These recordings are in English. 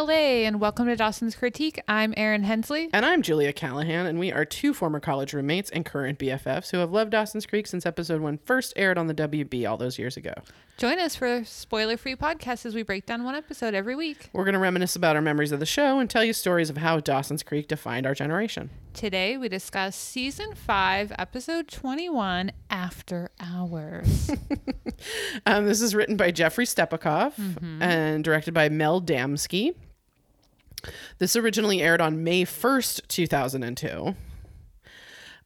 and welcome to Dawson's Critique. I'm Erin Hensley. And I'm Julia Callahan, and we are two former college roommates and current BFFs who have loved Dawson's Creek since episode one first aired on the WB all those years ago. Join us for a spoiler free podcast as we break down one episode every week. We're going to reminisce about our memories of the show and tell you stories of how Dawson's Creek defined our generation. Today, we discuss season five, episode 21, After Hours. Um, this is written by Jeffrey Stepakoff Mm-hmm. and directed by Mel Damsky. This originally aired on May 1st, 2002.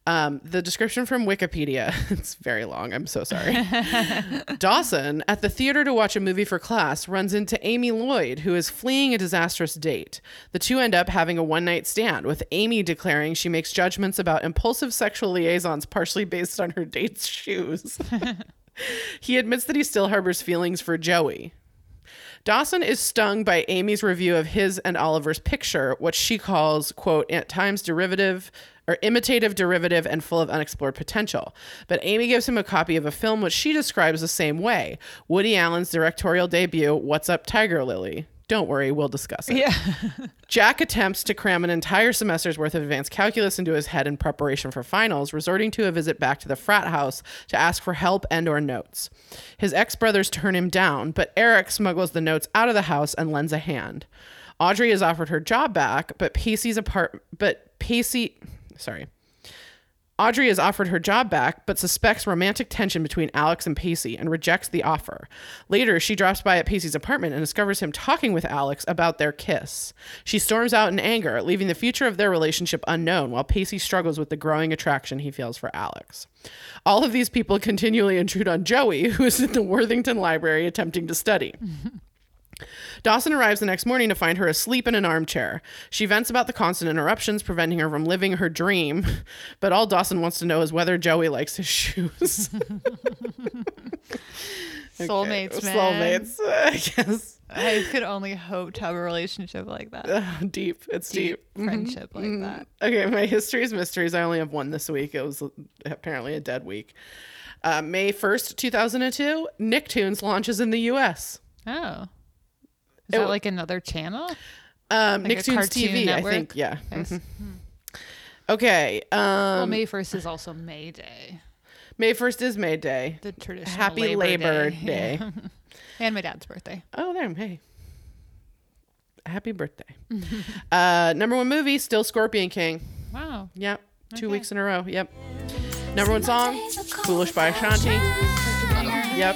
Um, the description from Wikipedia, it's very long. I'm so sorry. Dawson, at the theater to watch a movie for class, runs into Amy Lloyd, who is fleeing a disastrous date. The two end up having a one night stand, with Amy declaring she makes judgments about impulsive sexual liaisons partially based on her date's shoes. he admits that he still harbors feelings for Joey. Dawson is stung by Amy's review of his and Oliver's picture, what she calls, quote, at times derivative or imitative, derivative, and full of unexplored potential. But Amy gives him a copy of a film which she describes the same way Woody Allen's directorial debut, What's Up, Tiger Lily? Don't worry, we'll discuss it. yeah. Jack attempts to cram an entire semester's worth of advanced calculus into his head in preparation for finals, resorting to a visit back to the frat house to ask for help and or notes. His ex-brothers turn him down, but Eric smuggles the notes out of the house and lends a hand. Audrey is offered her job back, but Pacey's apart but Pacey sorry. Audrey is offered her job back, but suspects romantic tension between Alex and Pacey and rejects the offer. Later, she drops by at Pacey's apartment and discovers him talking with Alex about their kiss. She storms out in anger, leaving the future of their relationship unknown, while Pacey struggles with the growing attraction he feels for Alex. All of these people continually intrude on Joey, who is in the Worthington Library attempting to study. Dawson arrives the next morning to find her asleep in an armchair. She vents about the constant interruptions preventing her from living her dream, but all Dawson wants to know is whether Joey likes his shoes. Soulmates, man. Soulmates, I guess. I could only hope to have a relationship like that. Ugh, deep. It's deep. Deep friendship like that. Okay, my history's mysteries. I only have one this week. It was apparently a dead week. Uh, May 1st, 2002, Nicktoons launches in the US. Oh. Is It- that like another channel? Um, Like a Nicktoons Cartoon TV, Network? I think. Yeah. Yes. Okay. Um, well, May 1st is also May Day, May 1st is May Day. the traditional Happy Labor, Day. and my dad's birthday. Oh, there. Hey. Happy birthday. uh, number one movie, still Scorpion King. Wow. Yep. Two Okay. weeks in a row. Yep. Number one song, Foolish by Ashanti. Yep.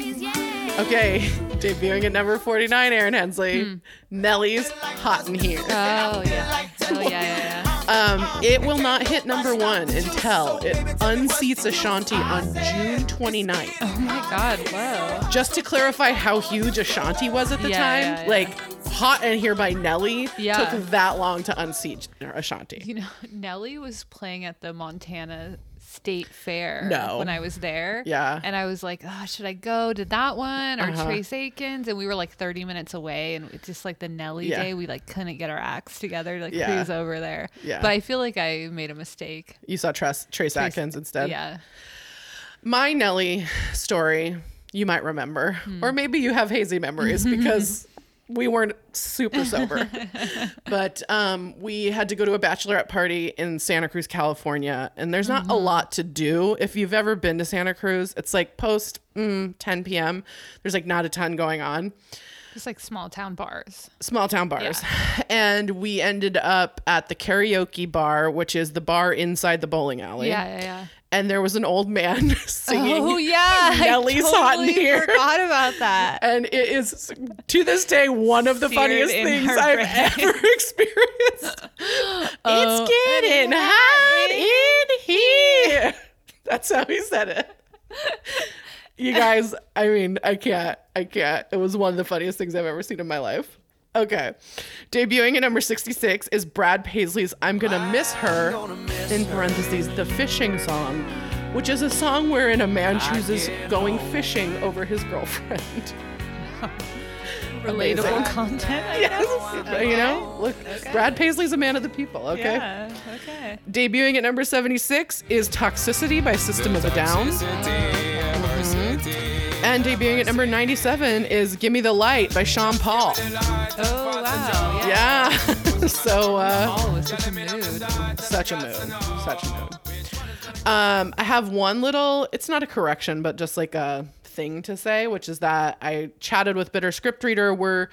Okay. Debuting at number 49, Erin Hensley. Nelly's Hot in Here. Oh yeah. Oh yeah, yeah, yeah. Um, it will not hit number one until it unseats Ashanti on June 29th. Oh my God! Whoa. Just to clarify how huge Ashanti was at the Yeah, time, yeah, yeah. like Hot in Here by Nelly took that long to unseat Ashanti. You know, Nelly was playing at the Montana State Fair No. when I was there. Yeah. And I was like, oh, should I go to that one or Uh-huh. Trace Adkins? And we were like 30 minutes away. And it's just like the Nelly Yeah. day, we like couldn't get our acts together to like Yeah. cruise over there. Yeah. But I feel like I made a mistake. You saw Trace, Trace Adkins instead. Yeah. My Nelly story, you might remember, Hmm. or maybe you have hazy memories because we weren't super sober. but um, we had to go to a bachelorette party in Santa Cruz, California, and there's not Mm-hmm. a lot to do. If you've ever been to Santa Cruz, it's like post mm, 10 p.m. There's like not a ton going on. Just like small town bars. Small town bars. And we ended up at the karaoke bar, which is the bar inside the bowling alley. Yeah, yeah, yeah. And there was an old man singing. Oh yeah, Nelly's I Hot in totally Here. forgot about that. and it is to this day one of the Seared funniest things I've brain. ever experienced. Oh, it's getting hot in here. That's how he said it. You guys, I mean, I can't, I can't. It was one of the funniest things I've ever seen in my life. Okay. Debuting at number 66 is Brad Paisley's I'm Gonna Miss Her, in parentheses, the fishing song, which is a song wherein a man chooses going fishing over his girlfriend. Relatable Amazing. content. I Yes. You know, look, Brad Paisley's a man of the people, okay? Yeah. Okay. Debuting at number 76 is Toxicity by System of a Down. And debuting at number 97 is Gimme the Light by Sean Paul. Oh wow. Yeah. Yeah. so, uh, was such a mood. such a mood. Such a mood. Um, I have one little, it's not a correction, but just like a thing to say, which is that I chatted with Bitter Script Reader where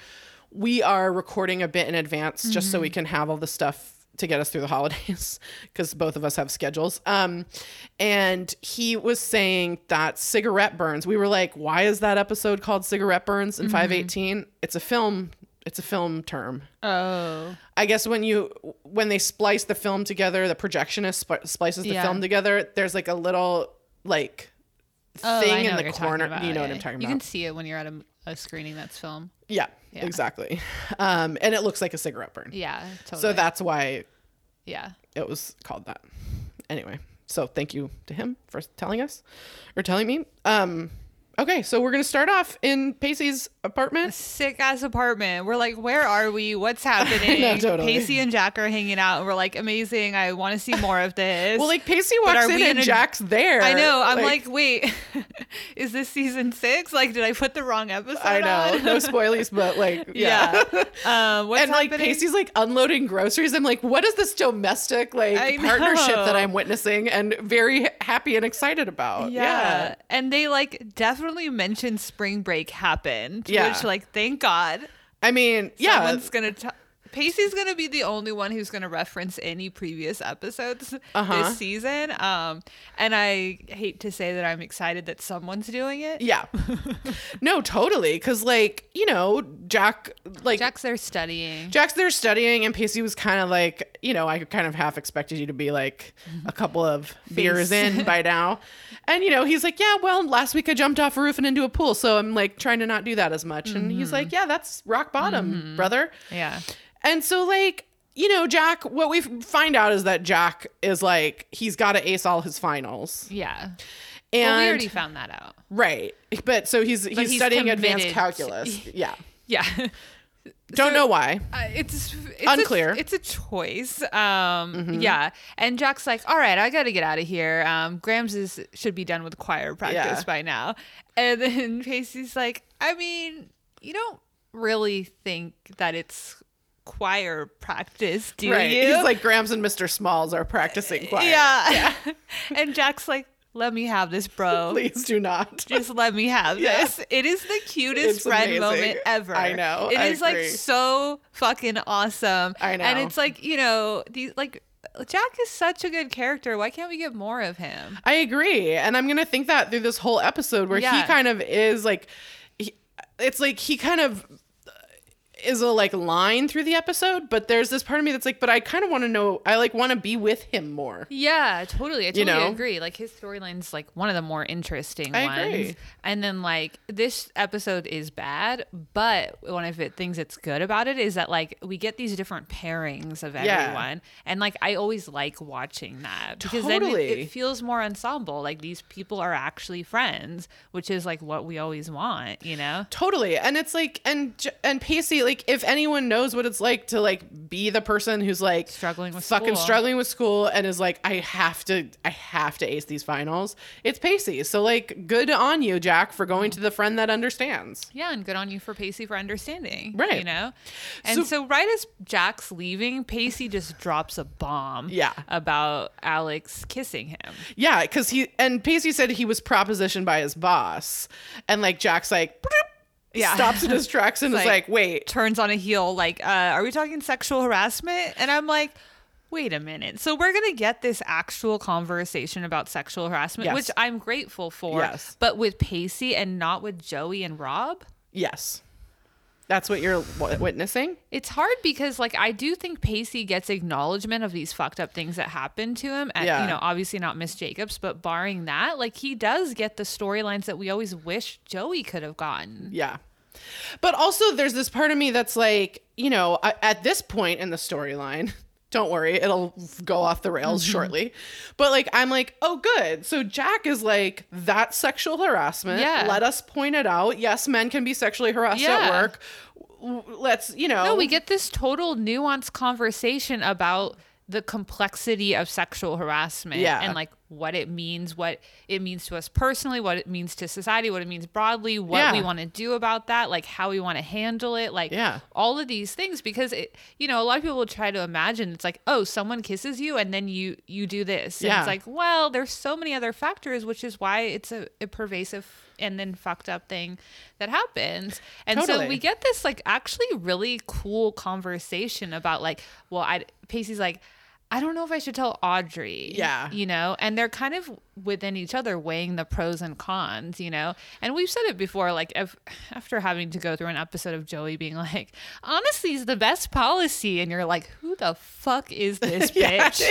we are recording a bit in advance just so we can have all the stuff to get us through the holidays because both of us have schedules. Um, and he was saying that cigarette burns, we were like, why is that episode called Cigarette Burns in 518? It's a film. It's a film term. Oh. I guess when you when they splice the film together, the projectionist sp- splices the Yeah. film together. There's like a little like Oh, thing know in the corner. You know what. I'm talking You about? You can see it when you're at a, a screening that's film. yeah, Yeah. exactly. Um, and it looks like a cigarette burn. Yeah, totally. So that's why yeah. it was called that. Anyway, so thank you to him for telling us or telling me. Um, okay, so we're gonna start off in Pacey's apartment. Sick ass apartment. We're like, where are we? What's happening? know, totally. Pacey and Jack are hanging out, and we're like, amazing. I want to see more of this. Well, like Pacey walks in and in a- Jack's there. I know. I'm like, wait, is this season six? Like, did I put the wrong episode? I know, on? no spoilies, but like, yeah. yeah. Um, what's and like happening? Pacey's like unloading groceries. I'm like, what is this domestic like I partnership that. I'm witnessing and very happy and excited about? Yeah. And they like definitely mentioned spring break happened. Yeah. Which like thank God. I mean, yeah. Someone's gonna t- Pacey's gonna be the only one who's gonna reference any previous episodes Uh-huh. this season. Um and I hate to say that I'm excited that someone's doing it. Yeah. no, totally. Cause like, you know, Jack like Jack's there studying. Jack's there studying and Pacey was kind of like, you know, I kind of half expected you to be like a couple of beers in by now. And you know, he's like, Yeah, well, last week I jumped off a roof and into a pool, so I'm like trying to not do that as much. And he's like, Yeah, that's rock bottom, brother. Yeah. And so, like, you know, Jack, what we find out is that Jack is like, he's got to ace all his finals. Yeah. And, well, we already found that out. right. But so he's, he's, he's studying advanced calculus. yeah. Yeah. Don't So- know why. Uh, it's, it's Unclear. Mm-hmm. A, it's a choice. Um, Yeah, and Jack's like, "All right, I got to get out of here. Um, Grams is should be done with choir practice Yeah. by now." And then Pacey's like, "I mean, you don't really think that it's choir practice, do right. you?" He's like, Grams and Mr. Smalls are practicing choir. "Yeah." and Jack's like, "Let me have this, bro." Please do not. Just let me have Yeah. this. It is the cutest It's friend amazing. moment ever. I know. It I is like so fucking awesome. I know. And it's like, you know, these like Jack is such a good character. Why can't we get more of him? I agree. And I'm going to think that through this whole episode where he kind of is like, he, it's like he kind of is a like line through the episode, but there's this part of me that's like, but I kind of want to know, I like want to be with him more. Yeah, totally. I totally know? agree. Like his storyline's like one of the more interesting I ones. agree. And then like this episode is bad, but one of the things that's good about it is that like we get these different pairings of Yeah. everyone. And like I always like watching that because then it, it feels more ensemble. Like these people are actually friends, which is like what we always want, you know? Totally. And it's like and and Pacey like if anyone knows what it's like to like be the person who's like Struggling with fucking school. struggling with school and is like I have to I have to ace these finals. It's Pacey. So like good on you Jack for going to the friend that understands. Yeah, and good on you for Pacey for understanding. Right. You know? And So- so, right as Jack's leaving, Pacey just drops a bomb Yeah. about Alex kissing him. Yeah, cuz he and Pacey said he was propositioned by his boss and like Jack's like Yeah. stops in his tracks and It's is like, "Wait, Turns on a heel, like, uh, are we talking sexual harassment? And I'm like, wait a minute. So we're going to get this actual conversation about sexual harassment, Yes. which I'm grateful for. Yes. But with Pacey and not with Joey and Rob? yes." That's what you're w- witnessing? It's hard because, like, I do think Pacey gets acknowledgement of these fucked up things that happened to him. And, Yeah. you know, obviously not Miss Jacobs, but barring that, like, he does get the storylines that we always wish Joey could have gotten. Yeah. But also, there's this part of me that's like, you know, at this point in the storyline, don't worry, it'll go off the rails mm-hmm. shortly. But like, I'm like, oh, good. So Jack is like, that's sexual harassment. Yeah. Let us point it out. Yes, men can be sexually harassed Yeah. at work. Let's, you know. No, we get this total nuanced conversation about the complexity of sexual harassment Yeah. and like what it means, what it means to us personally, what it means to society, what it means broadly, what Yeah. we want to do about that, like how we want to handle it, like Yeah. all of these things because it you know a lot of people will try to imagine it's like oh someone kisses you and then you you do this and Yeah. it's like well there's so many other factors which is why it's a, a pervasive and then fucked up thing that happens and so we get this like actually really cool conversation about like well i pacey's like I don't know if I should tell Audrey. Yeah. You know, and they're kind of within each other weighing the pros and cons, you know? And we've said it before, like, if, after having to go through an episode of Joey being like, honesty is the best policy. And you're like, who the fuck is this bitch?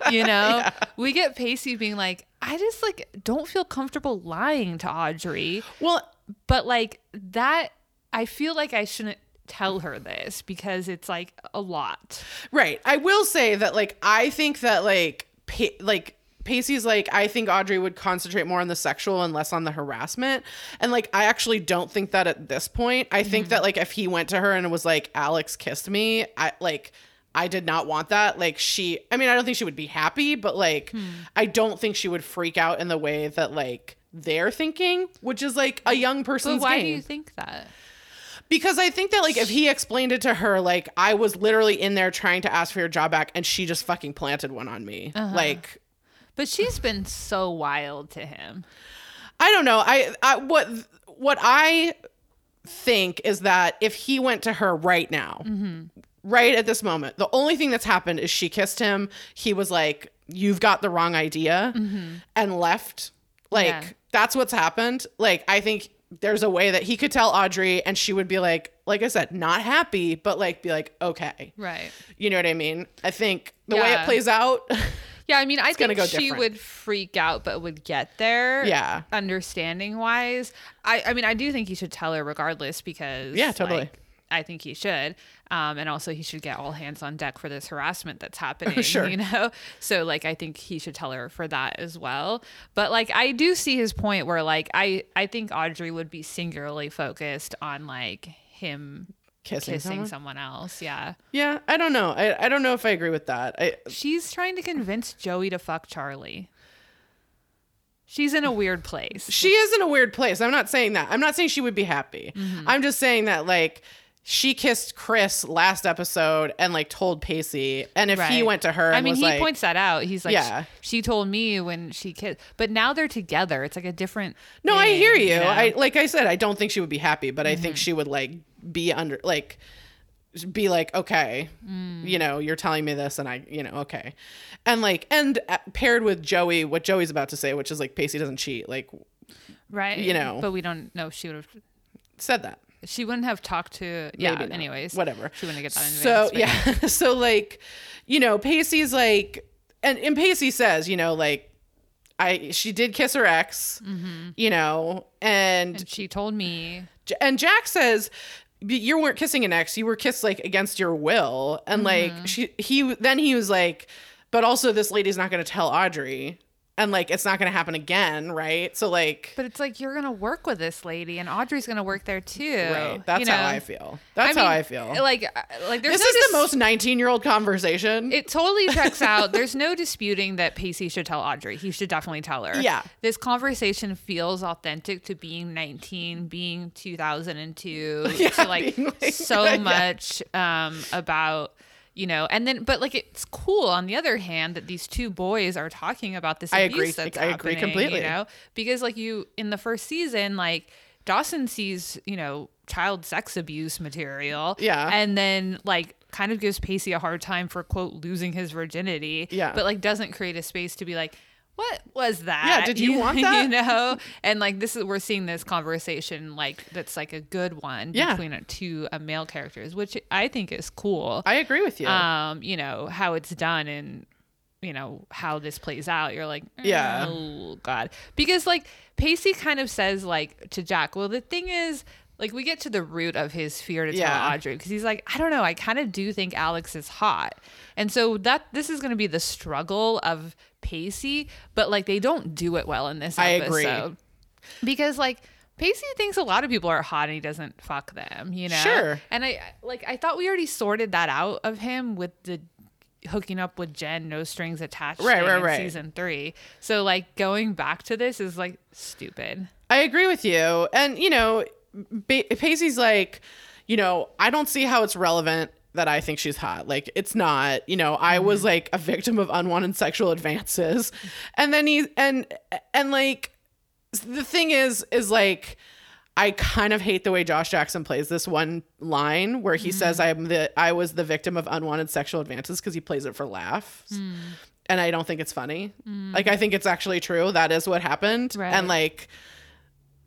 You know? We get Pacey being like, I just, like, don't feel comfortable lying to Audrey. Well, But, like, that, I feel like I shouldn't tell her this because it's, like, a lot. Right. I will say that like I think that like pa- like Pacey's like I think Audrey would concentrate more on the sexual and less on the harassment. And like I actually don't think that at this point. I think mm-hmm. that like if he went to her and it was like Alex kissed me, I like I did not want that. Like she I mean I don't think she would be happy, but like hmm. I don't think she would freak out in the way that like they're thinking, which is like a young But person's why game. do you think that? Because I think that like if he explained it to her, like I was literally in there trying to ask for your job back, and she just fucking planted one on me. Uh-huh. Like But she's been so wild to him. I don't know. I, I what what I think is that if he went to her right now, Mm-hmm. right at this moment, the only thing that's happened is she kissed him. He was like, "You've got the wrong idea," and left. Like Mm-hmm. Yeah. that's what's happened. Like I think there's a way that he could tell Audrey, and she would be like, like I said, not happy, but like be like, okay. Right. You know what I mean? I think the way it plays out, Yeah, I mean, I think go she different. would freak out, but would get there. Yeah. Understanding wise, I, I mean, I do think he should tell her regardless because Yeah, totally. like, I think he should, um, and also he should get all hands on deck for this harassment that's happening. Sure. you know. So like, I think he should tell her for that as well. But like, I do see his point where like, I I think Audrey would be singularly focused on like him kissing, kissing someone. someone else. Yeah. Yeah, I don't know. I, I don't know if I agree with that. I, She's trying to convince Joey to fuck Charlie. She's in a weird place. she is in a weird place. I'm not saying that. I'm not saying she would be happy. Mm-hmm. I'm just saying that like she kissed Chris last episode and like told Pacey, and if he went to her, I mean, he like, points that out. He's like, Yeah. she, she told me when she kissed, but now they're together. It's like a different. No, I hear you. know? I like I said, I don't think she would be happy, but I Mm-hmm. think she would like be under like be like, okay, Mm. you know, you're telling me this, and I, you know, okay, and like, and uh, paired with Joey, what Joey's about to say, which is like Pacey doesn't cheat, like right. you know. but we don't know if she would have. said that. She wouldn't have talked to. Yeah. Maybe not. Anyways, whatever. She wouldn't get that in So advance. but yeah, so like, you know, Pacey's like, and and Pacey says, you know, like, I she did kiss her ex, mm-hmm. you know, and And she told me. And Jack says "B- you weren't kissing an ex you were kissed like against your will and like mm-hmm. she he then he was like but also this lady's not going to tell Audrey and like it's not going to happen again right so like But it's like you're gonna work with this lady, and Audrey's gonna work there too. right that's you know? how I feel that's mean, how I feel Like, uh, like there's this no is dis- the most 19 year old conversation It totally checks out. There's no disputing that Pacey should tell Audrey. He should definitely tell her. Yeah. This conversation feels authentic to being 19, being 2002, Yeah, to like, like- so yeah. much um, about, you know, and then, but like it's cool on the other hand that these two boys are talking about this I abuse agree. that's I agree happening, completely. You know, because like you, in the first season, like, Dawson sees, you know, child sex abuse material. Yeah. And then like kind of gives Pacey a hard time for quote losing his virginity. Yeah. But like doesn't create a space to be like, what was that? Yeah, did you want that? You know? And like this is we're seeing this conversation like that's like a good one Yeah. between two uh, male characters, which I think is cool. I agree with you um, you know, how it's done and you know how this plays out you're like Yeah. oh god because like pacey kind of says like to jack well the thing is like we get to the root of his fear to Yeah. tell audrey because he's like i don't know i kind of do think alex is hot and so that this is going to be the struggle of pacey but like they don't do it well in this I episode agree. because like Pacey thinks a lot of people are hot and he doesn't fuck them, you know. Sure. And I like I thought we already sorted that out of him with the hooking up with Jen, no strings attached. Right, right, in right. Season three. So like going back to this is like stupid. I agree with you. And, you know, ba- Pacey's like, you know, I don't see how it's relevant that I think she's hot. Like, it's not, you know, I was mm-hmm. like a victim of unwanted sexual advances. And then he, and, and like, the thing is, is like, I kind of hate the way Josh Jackson plays this one line where he says mm-hmm. I'm the I was the victim of unwanted sexual advances because he plays it for laughs. Mm. And I don't think it's funny. Mm. Like I think it's actually true. That is what happened. Right. And like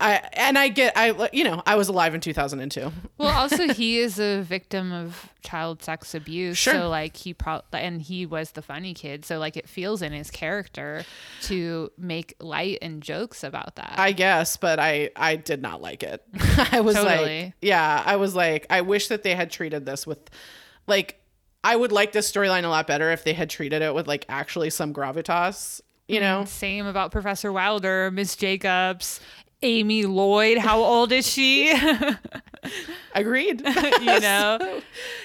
I and I get I you know, I was alive in 2002. Well, also he is a victim of child sex abuse. Sure. So like he pro and he was the funny kid. So like it feels in his character to make light and jokes about that. I guess, but I I did not like it. I was Totally. like, yeah, I was like, I wish that they had treated this with, like, I would like this storyline a lot better if they had treated it with like actually some gravitas. You mm, know, Same about Professor Wilder, Miss Jacobs, Amy Lloyd. How old is she? agreed. you know.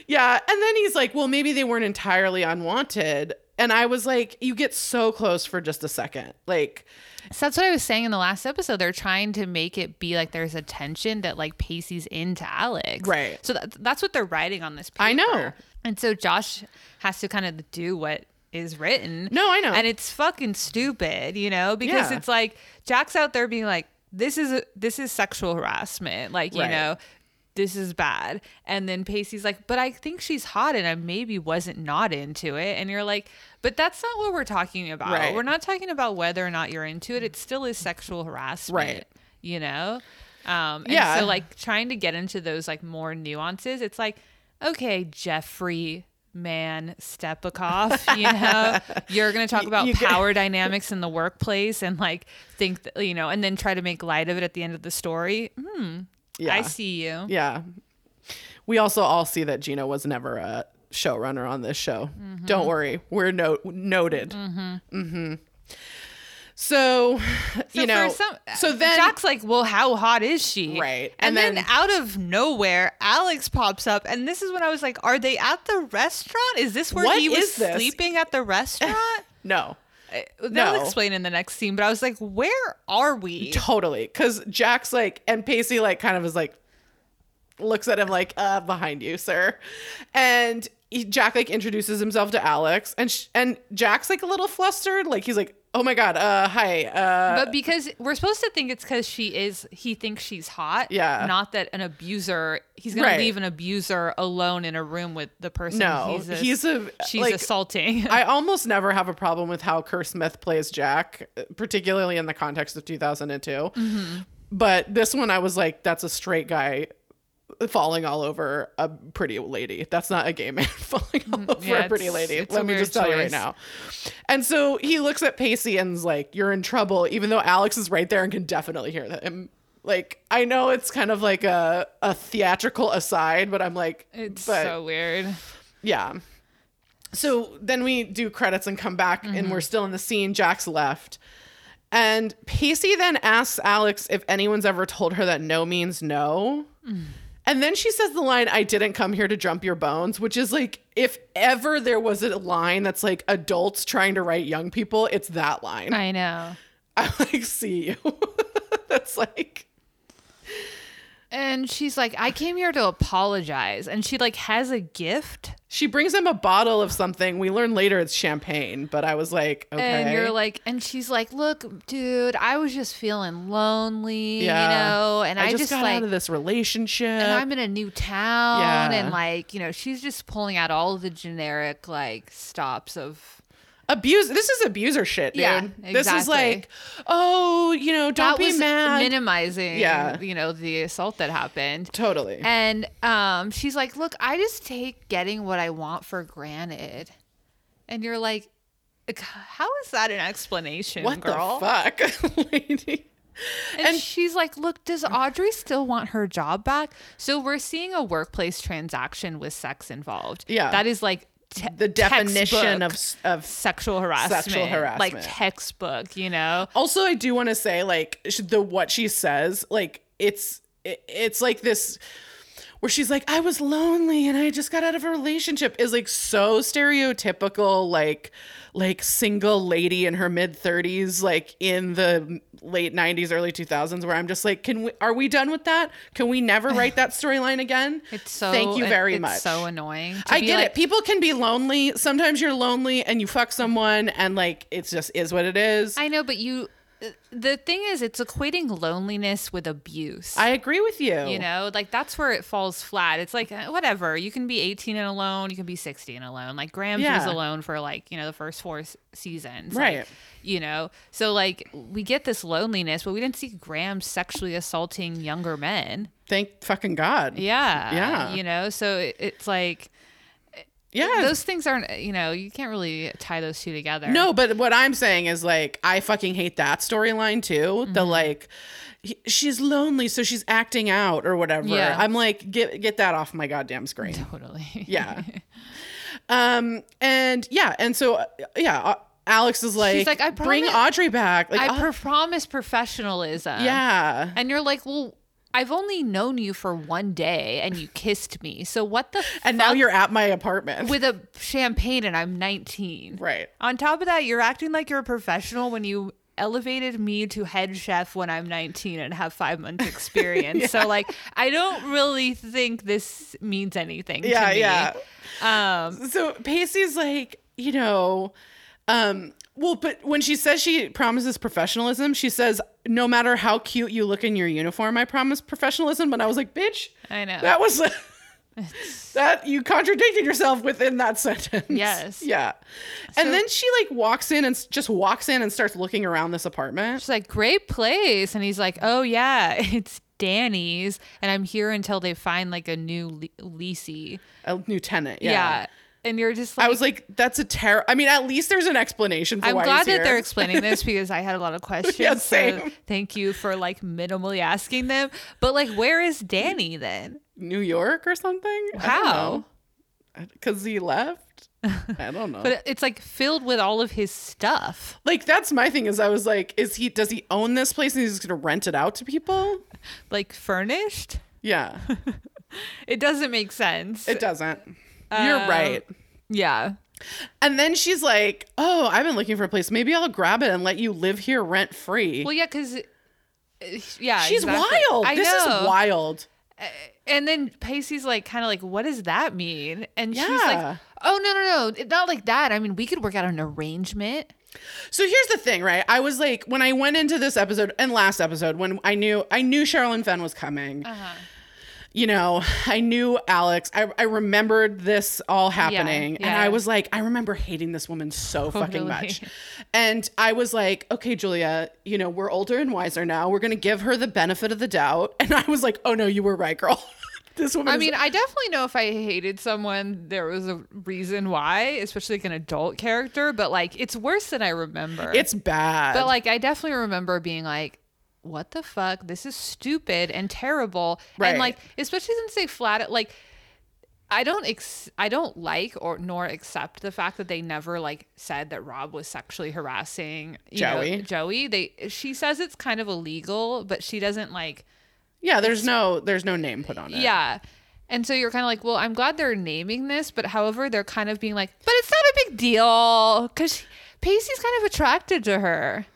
yeah, and then he's like, well, maybe they weren't entirely unwanted, and I was like, you get so close for just a second, like. So that's what I was saying in the last episode. They're trying to make it be like there's a tension that like Pacey's into Alex. Right. So that, that's what they're writing on this paper. I know. And so Josh has to kind of do what is written. No, I know. And it's fucking stupid, you know, because Yeah. it's like Jack's out there being like, this is a, this is sexual harassment. Like, you Right. know, this is bad. And then Pacey's like, but I think she's hot and I maybe wasn't not into it. And you're like, but that's not what we're talking about. Right. We're not talking about whether or not you're into it. It still is sexual harassment. Right. You know? Um, and Yeah. so like trying to get into those like more nuances, it's like, okay, Jeffrey man Stepakoff, you know, you're going to talk about power dynamics in the workplace and like think that, you know, and then try to make light of it at the end of the story. Hmm. Yeah. I see you. Yeah. We also all see that Gina was never a showrunner on this show. Mm-hmm. Don't worry, we're no- noted. Mm-hmm. So, So you know, some, so then Jack's like, well, how hot is she? Right. And, And then, then- out of nowhere, Alex pops up. And this is when I was like, are they at the restaurant? Is this where he was this? sleeping at the restaurant? no, They'll No. explain in the next scene, but I was like, where are we? totally, because Jack's like, and Pacey like kind of is like, looks at him like, uh, behind you, sir, and he, Jack like introduces himself to Alex, and sh- and Jack's like a little flustered, like he's like, oh my god, uh, hi, uh, But because we're supposed to think it's because she is, he thinks she's hot. Yeah. Not that an abuser, he's going Right. to leave an abuser alone in a room with the person no, he's, a, he's a she's like, assaulting. I almost never have a problem with how Kerr Smith plays Jack, particularly in the context of 2002. Mm-hmm. But this one, I was like, that's a straight guy falling all over a pretty lady. That's not a gay man falling all over Mm, yeah, a pretty lady. Let me just tell you right now. And so he looks at Pacey and's like, you're in trouble, even though Alex is right there and can definitely hear him. Like, I know it's kind of like a, a theatrical aside, but I'm like, it's but so weird. yeah. So then we do credits and come back, and we're still in the scene. Jack's left. And Pacey then asks Alex if anyone's ever told her that no means no. And then she says the line, I didn't come here to jump your bones, which is like, if ever there was a line that's like adults trying to write young people, it's that line. I know. I like see you. that's like, And she's like, I came here to apologize. And she like has a gift. she brings him a bottle of something. We learn later it's champagne, but I was like, okay. And you're like, and she's like, look, dude, I was just feeling lonely, Yeah. you know, and I, just, just, got like, out of this relationship. and I'm in a new town, Yeah. and like, you know, she's just pulling out all the generic like stops of abuse this is abuser shit dude Yeah, this is like oh you know don't that be mad minimizing, Yeah. you know, the assault that happened. totally And um, she's like, "Look, I just take getting what I want for granted," and you're like, "How is that an explanation, what girl?" the fuck lady And, And- she's like, "Look, does Audrey still want her job back?" So we're seeing a workplace transaction with sex involved. Yeah. that is like te- the definition of of sexual harassment. Sexual like textbook. You know, also i do want to say like the what she says like it's it, it's like this where she's like, I was lonely and I just got out of a relationship is like so stereotypical, like like single lady in her mid 30s, like in the late 90s, early 2000s, where I'm just like, can we are we done with that? Can we never write that storyline again? It's so thank you it- very it's much. So annoying. I get like, it. People can be lonely. Sometimes you're lonely and you fuck someone and like it's just is what it is. I know, but you. The thing is, it's equating loneliness with abuse. I agree with you. you know, like that's where it falls flat. It's like uh, whatever. You can be 18 and alone. You can be 60 and alone. Like Grams was alone for like you know the first four s- seasons. Right. Like, you know, so like we get this loneliness, but we didn't see Graham sexually assaulting younger men. Thank fucking God. Yeah. Yeah. You know, so it, it's like Yeah. those things aren't. You know, you can't really tie those two together. No, but what I'm saying is like I fucking hate that storyline too. The Mm-hmm. like he- she's lonely so she's acting out or whatever. Yeah. I'm like get get that off my goddamn screen. Totally. Yeah. um and yeah, and so uh, yeah, uh, Alex is like, She's like, "I bring Audrey back. Like I uh, promise professionalism. yeah. And you're like, well, I've only known you for one day and you kissed me. So what the And now you're at my apartment. with a champagne and I'm 19. right. On top of that, you're acting like you're a professional when you elevated me to head chef when I'm 19 and have five months experience. So like, I don't really think this means anything. Yeah, to me. yeah. Um, so Pacey's like, you know, um, well, but when she says she promises professionalism, she says, no matter how cute you look in your uniform, I promise professionalism. And I was like, bitch, I know. that was that you contradicted yourself within that sentence. Yes. Yeah. and then she like walks in and just walks in and starts looking around this apartment. She's like, great place. And he's like, oh, yeah, it's Danny's. And I'm here until they find like a new le- leasey. A new tenant. Yeah. Yeah. And you're just like, I was like, that's a terror. I mean, at least there's an explanation for why I'm glad that here. they're explaining this because I had a lot of questions. Yeah, So same. thank you for like minimally asking them. But like, where is Danny then? New York or something. How? Because he left. I don't know. But it's like filled with all of his stuff, like that's my thing. Is I was like, is he? Does he own this place and he's just gonna rent it out to people? like furnished. Yeah, It doesn't make sense. it doesn't. You're Um, right. yeah. And then she's like, "Oh, I've been looking for a place. Maybe I'll grab it and let you live here rent free." Well, yeah, because. Yeah, she's exactly. wild. I this know. is wild. And then Pacey's like, kind of like, what does that mean? And she's like, oh, no, no, no. Not like that. I mean, we could work out an arrangement. So here's the thing, right? I was like, when I went into this episode and last episode, when I knew I knew Sherilyn Fenn was coming. Uh-huh. You know, I knew Alex. I, I remembered this all happening. And yeah. I was like, I remember hating this woman so fucking much. And I was like, okay, Julia, you know, we're older and wiser now. We're going to give her the benefit of the doubt. And I was like, oh no, you were right, girl. this woman I is- mean, I definitely know if I hated someone, there was a reason why, especially like an adult character, but like it's worse than I remember. it's bad. but like I definitely remember being like, what the fuck? This is stupid and terrible. Right. And like, especially since they flat like I don't ex- I don't like or nor accept the fact that they never like said that Rob was sexually harassing you know, Joey. Joey. They she says it's kind of illegal, but she doesn't like yeah, there's no there's no name put on it. yeah. And so you're kind of like, well, I'm glad they're naming this, but however, they're kind of being like, but it's not a big deal because Pacey's kind of attracted to her.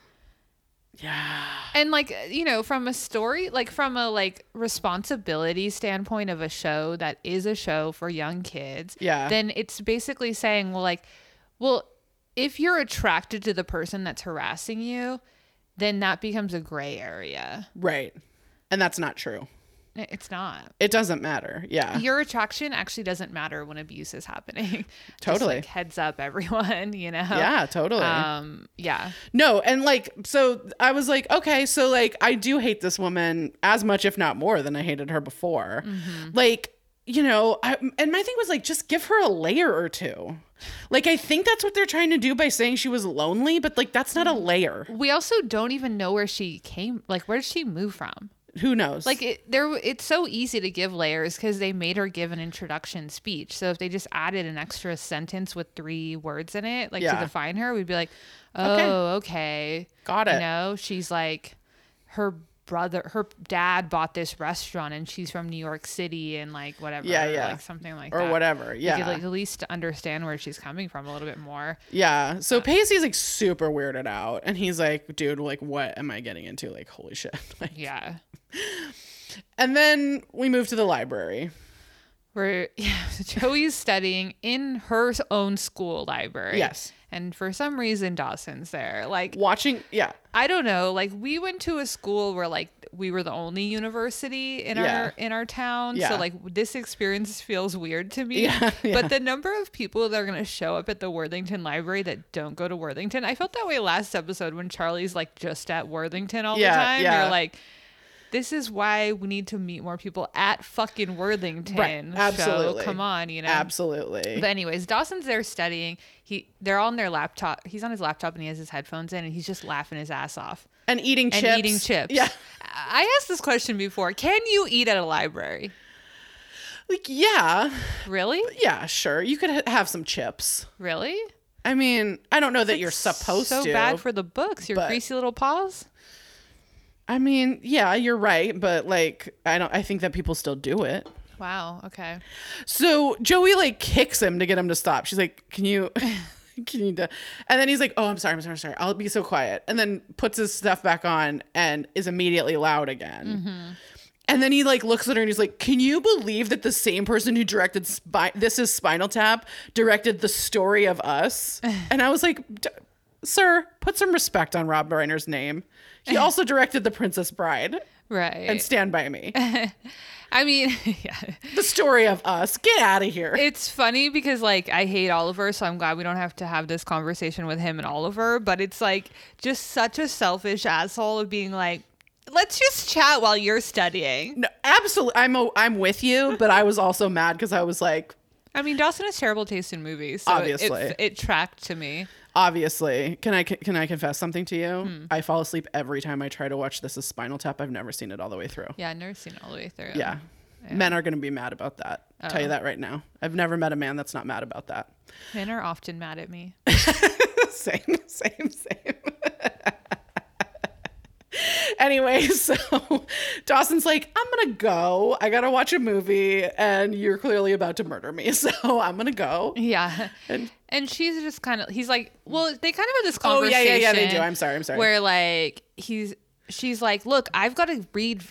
Yeah. And like, uh, you know, from a story, like from a like responsibility standpoint of a show that is a show for young kids, Yeah. then it's basically saying, well, like, well, if you're attracted to the person that's harassing you, then that becomes a gray area. Right. And that's not true. It's not. It doesn't matter. Yeah. your attraction actually doesn't matter when abuse is happening. Just, Totally. like, heads up, everyone. You know. Yeah, totally. Um. Yeah. No, and like so I was like, okay, so like I do hate this woman as much if not more than I hated her before. Like, you know, I, and my thing was like just give her a layer or two. Like I think that's what they're trying to do by saying she was lonely, but like that's not a layer. We also don't even know where she came. Like, where did she move from? Who knows? Like, it, there. It's so easy to give layers because they made her give an introduction speech. So if they just added an extra sentence with three words in it, like Yeah. to define her, we'd be like, oh, Okay. okay. Got You it. know, she's like, her brother her dad bought this restaurant and she's from New York City and like whatever Yeah, yeah. like something like that. or that whatever. You Yeah. could like at least understand where she's coming from a little bit more Yeah. So Pacey's like super weirded out and he's like, dude, like what am I getting into? Like, holy shit. Like, yeah and then we move to the library. where yeah, Joey's studying in her own school library Yes. And for some reason Dawson's there like Watching yeah. I don't know. Like we went to a school where like we were the only university in Yeah. our in our town. Yeah. So like this experience feels weird to me. Yeah. But the number of people that are gonna show up at the Worthington Library that don't go to Worthington, I felt that way last episode when Charlie's like just at Worthington all the time. yeah. You're like this is why we need to meet more people at fucking Worthington. Right, So absolutely. come on, you know. Absolutely. But anyways, Dawson's there studying. He they're on their laptop. He's on his laptop and he has his headphones in and he's just laughing his ass off and eating chips. and chips. eating chips. Yeah. I asked this question before. Can you eat at a library? Like yeah. Really? Yeah, sure. You could ha- have some chips. Really? I mean, I don't know that you're supposed so to. bad for the books. Your greasy little paws. I mean, yeah, you're right, but like I don't I think that people still do it. Wow. Okay. So Joey like kicks him to get him to stop. She's like, "Can you can you do-" And then he's like, "Oh, I'm sorry. I'm sorry. I'm sorry. I'll be so quiet." And then puts his stuff back on and is immediately loud again. Mm-hmm. And then he like looks at her and he's like, "Can you believe that the same person who directed Spi- this is Spinal Tap directed the story of us?" and I was like, "Sir, put some respect on Rob Reiner's name. He also directed The Princess Bride Right. and Stand by Me. I mean, yeah. the story of us. Get out of here." It's funny because like I hate Oliver, so I'm glad we don't have to have this conversation with him and Oliver. But it's like just such a selfish asshole of being like, let's just chat while you're studying. No, absolutely. I'm a, I'm with you, but I was also mad because I was like, I mean, Dawson has terrible taste in movies, so it- Obviously. it, it tracked to me. Obviously, can I can I confess something to you? Hmm. I fall asleep every time I try to watch This Is Spinal Tap. I've never seen it all the way through. Yeah, I've never seen it all the way through. Yeah. Men are going to be mad about that. I'll tell you Oh. that right now. I've never met a man that's not mad about that. Men are often mad at me. same, same, same. anyway, so Dawson's like, I'm gonna go. I gotta watch a movie, and you're clearly about to murder me, so I'm gonna go. Yeah. And- And she's just kind of, he's like, well, they kind of have this conversation. Oh yeah, yeah, yeah. They do. I'm sorry. I'm sorry. Where like he's, she's like, look, I've got to read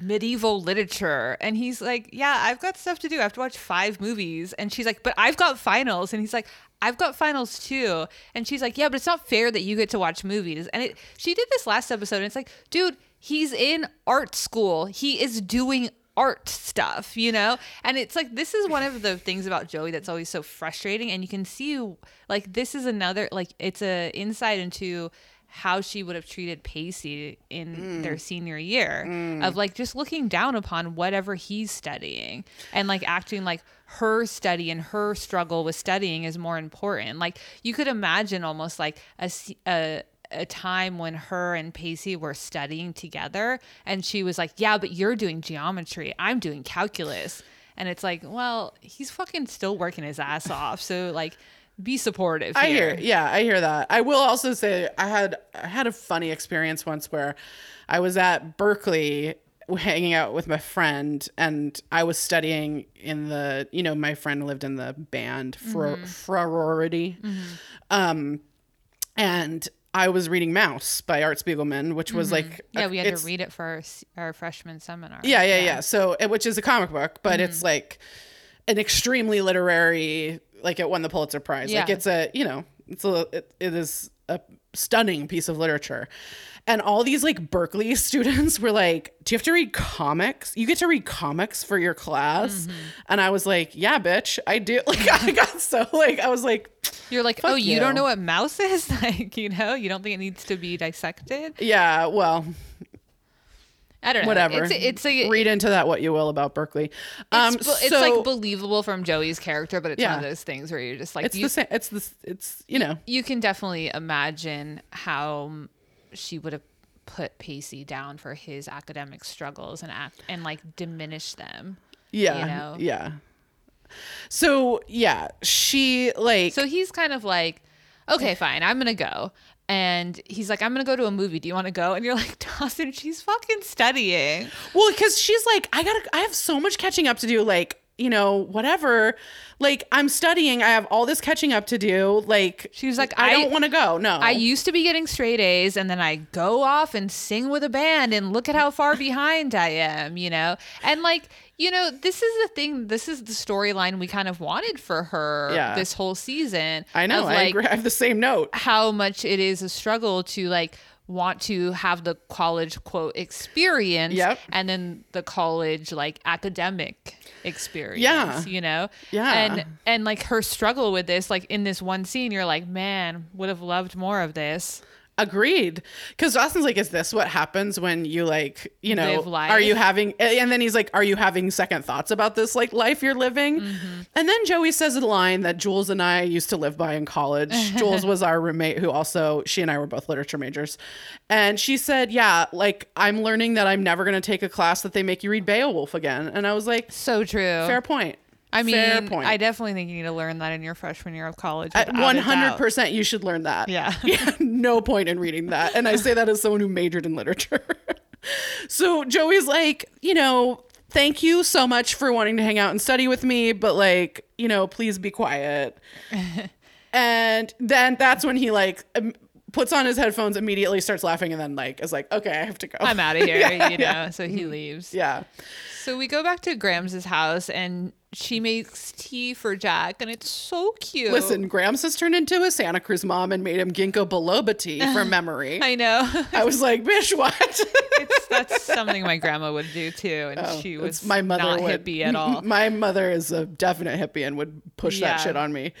medieval literature, and he's like, yeah, I've got stuff to do. I have to watch five movies, and she's like, but I've got finals, and he's like. I've got finals too. And she's like, Yeah, but it's not fair that you get to watch movies. And it she did this last episode, and it's like, dude, he's in art school. He is doing art stuff, you know? And it's like this is one of the things about Joey that's always so frustrating and you can see like this is another like it's a insight into how she would have treated Pacey in mm. their senior year mm. of like just looking down upon whatever he's studying and like acting like her study and her struggle with studying is more important. Like you could imagine almost like a a a time when her and Pacey were studying together and she was like, "Yeah, but you're doing geometry. I'm doing calculus." And it's like, "Well, he's fucking still working his ass off." So like be supportive I hear, yeah, I hear that. I will also say I had I had a funny experience once where I was at Berkeley hanging out with my friend and I was studying in the you know my friend lived in the band Fro- mm-hmm. Frorority, mm-hmm. um, and I was reading Maus by Art Spiegelman, which was mm-hmm. like Yeah, a- we had to read it for our, our freshman seminar. yeah, yeah, yeah. So, which is a comic book, but it's like an extremely literary. Like it won the Pulitzer Prize. Like it's a, you know, it's a, it, it is a stunning piece of literature. And all these like Berkeley students were like, "Do you have to read comics? You get to read comics for your class?" Mm-hmm. And I was like, "Yeah, bitch, I do." Like I got so like I was like, You're like, "Oh, you. you. don't know what Maus is?" like, you know, you don't think it needs to be dissected? "Yeah, well, I don't know. whatever. It's it's a read into that what you will about Berkeley." Um, it's, it's so like believable from Joey's character, but it's one of those things where you're just like, it's you, the same. It's the it's you know you can definitely imagine how she would have put Pacey down for his academic struggles and act and like diminish them. Yeah. you know? Yeah. So yeah, she like So he's kind of like, okay, fine, I'm gonna go. And he's like, I'm gonna go to a movie. Do you want to go? And you're like, Dawson, she's fucking studying. Well, because she's like, I gotta, I have so much catching up to do. Like, you know, whatever. Like, I'm studying. I have all this catching up to do. Like, She was like, I, I- don't want to go. No. I used to be getting straight A's, and then I go off and sing with a band, and look at how far behind I am, you know? And like, you know, this is the thing, this is the storyline we kind of wanted for her Yeah. this whole season. I know. I like, agree. I have the same note. how much it is a struggle to like want to have the college quote experience Yep. and then the college like academic experience Yeah. you know Yeah. and and like her struggle with this like in this one scene you're like man would have loved more of this Agreed. Because Dawson's like, is this what happens when you like, you know, life. are you having, and then he's like, are you having second thoughts about this like life you're living? Mm-hmm. And then Joey says a line that Jules and I used to live by in college. Jules was our roommate who also, she and I were both literature majors. And she said, yeah, like I'm learning that I'm never going to take a class that they make you read Beowulf again. And I was like, so true fair point. I mean fair point. i definitely think you need to learn that in your freshman year of college a doubt. 100% you should learn that. Yeah. yeah. No point in reading that. And I say that as someone who majored in literature. so Joey's like, you know, thank you so much for wanting to hang out and study with me, but like, you know, please be quiet. and then that's when he like puts on his headphones, immediately starts laughing, and then like is like, okay, I have to go. i'm out of here Yeah, you know yeah. so he mm-hmm. leaves Yeah. So we go back to Grams's house and she makes tea for Jack and it's so cute. Listen, Grams has turned into a Santa Cruz mom and made him ginkgo biloba tea from memory. I know. I was like, bitch, what? it's that's something my grandma would do too and Oh, she was my mother not would, hippie at all. My mother is a definite hippie and would push Yeah. that shit on me.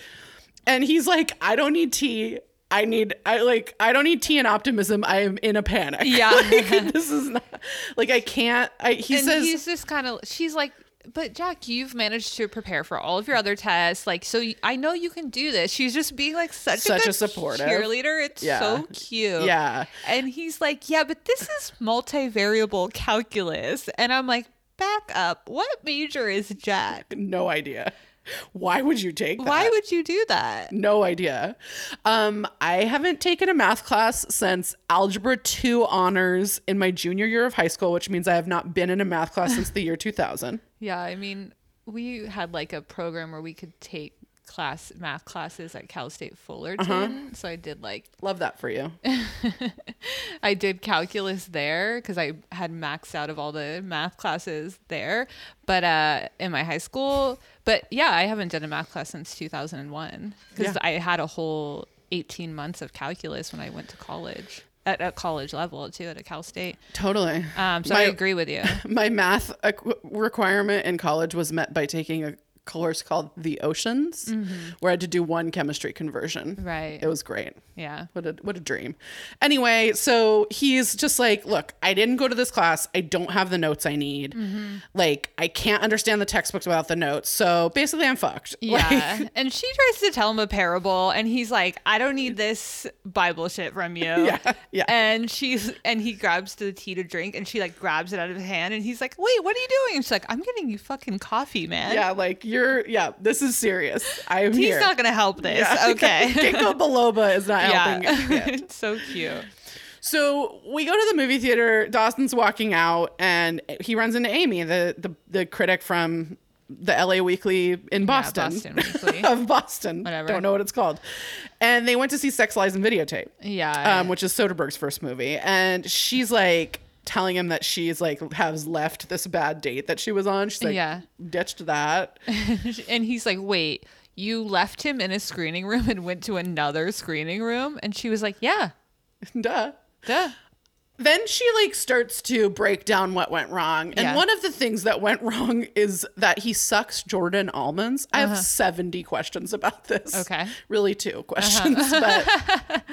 And he's like, I don't need tea. I need I like I don't need tea and optimism. I am in a panic. Yeah. like, this is not like I can't I he and says he's just kind of she's like but Jack, you've managed to prepare for all of your other tests. Like, so I know you can do this. She's just being like such, Such a, a supportive. cheerleader. It's Yeah. so cute. Yeah. And he's like, yeah, but this is multivariable calculus. And I'm like, back up. What major is Jack? no idea. Why would you take that? Why would you do that? no idea. Um, I haven't taken a math class since Algebra 2 honors in my junior year of high school, which means I have not been in a math class since the year 2000. Yeah, I mean, we had like a program where we could take class math classes at Cal State Fullerton. Uh-huh. So I did like Love that for you. I did calculus there because I had maxed out of all the math classes there, but uh, in my high school. But yeah, I haven't done a math class since 2001 because Yeah. I had a whole 18 months of calculus when I went to college at a college level too at a Cal State. Totally. Um, so My- I agree with you. My math requirement in college was met by taking a course called The Oceans, where I had to do one chemistry conversion. Mm-hmm. Right. It was great. Yeah. What a what a dream. Anyway, so he's just like, look, I didn't go to this class. I don't have the notes I need. Mm-hmm. Like, I can't understand the textbooks without the notes. So basically, I'm fucked. Yeah. Like, and she tries to tell him a parable and he's like, I don't need this Bible shit from you. Yeah, yeah. And she's and he grabs the tea to drink and she like grabs it out of his hand and he's like, Wait, what are you doing? And she's like, I'm getting you fucking coffee, man. yeah, like you're. Yeah, this is serious. I am He's here. not gonna help this. Yeah. Okay. Ginkgo biloba is not helping. yeah. Yeah. it's so cute. So we go to the movie theater. Dawson's walking out, and he runs into Amy, the the, the critic from the LA Weekly in Boston, Boston Weekly. of Boston. Whatever. Don't know what it's called. And they went to see Sex Lies and Videotape, Yeah. um, which is Soderbergh's first movie. And she's like telling him that she's like has left this bad date that she was on. She's like, Yeah. ditched that. and he's like, Wait, you left him in a screening room and went to another screening room? And she was like, Yeah. Duh. Duh. then she like starts to break down what went wrong and Yeah. one of the things that went wrong is that he sucks jordan almonds i have 70 questions about this Uh-huh. Okay. really two questions but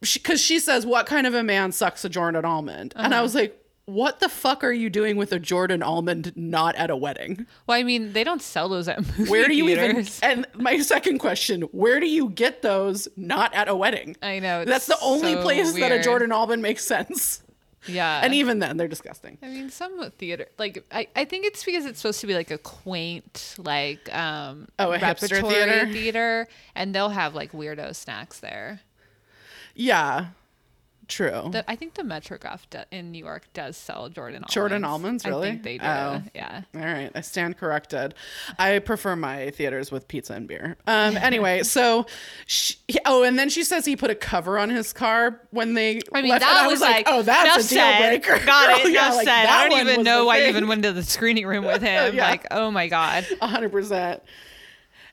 because she, says what kind of a man sucks a jordan almond and Uh-huh. i was like what the fuck are you doing with a jordan almond not at a wedding Well, I mean, they don't sell those at movie where do you theaters. even and my second question where do you get those not at a wedding I know. that's the only so place that a jordan almond makes sense Yeah. And even then, they're disgusting. I mean, some theater, like I, I think it's because it's supposed to be like a quaint, like um, Oh, a hipster repertory theater? theater, and they'll have like weirdo snacks there. Yeah, true. The, I think the Metrograph do, in New York does sell Jordan almonds. Jordan almonds, really? I think they do. Oh. Yeah. All right, I stand corrected. I prefer my theaters with pizza and beer. Um, anyway, so she, oh, and then she says he put a cover on his car when they. I mean, left, that I was, like, oh, that's a deal said. breaker. Got it. Girl, yeah, like, said. I don't even know why thing. even went to the screening room with him. Yeah. Like, oh my god. A hundred percent.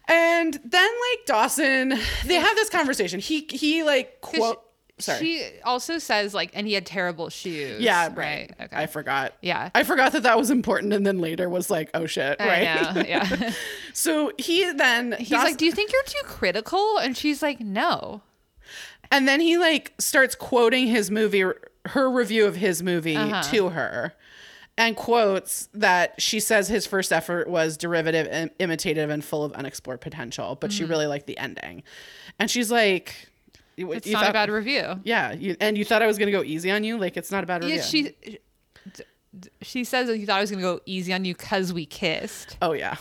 And then like Dawson, they have this conversation. He he like quote. she, Sorry. she also says like, and he had terrible shoes. yeah, Right. right. Okay. I forgot. yeah. I forgot that that was important, and then later was like, oh shit, I right? know, Yeah. so he then He's like, "Do you think you're too critical?" And she's like, "No." And then he like starts quoting his movie, her review of his movie Uh-huh. to her, and quotes that she says his first effort was derivative, im- imitative, and full of unexplored potential, but she really liked the ending. And she's like, "You- Mm-hmm. It's not a bad review. Yeah, you, and you thought I was gonna go easy on you? Like it's not a bad review. Yeah, she she says that you thought I was gonna go easy on you because we kissed. oh yeah,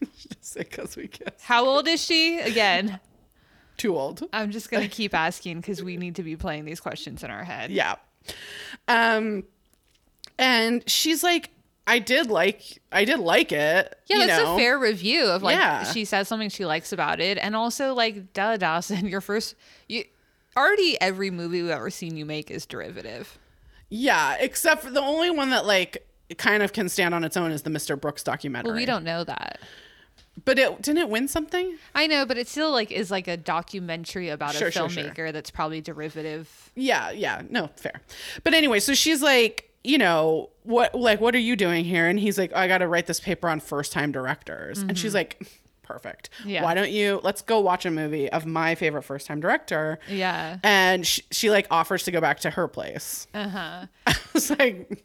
just because we kiss. How old is she? Again, Too old. I'm just gonna keep asking because we need to be playing these questions in our head. Yeah. Um, and she's like, I did like, I did like it. Yeah, you that's know? a fair review of like Yeah. she says something she likes about it, and also like duh, Dawson, your first you already every movie we've ever seen you make is derivative. Yeah, except for the only one that like kind of can stand on its own is the Mr. Brooks documentary. Well, we don't know that. But it didn't it win something? I know, but it still like is like a documentary about Sure, a sure, sure. filmmaker that's probably derivative. Yeah, yeah, no, fair. But anyway, so she's like, you know, what like what are you doing here? And he's like, I got to write this paper on first-time directors. And she's like, perfect. Mm-hmm. Yeah. Why don't you let's go watch a movie of my favorite first-time director? Yeah. And she, she like offers to go back to her place. Uh huh. I was like,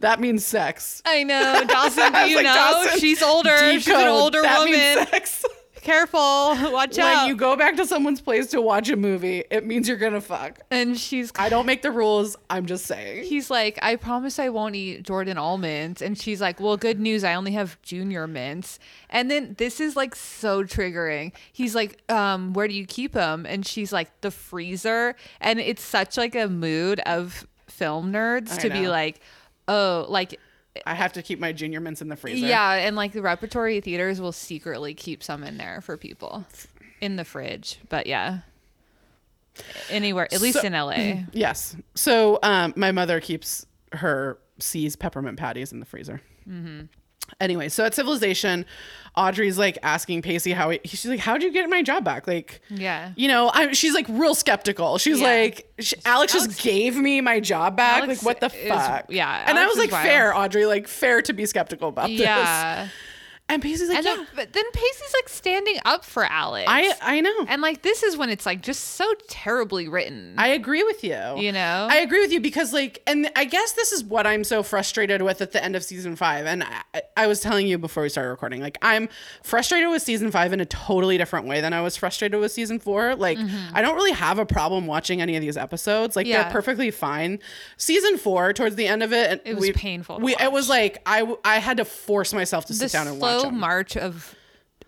that means sex. I know, Dawson. Do I you like, know Dawson, she's older? She's an older That means woman. Careful. Watch when out. you go back to someone's place to watch a movie, it means you're gonna fuck. and she's I don't make the rules. I'm just saying. he's like, I promise I won't eat Jordan almonds. And she's like, Well, good news, I only have junior mints. And then this is like so triggering. He's like, um, where do you keep them? And she's like, the freezer. And it's such like a mood of film nerds I to be like, oh, like I have to keep my junior mints in the freezer. yeah, and like the repertory theaters will secretly keep some in there for people in the fridge. But yeah. Anywhere, at least So- in LA. Yes. So um, my mother keeps her C's peppermint patties in the freezer. Mm-hmm. Anyway, so at Civilization, Audrey's like asking Pacey how he, she's like, "How'd you get my job back?" Like, Yeah. you know, I, she's like real skeptical. She's Yeah. like, she, Alex, Alex- just gave me my job back. Alex like, what the is- fuck? yeah, And I was like, wild. fair, Audrey, like fair to be skeptical about this. And Pacey's like, And yeah, then, but then Pacey's like standing up for Alex. I I know. and like this is when it's like just so terribly written. I agree with you. you know? I agree with you because, like, and I guess this is what I'm so frustrated with at the end of season five. And I, I was telling you before we started recording, like, I'm frustrated with season five in a totally different way than I was frustrated with season four. Like, I don't really have a problem watching any of these episodes. Like, Mm-hmm. Yeah. they're perfectly fine. Season four, towards the end of it, It was we, painful We, it was watch. like I had to force myself to the sit down and watch march of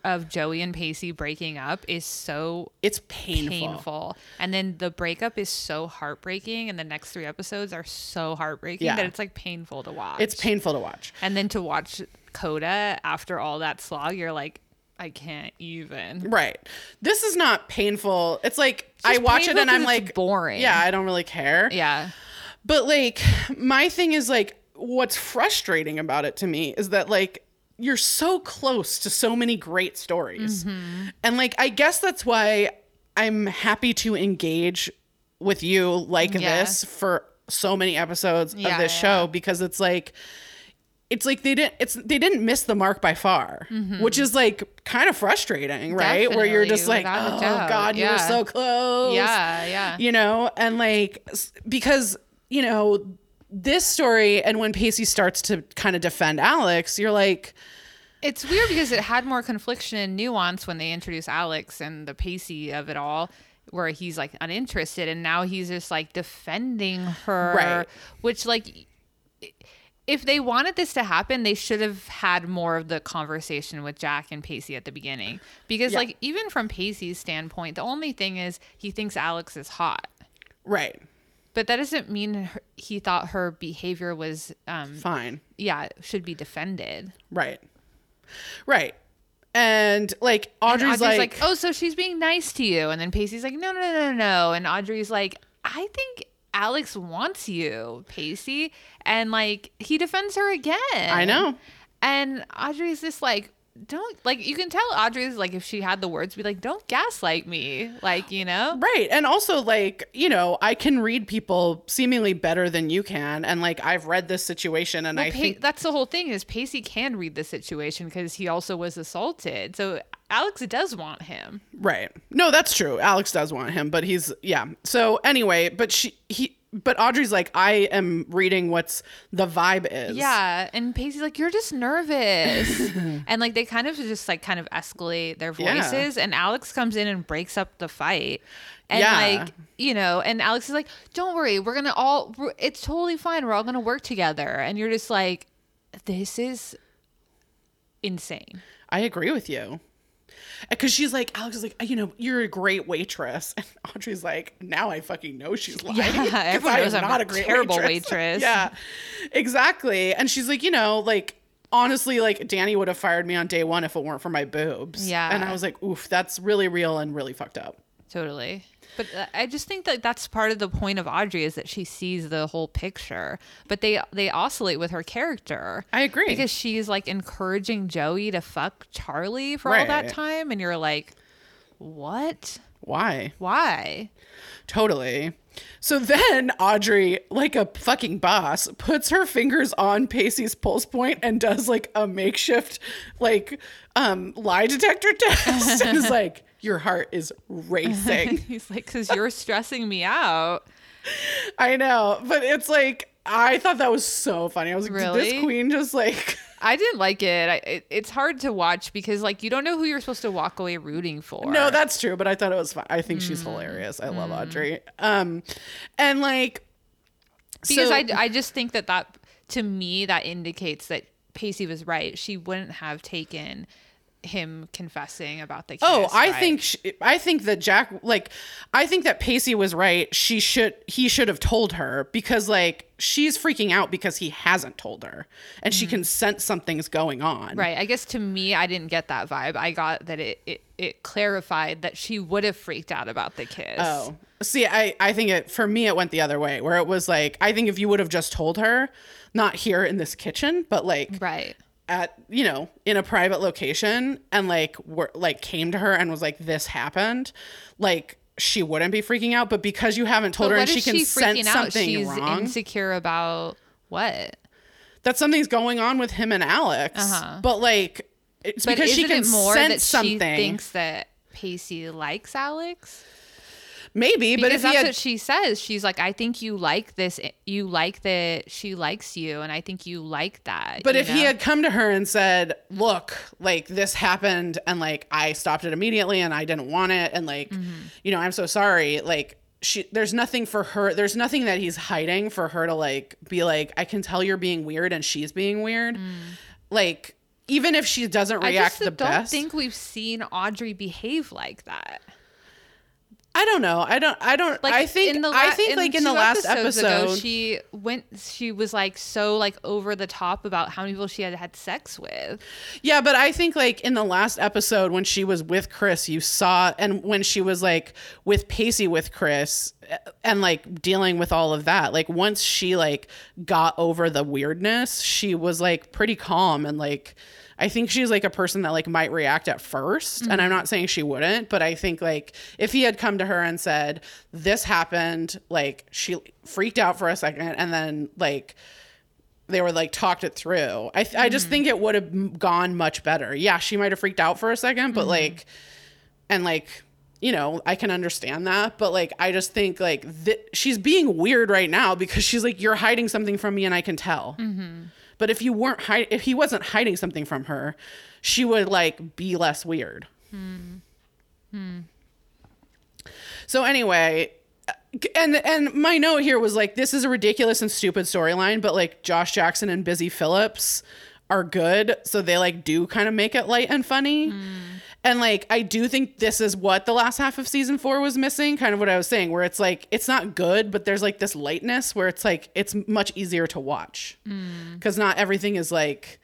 of Joey and Pacey breaking up is so it's painful. painful. And then the breakup is so heartbreaking and the next three episodes are so heartbreaking Yeah. that it's like painful to watch. It's painful to watch. And then to watch Coda after all that slog, you're like, I can't even. Right. This is not painful. It's like I watch it and I'm like boring. Yeah, I don't really care. Yeah. But like my thing is like what's frustrating about it to me is that like you're so close to so many great stories. Mm-hmm. And like I guess that's why I'm happy to engage with you like this for so many episodes Yeah, of this yeah. show because it's like it's like they didn't it's they didn't miss the mark by far which is like kind of frustrating right where you're just Mm-hmm. Like oh god you were Yeah. so close Yeah. Yeah. you know and like because you know this story and when pacey starts to kind of defend alex you're like It's weird because it had more confliction and nuance when they introduced Alex and the Pacey of it all. where he's like uninterested and now he's just like defending her Right. which like if they wanted this to happen they should have had more of the conversation with jack and pacey at the beginning because Yeah. like even from pacey's standpoint the only thing is he thinks alex is hot Right. But that doesn't mean her, he thought her behavior was um Fine. yeah should be defended Right. Right. And like And Audrey's, like, oh, so she's being nice to you. And then Pacey's like, no, no, no, no, no. And Audrey's like, I think Alex wants you, Pacey. And like, he defends her again. I know. And Audrey's just like, don't, like, you can tell Audrey's like, if she had the words, be like, don't gaslight me. Like, you know? Right. And also, like, you know, I can read people seemingly better than you can. And like, I've read this situation and I Pa- think, that's the whole thing is Pacey can read the situation because he also was assaulted. So Alex does want him. right. No, that's true. Alex does want him, but he's, yeah. So anyway, but she, he, but Audrey's like, I am reading what's the vibe is. Yeah, and Pacey's like, "You're just nervous," and like they kind of just like kind of escalate their Yeah. voices, and Alex comes in and breaks up the fight, and Yeah. like you know, and Alex is like, "Don't worry, we're gonna all, it's totally fine. We're all gonna work together," and you're just like, "This is insane." I agree with you. Because she's like, Alex is like, you know, you're a great waitress. And Audrey's like, now I fucking know she's lying. Yeah, everyone knows I'm not a a great terrible waitress. waitress. yeah, exactly. And she's like, you know, like, honestly, like, Danny would have fired me on day one if it weren't for my boobs. Yeah. And I was like, oof, that's really real and really fucked up. Totally. But uh, I just think that that's part of the point of Audrey is that she sees the whole picture. But they they oscillate with her character. I agree. Because she's like encouraging Joey to fuck Charlie for all that time and you're like, "What? Why? Why?" Totally. So then Audrey, like a fucking boss, puts her fingers on Pacey's pulse point and does like a makeshift like um lie detector test and is like, your heart is racing. He's like, "Cuz you're stressing me out." I know, but it's like I thought that was so funny. I was like, did Really? this queen just like I didn't like it. I, it. It's hard to watch because like you don't know who you're supposed to walk away rooting for. No, that's true, but I thought it was fun. I think Mm. she's hilarious. I love Audrey. Um and like because so- I, I just think that that to me that indicates that Pacey was right. She wouldn't have taken him confessing about the kiss. Oh, I right? think sh I think that Jack like I think that Pacey was right. She should he should have told her because like she's freaking out because he hasn't told her and she can sense something's going on. Mm-hmm. right. I guess to me, I didn't get that vibe. I got that it it, it clarified that she would have freaked out about the kiss. Oh. See, I I think it for me it went the other way where it was like I think if you would have just told her not here in this kitchen but like right. At you know in a private location and like were like came to her and was like this happened like she wouldn't be freaking out but because you haven't told But her and she can she sense out? something She's wrong insecure about what? that something's going on with him and Alex Uh-huh. but like it's But because she can it more sense that something she thinks that Pacey likes Alex? Maybe but Because if he that's had what she says. She's like, I think you like this. You like that she likes you, and I think you like that. But if he had come to her and said, "Look, like this happened and like I stopped it immediately and I didn't want it and like Mm-hmm. you know, I'm so sorry." Like she there's nothing for her there's nothing that he's hiding for her to like be like, "I can tell you're being weird and she's being weird." Like even if she doesn't Mm. I react just the don't best. think we've seen Audrey behave like that. I don't know. I don't I don't Like I think in the I la- think like in the last episode ago, she went. She was like so like over the top about how many people she had had sex with. Yeah, but I think like in the last episode when she was with Chris, you saw, and when she was like with Pacey with Chris, eh, and like dealing with all of that, like once she like got over the weirdness, she was like pretty calm and like. I think she's like a person that like might react at 1st and I'm mm-hmm. not saying she wouldn't, but I think like if he had come to her and said this happened, like she freaked out for a second and then like they were like talked it through. I th- I just mm-hmm. think it would have gone much better. Yeah, she might have freaked out for a second, but mm-hmm. like, and like, you know, I can understand that. But like, I just think like th- she's being weird right now because she's like, you're hiding something from me, and I can tell. But if you weren't hide, if he wasn't hiding something from her, she would like be less weird. Hmm. Hmm. So anyway, uh, and and my note here was like this is a ridiculous and stupid storyline, but like Josh Jackson and Busy Phillips are good, so they like do kind of make it light and funny. Hmm. And like I do think this is what the last half of season 4 was missing, kind of what I was saying where it's like it's not good, but there's like this lightness where it's like it's much easier to watch. Mm. Cuz not everything is like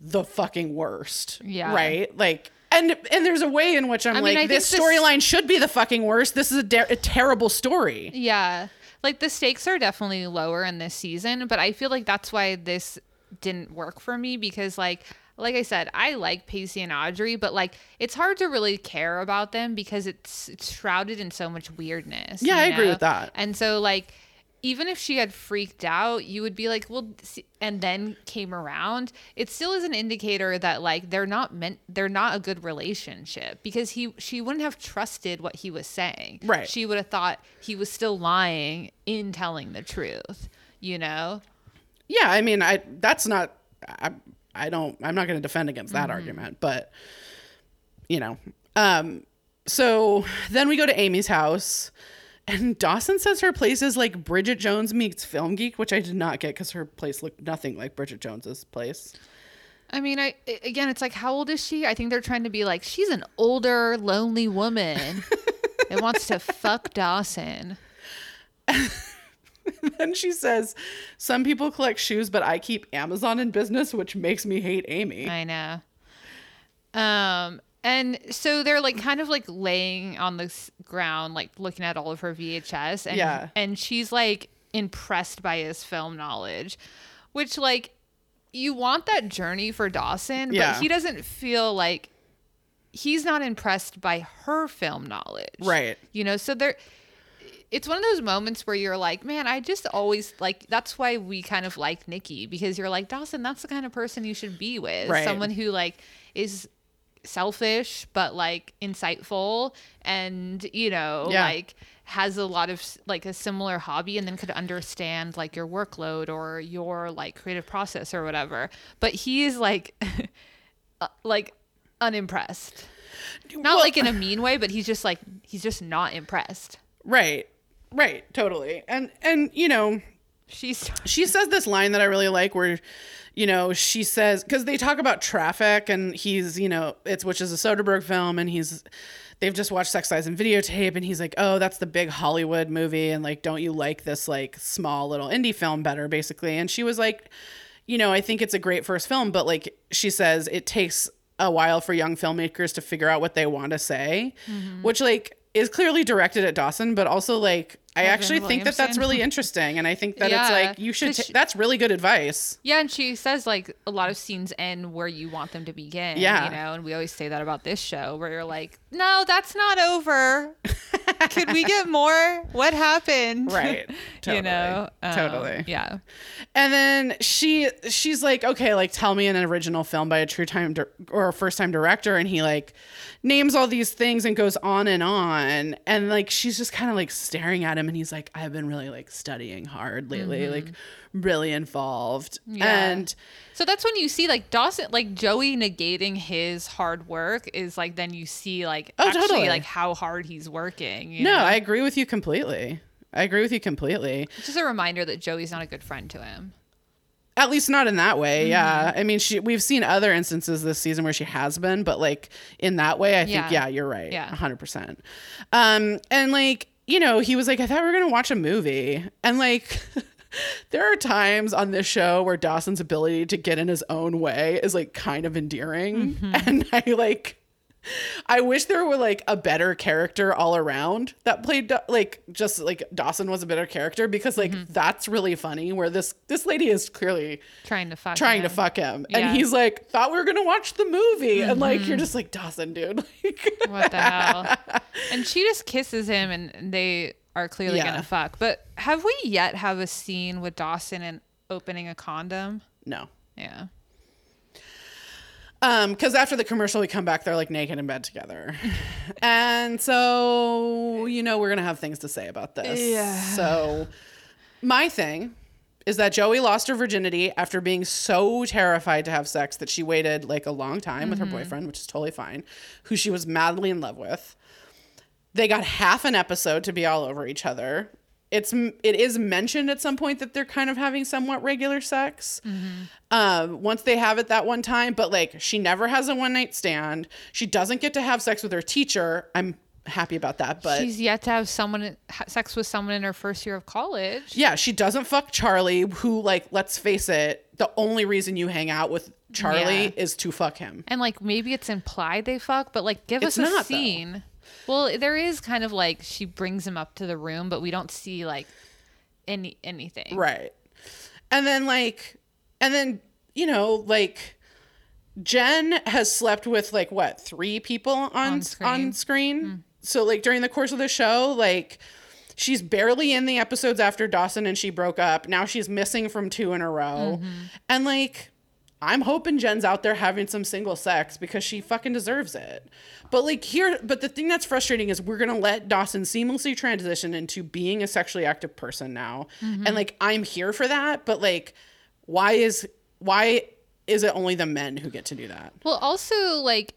the fucking worst. Yeah. Right? Like and and there's a way in which I'm mean, like I think this this- storyline should be the fucking worst. This is a, de- a terrible story. Yeah. Like the stakes are definitely lower in this season, but I feel like that's why this didn't work for me because like like I said, I like Pacey and Audrey, but like it's hard to really care about them because it's, it's shrouded in so much weirdness. Yeah, I agree with that. And so like even if she had freaked out, you would be like, well, and then came around. It still is an indicator that like they're not meant, they're not a good relationship because he, she wouldn't have trusted what he was saying. Right. She would have thought he was still lying in telling the truth. You know. Yeah, I mean, I that's not I I don't I'm not going to defend against that argument, but you know. Um so then we go to Amy's house and Dawson says her place is like Bridget Jones meets Film Geek, which I did not get cuz her place looked nothing like Bridget Jones's place. I mean, I I- again, it's like, how old is she? I think they're trying to be like, she's an older, lonely woman that wants to fuck Dawson. Then she says, "Some people collect shoes, but I keep Amazon in business, which makes me hate Amy." I know. Um, and so they're like kind of like laying on the ground, like looking at all of her VHS, and Yeah. and she's like impressed by his film knowledge, which like you want that journey for Dawson, but Yeah. he doesn't feel like he's not impressed by her film knowledge, Right. You know, so there. It's one of those moments where you're like, man, I just always like. That's why we kind of like Nikki because you're like Dawson. That's the kind of person you should be with. Right. Someone who like is selfish but like insightful and you know Yeah. like has a lot of like a similar hobby and then could understand like your workload or your like creative process or whatever but he is like uh, like unimpressed not Well- like in a mean way but he's just like he's just not impressed Right. Right, totally. And and you know, she's she says this line that I really like where you know, she says cuz they talk about traffic and he's, you know, it's which is a Soderbergh film and he's they've just watched Sex Lies and Videotape and he's like, "Oh, that's the big Hollywood movie and like don't you like this like small little indie film better basically?" And she was like, "You know, I think it's a great first film, but like she says it takes a while for young filmmakers to figure out what they want to say," mm-hmm. which like is clearly directed at Dawson, but also like I actually think that that's really interesting, and I think that it's like you should. ta- she- that's really good advice. Yeah, and she says like a lot of scenes end where you want them to begin. Yeah. You know, and we always say that about this show where you're like, No, that's not over. Could we get more? What happened? Right. Totally. you know? Um, Totally. Yeah. And then she she's like, okay, like tell me an original film by a true time di- or a first time director, and he like names all these things and goes on and on, and like she's just kind of like staring at him, and he's like, I've been really like studying hard lately, like really involved, Mm-hmm. Yeah. and So that's when you see like Dawson, like Joey negating his hard work is like then you see like Oh, actually totally. like how hard he's working. You no, know? I agree with you completely. I agree with you completely. It's just a reminder that Joey's not a good friend to him. At least not in that Mm-hmm. way. Yeah. I mean, she we've seen other instances this season where she has been, but like in that way, I think Yeah. yeah, you're right. Yeah. 100%. Um and like, you know, he was like I thought we were going to watch a movie. And like there are times on this show where Dawson's ability to get in his own way is like kind of endearing Mm-hmm. and I like I wish there were like a better character all around that played like just like Dawson was a better character because like Mm-hmm. that's really funny where this this lady is clearly Trying to fuck trying to fuck him Yeah. and he's like thought we were gonna watch the movie and like Mm-hmm. you're just like Dawson dude like What the hell? And she just kisses him and they are clearly Yeah. gonna fuck. But have we yet have a scene with Dawson and opening a condom? no Yeah. um because after the commercial we come back they're like naked in bed together and so you know we're gonna have things to say about this Yeah. so my thing is that Joey lost her virginity after being so terrified to have sex that she waited like a long time with her boyfriend, which is totally fine, who she was madly in love with. They got half an episode to be all over each other. It's it is mentioned at some point that they're kind of having somewhat regular sex. Um, once they have it that one time, but like she never has a one night stand. She doesn't get to have sex with her teacher. I'm happy about that, but She's yet to have someone sex with someone in her first year of college. yeah, she doesn't fuck Charlie, who like let's face it, the only reason you hang out with Charlie Yeah. is to fuck him. And like maybe it's implied they fuck, but like give It's us a not, though. Well, there is kind of like she brings him up to the room, but we don't see like any anything. Right. And then like and then, you know, like Jen has slept with like what, three people on on On screen? screen. Hmm. So like during the course of the show, like she's barely in the episodes after Dawson and she broke up. Now she's missing from two in a row. Mm-hmm. And like I'm hoping Jen's out there having some single sex because she fucking deserves it. But like here, but the thing that's frustrating is we're gonna let Dawson seamlessly transition into being a sexually active person now, mm-hmm. and like I'm here for that. But like, why is why is it only the men who get to do that? Well, also like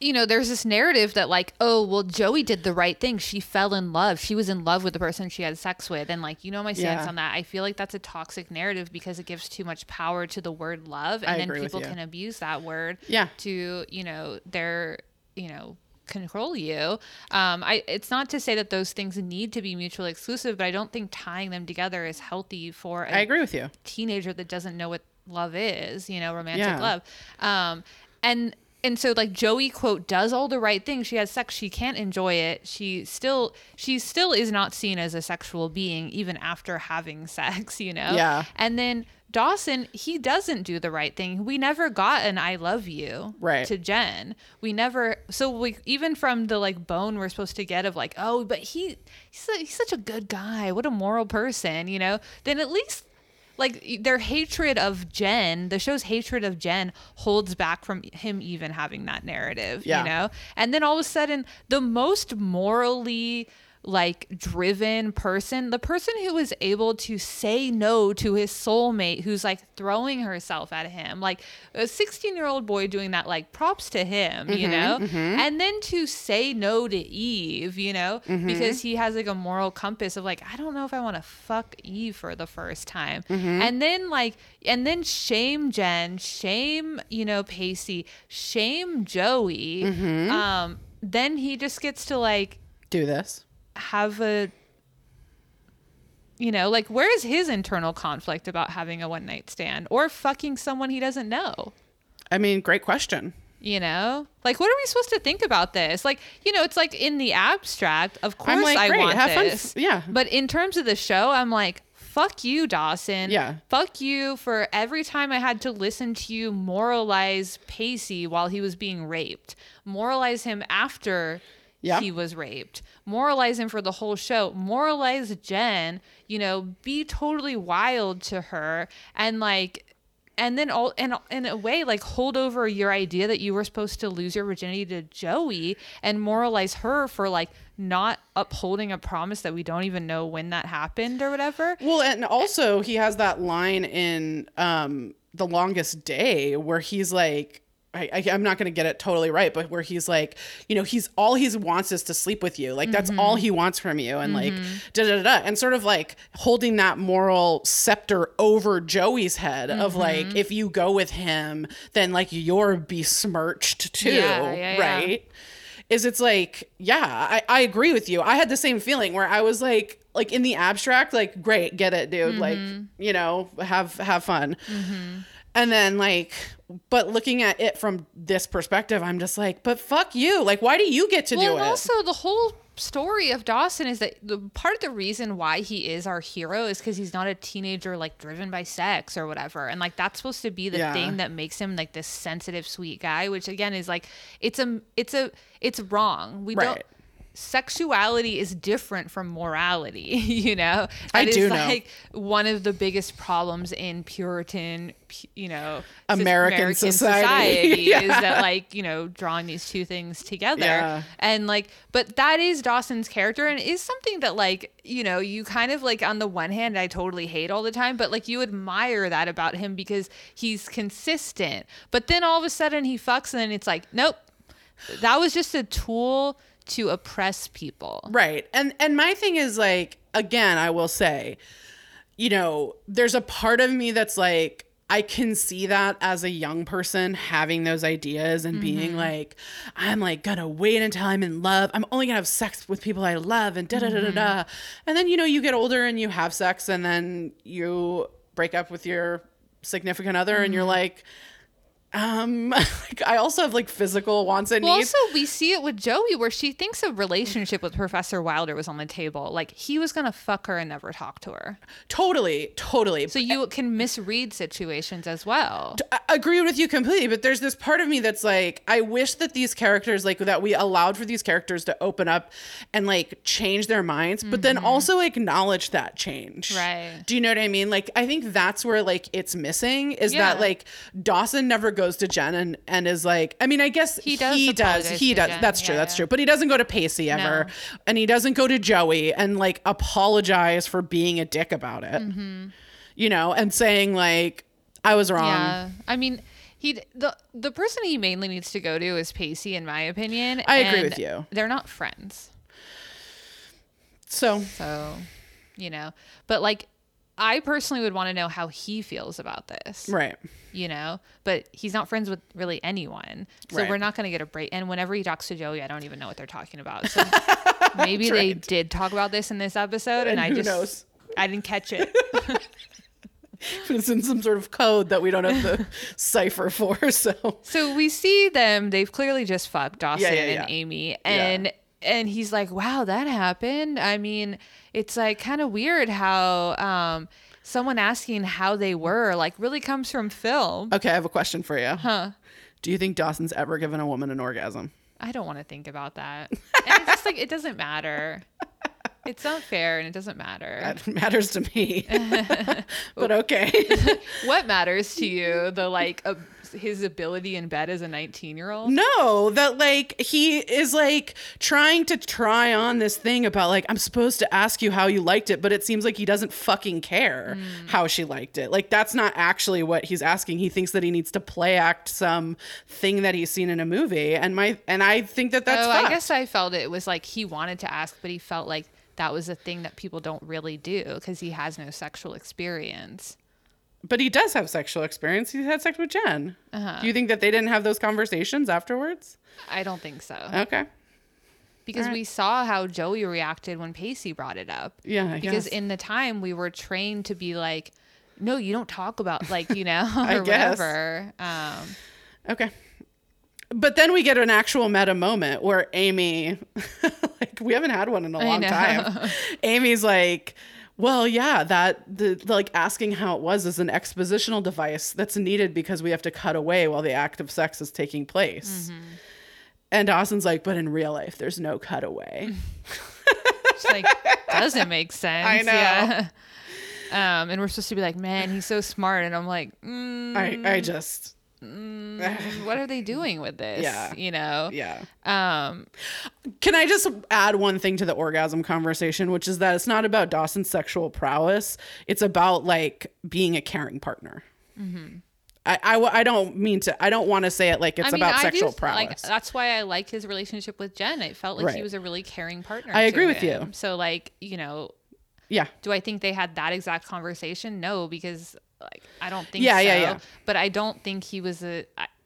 you know, there's this narrative that like, oh, well, Joey did the right thing. She fell in love. She was in love with the person she had sex with, and like, you know, my stance Yeah. on that. I feel like that's a toxic narrative because it gives too much power to the word love, and I then people can abuse that word. Yeah. To you know their you know control you. Um, I it's not to say that those things need to be mutually exclusive, but I don't think tying them together is healthy for a I agree with you. teenager that doesn't know what love is, you know, romantic Yeah. love. Um, and and so like Joey quote does all the right things. She has sex. She can't enjoy it. She still she still is not seen as a sexual being even after having sex, you know. Yeah. And then Dawson, he doesn't do the right thing. We never got an "I love you" Right. to Jen. We never. So we even from the like bone we're supposed to get of like, oh, but he he's, a, he's such a good guy. What a moral person, you know. Then at least like their hatred of Jen, the show's hatred of Jen holds back from him even having that narrative, Yeah. you know? And then all of a sudden, the most morally like driven person, the person who is able to say no to his soulmate who's like throwing herself at him, like a 16 year old boy doing that, like props to him, you mm-hmm, know? Mm-hmm. And then to say no to Eve, you know, mm-hmm. because he has like a moral compass of like, I don't know if I want to fuck Eve for the first time. And then like, and then shame Jen, shame, you know, Pacey, shame Joey. Um, then he just gets to like, Do this. Have a you know like where is his internal conflict about having a one night stand or fucking someone he doesn't know I mean, great question. you know like what are we supposed to think about this like you know it's like in the abstract of course like, i want have fun. this Yeah. but in terms of the show i'm like fuck you dawson Yeah. fuck you for every time i had to listen to you moralize pacey while he was being raped moralize him after Yeah. he was raped moralize him for the whole show moralize jen you know be totally wild to her and like and then all and in a way like hold over your idea that you were supposed to lose your virginity to Joey and moralize her for like not upholding a promise that we don't even know when that happened or whatever. Well, and also he has that line in um, The Longest Day where he's like, I, I, I'm not going to get it totally right, but where he's like, you know, he's all he wants is to sleep with you. Like, that's mm-hmm. all he wants from you. And like, mm-hmm. da da da. And sort of like holding that moral scepter over Joey's head of mm-hmm. like, if you go with him, then like you're besmirched too. Yeah, yeah, yeah. right? is it's like yeah I, I agree with you i had the same feeling where i was like like in the abstract like great get it dude like Mm-hmm. you know have have fun and then like but looking at it from this perspective i'm just like but fuck you like why do you get to well, do and it also the whole story of Dawson is that the part of the reason why he is our hero is because he's not a teenager like driven by sex or whatever, and like that's supposed to be the Yeah. thing that makes him like this sensitive, sweet guy. Which again is like it's a it's a it's wrong. We don't. Sexuality is different from morality, you know. I do know. like one of the biggest problems in Puritan, you know, sis- American society. is that like you know drawing these two things together Yeah. and like but that is dawson's character and is something that like you know you kind of like on the one hand i totally hate all the time but like you admire that about him because he's consistent but then all of a sudden he fucks and then it's like nope that was just a tool to oppress people. Right. And and my thing is like again, I will say, you know, there's a part of me that's like I can see that as a young person having those ideas and being mm-hmm. like, I'm like gonna wait until I'm in love. I'm only gonna have sex with people I love and da da da da da. Mm-hmm. And then you know you get older and you have sex and then you break up with your significant other and you're mm-hmm. like, um, like, I also have like physical wants and Well, needs. also we see it with Joey where she thinks a relationship with Professor Wilder was on the table. Like he was gonna fuck her and never talk to her. Totally, totally. So you can misread situations as well. I agree with you completely, but there's this part of me that's like, I wish that these characters, like, that we allowed for these characters to open up and like change their minds, but then also acknowledge that change. Mm-hmm. Right. Do you know what I mean? Like, I think that's where like it's missing is Yeah. that like Dawson never goes to Jen and, and is like, I mean, I guess He does he does, he does. Jen. That's true. Yeah, that's yeah. true. But he doesn't go to Pacey ever, No. and he doesn't go to Joey and like apologize for being a dick about it. Mm-hmm. You know, and saying like, I was wrong. Yeah, I mean, he the the person he mainly needs to go to is Pacey, in my opinion. I agree and with you. They're not friends, So so you know. But like, I personally would want to know how he feels about this. right. You know, but he's not friends with really anyone, so Right. we're not going to get a break. And whenever he talks to Joey, I don't even know what they're talking about. So maybe they right. did talk about this in this episode, and, And I just knows? I didn't catch it. It's in some sort of code that we don't have the cipher for. So So we see them. They've clearly just fucked Dawson Yeah, yeah, and. Amy, and and he's like, "Wow, that happened." I mean, it's like kind of weird how um, someone asking how they were like really comes from film. okay, I have a question for you. Huh? Do you think Dawson's ever given a woman an orgasm? I don't want to think about that. and it's just like it doesn't matter. It's not fair, and it doesn't matter. That matters to me. but okay. What matters to you? The like uh, his ability in bed as a 19 year old. no, that like he is like trying to try on this thing about like I'm supposed to ask you how you liked it, but it seems like he doesn't fucking care hmm. how she liked it. Like that's not actually what he's asking. He thinks that he needs to play act some thing that he's seen in a movie, and my and I think that that's oh, fucked. I guess I felt it was like he wanted to ask, but he felt like that was a thing that people don't really do because he has no sexual experience. But he does have sexual experience. He's had sex with Jen. Uh-huh. Do you think that they didn't have those conversations afterwards? I don't think so Okay. because alright. we saw how Joey reacted when Pacey brought it up. Yeah. I Because guess. in the time we were trained to be like, no, you don't talk about like you know or guess. whatever. Um, okay. But then we get an actual meta moment where Amy, like we haven't had one in a long time. Amy's like, well, yeah, that the like asking how it was is an expositional device that's needed because we have to cut away while the act of sex is taking place. Mm-hmm. And Dawson's like, but in real life, there's no cutaway. It's like doesn't make sense. I know. Yeah. Um, and we're supposed to be like, man, he's so smart, and I'm like, mm, I, I just, what are they doing with this? Yeah. you know. yeah. Um, Can I just add one thing to the orgasm conversation, which is that it's not about Dawson's sexual prowess. It's about like being a caring partner. I I don't mean to, I don't want to say it like it's Mm-hmm. I mean, about I sexual do, prowess. like that's why I like his relationship with Jen. It felt like he was a really caring partner. I agree with you. So like, you know, yeah. do I think they had that exact conversation? No, because like I don't think Yeah, so. yeah, yeah. But I don't think he was a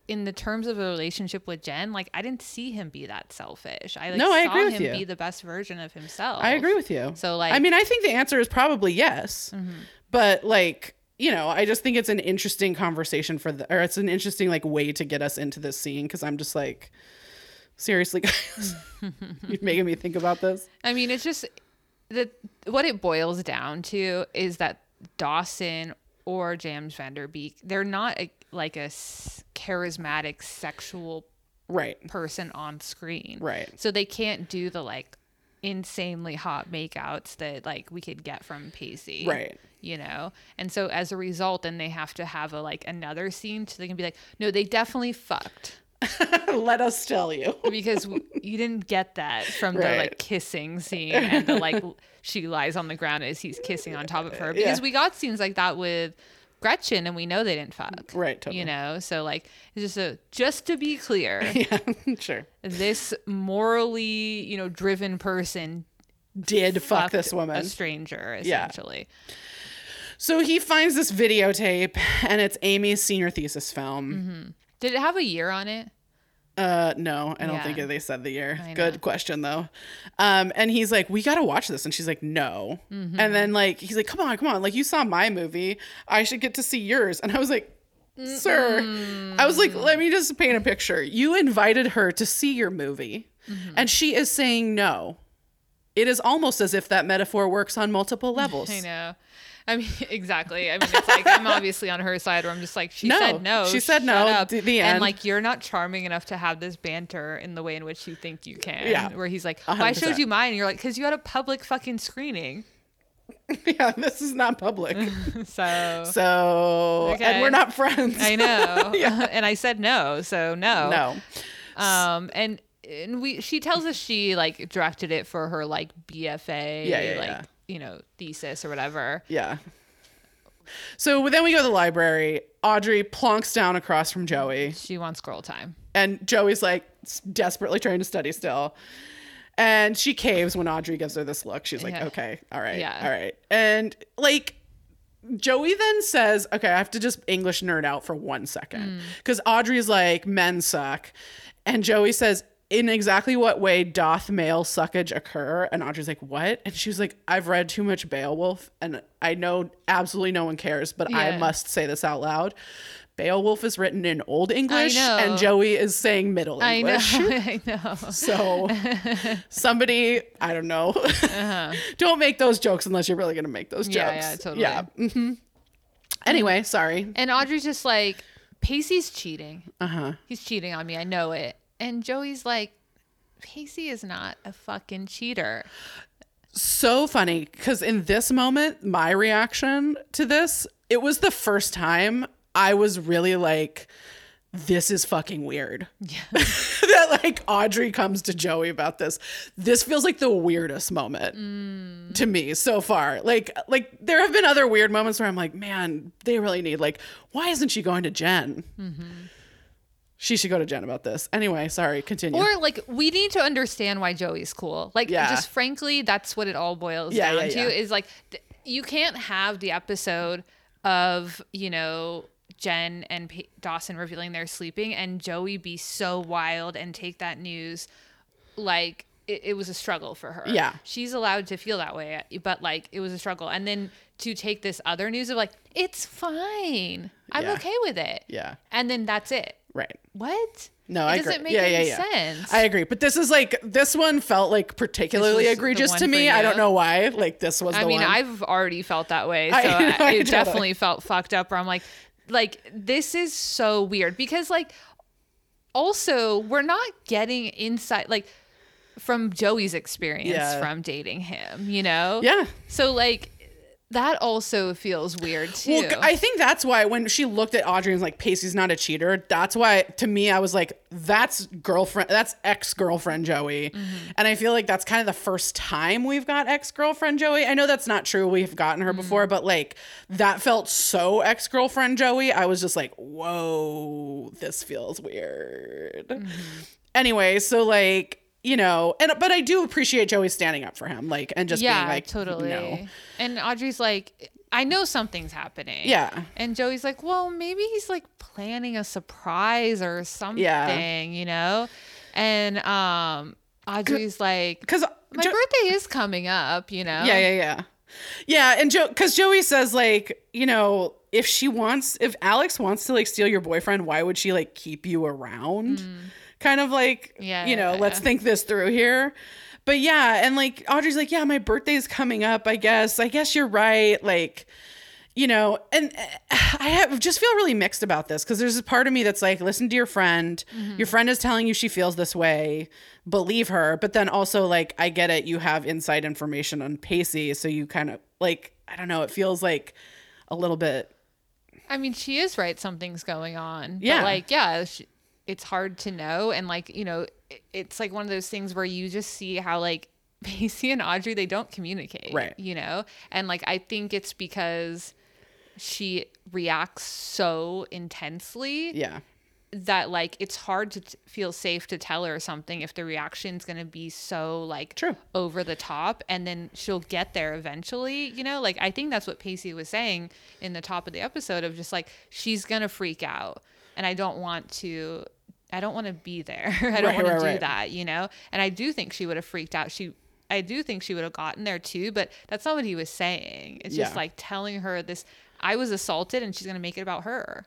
in the terms of a relationship with Jen, like I didn't see him be that selfish. I like No, I saw agree with him you. be the best version of himself. I agree with you. So like I mean, I think the answer is probably yes, Mm-hmm. but like, you know, I just think it's an interesting conversation for the, or it's an interesting like way to get us into this scene because I'm just like, seriously, guys, you're making me think about this. I mean, it's just that what it boils down to is that Dawson or James Van Der Beek, they're not a, like a charismatic sexual Right. person on screen. Right. So they can't do the like insanely hot makeouts that like we could get from Pacey. Right. You know? And so as a result, then they have to have a like another scene so they can be like, no, they definitely fucked. Let us tell you. because you didn't get that from the like kissing scene and the like she lies on the ground as he's kissing on top of her because Yeah. we got scenes like that with Gretchen, and we know they didn't fuck. Right, totally. You know, so like it's just a just to be clear, yeah, sure. this morally, you know, driven person Did fuck this woman. a stranger, Yeah. essentially. So he finds this videotape, and it's Amy's senior thesis film. Mm-hmm. Did it have a year on it? Uh, no, I don't Yeah. think they said the year. Good question though. Um, and he's like, "We gotta watch this," and she's like, "No." Mm-hmm. And then like he's like, "Come on, come on! Like you saw my movie, I should get to see yours." And I was like. Sir, I was like, let me just paint a picture. You invited her to see your movie, Mm-hmm. and she is saying no. It is almost as if that metaphor works on multiple levels. I know. I mean, exactly. I mean, it's like I'm obviously on her side, where I'm just like, she No. said no. She said no. up. The- the And end. like, you're not charming enough to have this banter in the way in which you think you can. Yeah. Where he's like, well, I showed you mine. And you're like, because you had a public fucking screening. yeah, this is not public. So So, Okay. and we're not friends. I know. Yeah. and I said no. So no. no. Um, and and we she tells us she like directed it for her like BFA, Yeah, yeah, like yeah. You know thesis or whatever. Yeah. So then we go to the library. Audrey plonks down across from Joey, She wants girl time. and Joey's like desperately trying to study still. And she caves when Audrey gives her this look. She's like, Yeah. okay, all right, Yeah. all right. And like, Joey then says, okay, I have to just English nerd out for one Mm. Because Audrey's like, men suck. And Joey says, in exactly what way doth male suckage occur? And Audrey's like, what? And she was like, I've read too much Beowulf and I know absolutely no one cares, but I must say this out loud. Beowulf is written in Old English and Joey is saying Middle I know. English. I know. So somebody, I don't know, don't make those jokes unless you're really going to make those jokes. Uh-huh. Yeah, yeah, totally. Yeah. hmm Anyway, sorry. And Audrey's just like, Pacey's cheating. Uh huh. He's cheating on me. I know it. And Joey's like, Pacey is not a fucking cheater. So funny because in this moment, my reaction to this, it was the first time I was really like, this is fucking weird. Yeah. that like Audrey comes to Joey about this. This feels like the weirdest moment mm. to me so far. Like like there have been other weird moments where I'm like, man, they really need like, why isn't she going to Jen? Mm-hmm. She should go to Jen about this. Anyway, sorry, continue. Or like, we need to understand why Joey's cool. Like, Yeah. just frankly, that's what it all boils Yeah, down yeah, to is like, th- you can't have the episode of, you know, Jen and Pa Dawson revealing they're sleeping and Joey be so wild and take that news like it, it was a struggle for her. Yeah. She's allowed to feel that way, but like it was a struggle. And then to take this other news of like, it's fine. I'm Yeah. okay with it. yeah, And then that's it. right. What? No, it I doesn't agree. make yeah, any yeah, yeah. sense. I agree. But this is like this one felt like particularly This was the egregious to me. I don't know why. Like this was I mean, one. I've already felt that way, so I- I, I definitely felt fucked up. Where I'm like, like this is so weird because like, also we're not getting insight like from Joey's experience Yeah. from dating him, you know? yeah. So like, that also feels weird too. Well, I think that's why when she looked at Audrey and was like, Pacey's not a cheater, that's why to me, I was like, that's girlfriend, that's ex girlfriend Joey. Mm-hmm. And I feel like that's kind of the first time we've got ex girlfriend Joey. I know that's not true. We've gotten her Mm-hmm. before, but like that felt so ex girlfriend Joey. I was just like, whoa, this feels weird. Mm-hmm. Anyway, so like, you know, and but I do appreciate Joey standing up for him, like, and just yeah, being like, totally. no. And Audrey's like, I know something's happening. Yeah. And Joey's like, well, maybe he's like planning a surprise or something, yeah. you know? And um Audrey's like, Because my birthday is coming up, you know? Yeah, yeah, yeah. Yeah, and Joe, because Joey says like, you know, if she wants, if Alex wants to like steal your boyfriend, why would she like keep you around? Kind of like. Yeah, you know, yeah, let's yeah. think this through here. But yeah, and like Audrey's like, yeah, my birthday's coming up. I guess, I guess you're right. Like, you know, and uh, I have just feel really mixed about this because there's a part of me that's like, listen to your friend. Mm-hmm. Your friend is telling you she feels this way. Believe her. But then also, like, I get it. You have inside information on Pacey. So you kind of like, I don't know. It feels like a little bit. I mean, she is right. Something's going on. Yeah. But like, yeah, she, it's hard to know. And like, you know, it's like one of those things where you just see how like Pacey and Audrey, they don't communicate. Right. You know? And like, I think it's because she reacts so intensely Yeah. that like it's hard to t- feel safe to tell her something if the reaction's going to be so like True. over the top and then she'll get there eventually you know like i think that's what pacey was saying in the top of the episode of just like she's going to freak out and i don't want to i don't want to be there i don't Right, want to do right. that you know and i do think she would have freaked out she I do think she would have gotten there too, but that's not what he was saying. It's just like telling her this I was assaulted and she's going to make it about her.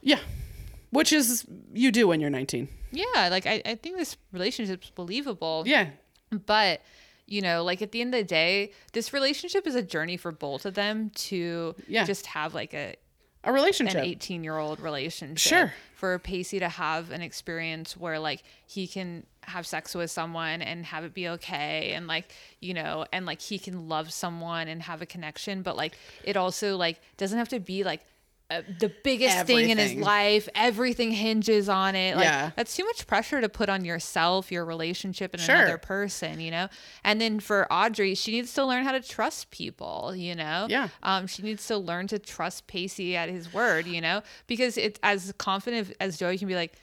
Yeah. Which is you do when you're 19. Yeah, like I, I think this relationship's believable. Yeah. But, you know, like at the end of the day, this relationship is a journey for both of them to Yeah. just have like a A relationship, an 18 year old relationship. Sure. For Pacey to have an experience where like he can have sex with someone and have it be okay and like, you know, and like he can love someone and have a connection, but like it also like doesn't have to be like the biggest thing in his life. Everything hinges on it. Like Yeah. that's too much pressure to put on yourself, your relationship, and Sure. another person, you know? And then for Audrey, she needs to learn how to trust people, you know? Yeah. Um, she needs to learn to trust Pacey at his word, you know? Because it's as confident as Joey can be like,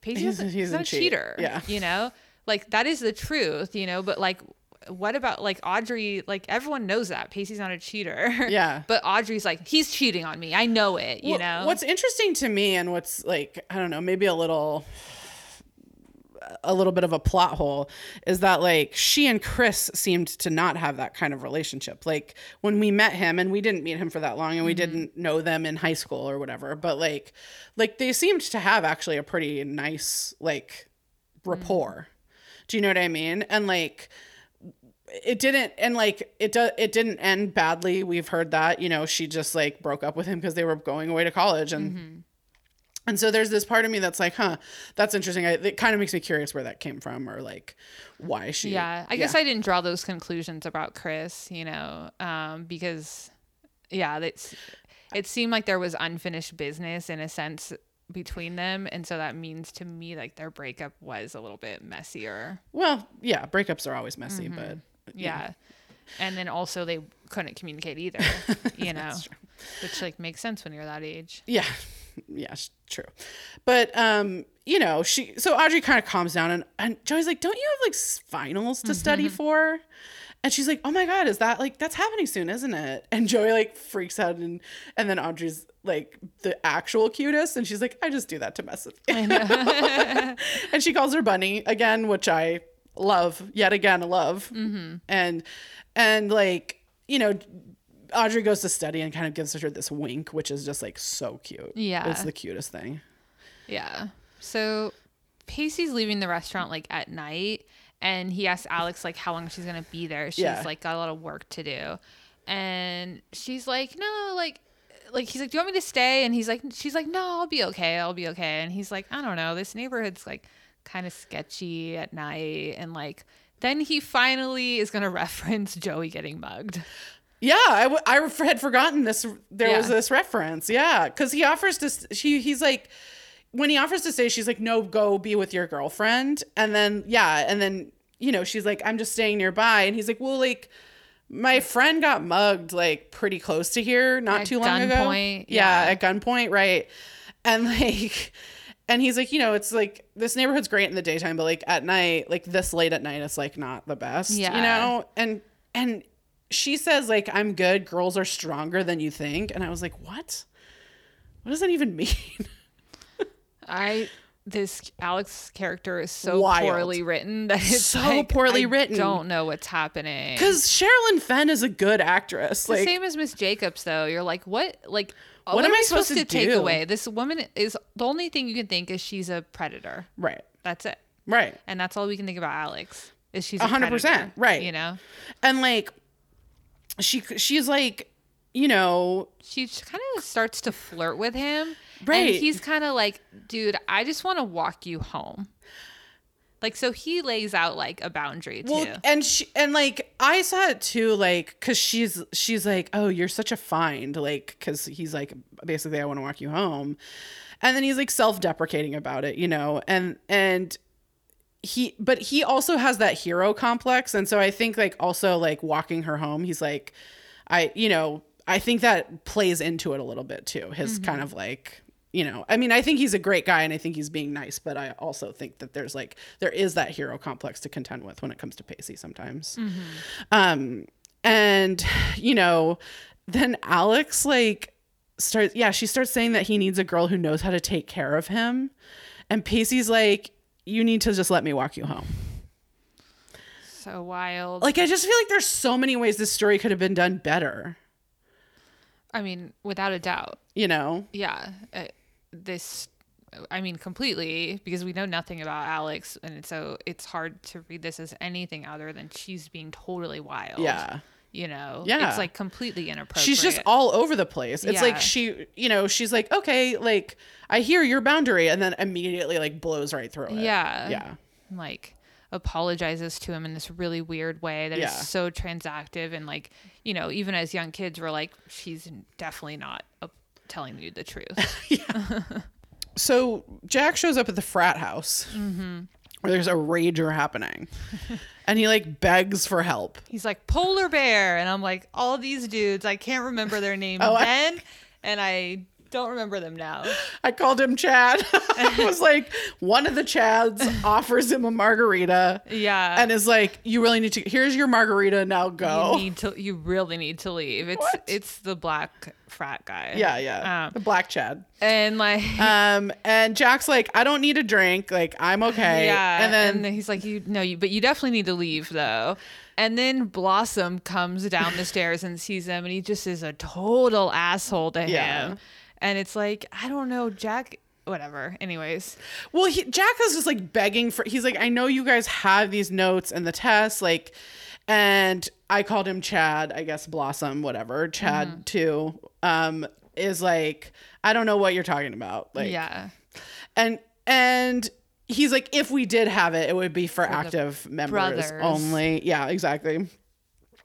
Pacey He's- he's, he's not a cheat. cheater. Yeah. You know? Like that is the truth, you know? But like what about like Audrey? Like everyone knows that Pacey's not a cheater. Yeah. but Audrey's like, he's cheating on me. I know it, you Well, know? What's interesting to me and what's like, I don't know, maybe a little a little bit of a plot hole is that like she and Chris seemed to not have that kind of relationship. Like when we met him and we didn't meet him for that long and we mm-hmm. didn't know them in high school or whatever, but like like they seemed to have actually a pretty nice like mm-hmm. rapport. Do you know what I mean? And like it didn't and like it do, it didn't end badly. We've heard that, you know, she just like broke up with him because they were going away to college and and so there's this part of me that's like, huh, that's interesting. I, it kind of makes me curious where that came from or like why she Yeah, I guess I didn't draw those conclusions about Chris, you know, um, because yeah, it's it seemed like there was unfinished business in a sense between them, and so that means to me like their breakup was a little bit messier. Well, yeah, breakups are always messy, but Mm-hmm. Yeah. And then also they couldn't communicate either, you know, which like makes sense when you're that age. Yeah. Yeah, true. But um, you know, she so Audrey kind of calms down and and Joey's like, "Don't you have like finals to study for?" And she's like, "Oh my god, is that like that's happening soon, isn't it?" And Joey like freaks out and and then Audrey's like the actual cutest and she's like, "I just do that to mess with you." and she calls her bunny again, which I love. Yet again, love. Mm-hmm. And and like, you know, Audrey goes to study and kind of gives her this wink, which is just like so cute. Yeah. It's the cutest thing. Yeah. So Pacey's leaving the restaurant like at night and he asks Alex like how long she's gonna be there. She's Yeah. like got a lot of work to do. And she's like, No, like like he's like, Do you want me to stay? And he's like she's like, No, I'll be okay, I'll be okay. And he's like, I don't know, this neighborhood's like kind of sketchy at night and like then he finally is gonna reference Joey getting mugged. Yeah, I, w- I had forgotten this. There was this reference. Yeah, because he offers to. She he's like, when he offers to stay, she's like, no, go be with your girlfriend. And then yeah, and then you know she's like, I'm just staying nearby. And he's like, well, like my friend got mugged like pretty close to here not At too long ago. At gunpoint, Yeah, yeah. at gunpoint, right? And like. And he's like, you know, it's like this neighborhood's great in the daytime, but like at night, like this late at night, it's like not the best, Yeah. you know. And and she says like I'm good. Girls are stronger than you think. And I was like, what? What does that even mean? I this Alex character is so Wild. poorly written that it's So like, poorly I written. Don't know what's happening. Because Sherilyn Fenn is a good actress. the Like, same as Miss Jacobs, though. You're like, what? Like, What what, am am I supposed, supposed to to take away? This woman is the only thing you can think is she's a predator. right, That's it, right, and that's all we can think about Alex. Is she's A a hundred percent, predator, right. You know, and like she she's like, you know, she kind of starts to flirt with him, Right. And he's kind of like, dude, I just want to walk you home. Like, so he lays out like a boundary too. well, and she and like I saw it too, like because she's she's like, oh, you're such a find, like because he's like basically I want to walk you home, and then he's like self-deprecating about it, you know, and and he but he also has that hero complex and so i think like also like walking her home he's like i you know I think that plays into it a little bit too. His Mm-hmm. kind of like, you know, I mean, I think he's a great guy and I think he's being nice, but I also think that there's like there is that hero complex to contend with when it comes to Pacey sometimes. Mm-hmm. Um and you know, then Alex like starts yeah, she starts saying that he needs a girl who knows how to take care of him. And Pacey's like, you need to just let me walk you home. So wild. Like I just feel like there's so many ways this story could have been done better, I mean, without a doubt. you know? Yeah. Uh, this, I mean, completely because we know nothing about Alex, and so it's hard to read this as anything other than she's being totally wild. Yeah. You know. Yeah. It's like completely inappropriate. She's just all over the place. It's Yeah. like she, you know, she's like, "Okay, like I hear your boundary." And then immediately like blows right through it. Yeah. Yeah. like apologizes to him in this really weird way that is Yeah. so transactive and like you know even as young kids we're like she's definitely not uh, telling you the truth yeah. So Jack shows up at the frat house. Mm-hmm. Where there's a rager happening. and he like begs for help. he's like polar bear and i'm like all these dudes i can't remember their name Oh, I- and i don't remember them now I called him Chad. I was like, one of the Chads offers him a margarita yeah and is like, you really need to here's your margarita, now go. you need to you really need to leave it's What? it's the black frat guy yeah, yeah. um, the black Chad. and like Um, and Jack's like, I don't need a drink. Like, I'm okay. Yeah, And then, he's like, "You no, you, but you definitely need to leave though." And then Blossom comes down the stairs and sees him, and he just is a total asshole to Yeah. And it's like, I don't know, Jack. Whatever. Anyways, well, he, Jack is just like begging for, he's like, I know you guys have these notes and the tests. Like, and I called him Chad, I guess Blossom, whatever. Chad Mm-hmm. too, um, is like, I don't know what you're talking about. Like, yeah, and, and, He's like, if we did have it, it would be for, active members brothers. only. Yeah, exactly.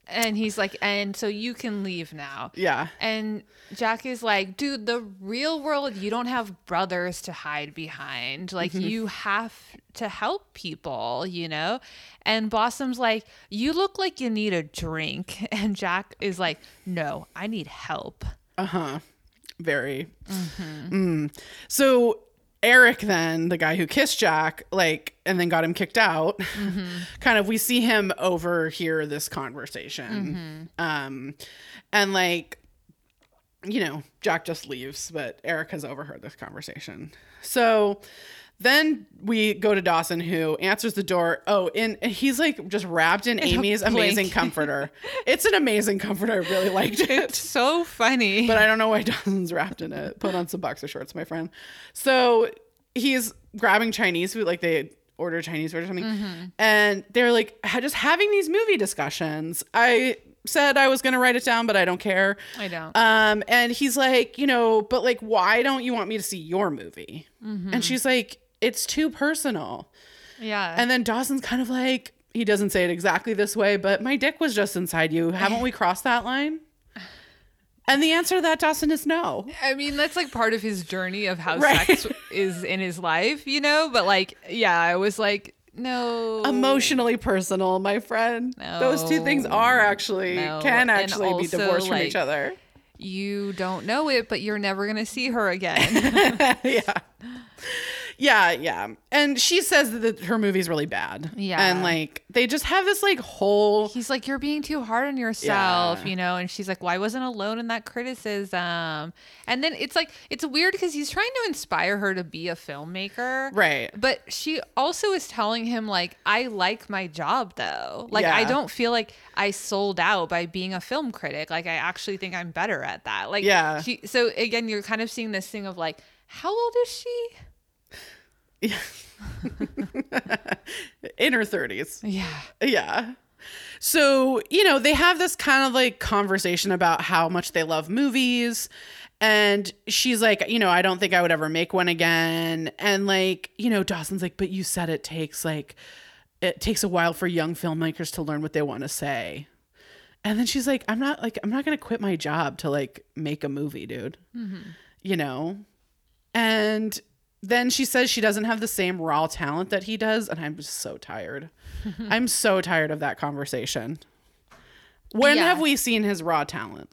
And he's like, and so you can leave now. Yeah. And Jack is like, dude, the real world, you don't have brothers to hide behind. Like, Mm-hmm. you have to help people, you know? And Blossom's like, you look like you need a drink. And Jack is like, no, I need help. Uh huh. Very. Mm. So Eric, then the guy who kissed Jack, like, and then got him kicked out. kind of, we see him overhear this conversation, um, and like, you know, Jack just leaves, but Eric has overheard this conversation. So. Then we go to Dawson, who answers the door. Oh, and he's like just wrapped in Amy's amazing comforter. It's an amazing comforter. I really liked it So funny. but I don't know why Dawson's wrapped in it. Put on some boxer shorts, my friend. So he's grabbing Chinese food, like they order Chinese food or something, and they're like just having these movie discussions. I said I was going to write it down, but I don't care. I don't. Um, and he's like, you know, but like, why don't you want me to see your movie? And she's like, it's too personal. yeah. And then Dawson's kind of like, he doesn't say it exactly this way, but my dick was just inside you. Haven't we crossed that line? And the answer to that, Dawson, is no. I mean, that's like part of his journey of how Right. sex is in his life, you know? But like, yeah, I was like, no. Emotionally personal, my friend. Those two things are actually, No. can actually be also, divorced from like- each other. You don't know it, but you're never going to see her again. yeah. Yeah, yeah. And she says that her movie's really bad. Yeah. And like, they just have this like whole. He's like, You're being too hard on yourself, Yeah. you know? And she's like, Well, wasn't alone in that criticism. And then it's like, it's weird because he's trying to inspire her to be a filmmaker. Right. But she also is telling him, like, I like my job though. Like, I don't feel like I sold out by being a film critic. Like, I actually think I'm better at that. Like, Yeah. She, so again, you're kind of seeing this thing of like, how old is she? in her 30s. Yeah. Yeah. So, you know, they have this kind of like conversation about how much they love movies. And she's like, you know, I don't think I would ever make one again. And like, you know, Dawson's like, but you said it takes like, it takes a while for young filmmakers to learn what they want to say. And then she's like, I'm not like, I'm not going to quit my job to like make a movie, dude. Mm-hmm. You know? And then she says she doesn't have the same raw talent that he does. And I'm just so tired. I'm so tired of that conversation. When Yeah. have we seen his raw talent?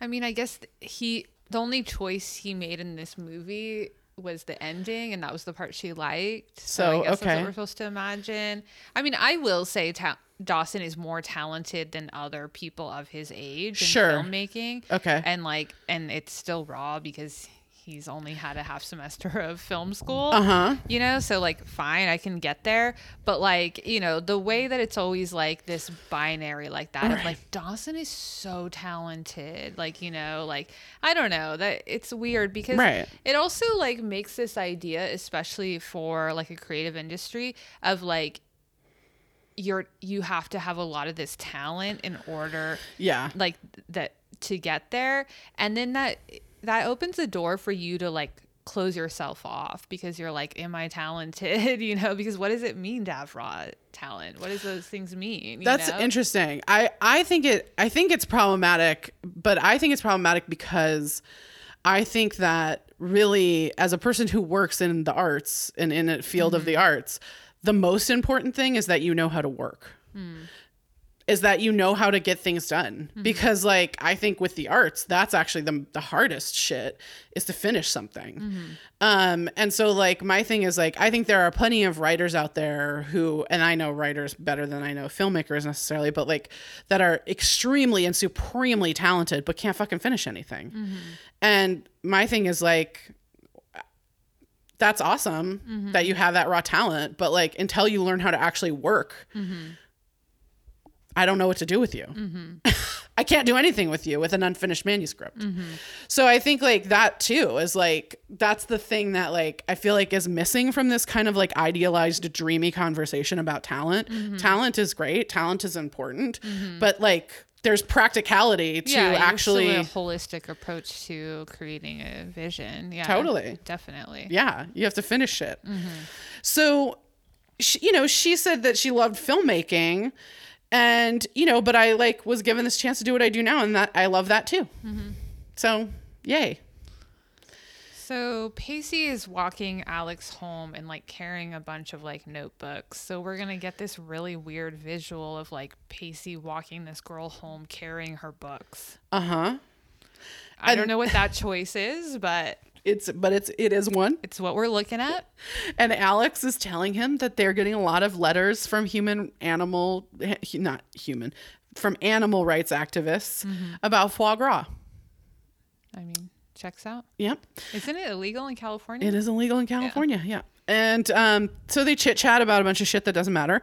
I mean, I guess he the only choice he made in this movie was the ending, and that was the part she liked. So, I guess that's okay. what we're supposed to imagine. I mean, I will say ta- Dawson is more talented than other people of his age in Sure. filmmaking. Okay. and like, and it's still raw because he's only had a half semester of film school. Uh huh. You know, so like, fine, I can get there. But like, you know, the way that it's always like this binary like that, of, Right. like Dawson is so talented. Like, you know, like, I don't know that it's weird because Right. it also like makes this idea, especially for like a creative industry, of like, you're you have to have a lot of this talent in order Yeah. like that to get there and then that that opens the door for you to like close yourself off because you're like am i talented you know because what does it mean to have raw talent what does those things mean you That's know? interesting. I I think it I think it's problematic, but I think it's problematic because I think that really as a person who works in the arts and in a field of mm-hmm. the arts, the most important thing is that you know how to work. Hmm. Is that you know how to get things done. Mm-hmm. Because like I think with the arts, that's actually the the hardest shit is to finish something. Mm-hmm. Um, and so like my thing is like I think there are plenty of writers out there who and I know writers better than I know filmmakers necessarily, but like that are extremely and supremely talented but can't fucking finish anything. Mm-hmm. And my thing is like that's awesome that you have that raw talent, but like until you learn how to actually work, I don't know what to do with you. I can't do anything with you with an unfinished manuscript. So I think like that too is like that's the thing that like I feel like is missing from this kind of like idealized dreamy conversation about talent. Talent is great, talent is important, but like there's practicality to yeah, actually a holistic approach to creating a vision yeah Totally. definitely yeah, you have to finish it. Mm-hmm. So she, you know, she said that she loved filmmaking and you know, but I like was given this chance to do what I do now and that I love that too. So, yay. So Pacey is walking Alex home and like carrying a bunch of like notebooks. So we're gonna get this really weird visual of like Pacey walking this girl home carrying her books. Uh-huh. I don't know what that choice is, but It's but it's it is one. it's what we're looking at. And Alex is telling him that they're getting a lot of letters from human animal not human from animal rights activists about foie gras. I mean, checks out. Yep. Isn't it illegal in California? It is illegal in California. Yeah. And um, so they chit chat about a bunch of shit that doesn't matter.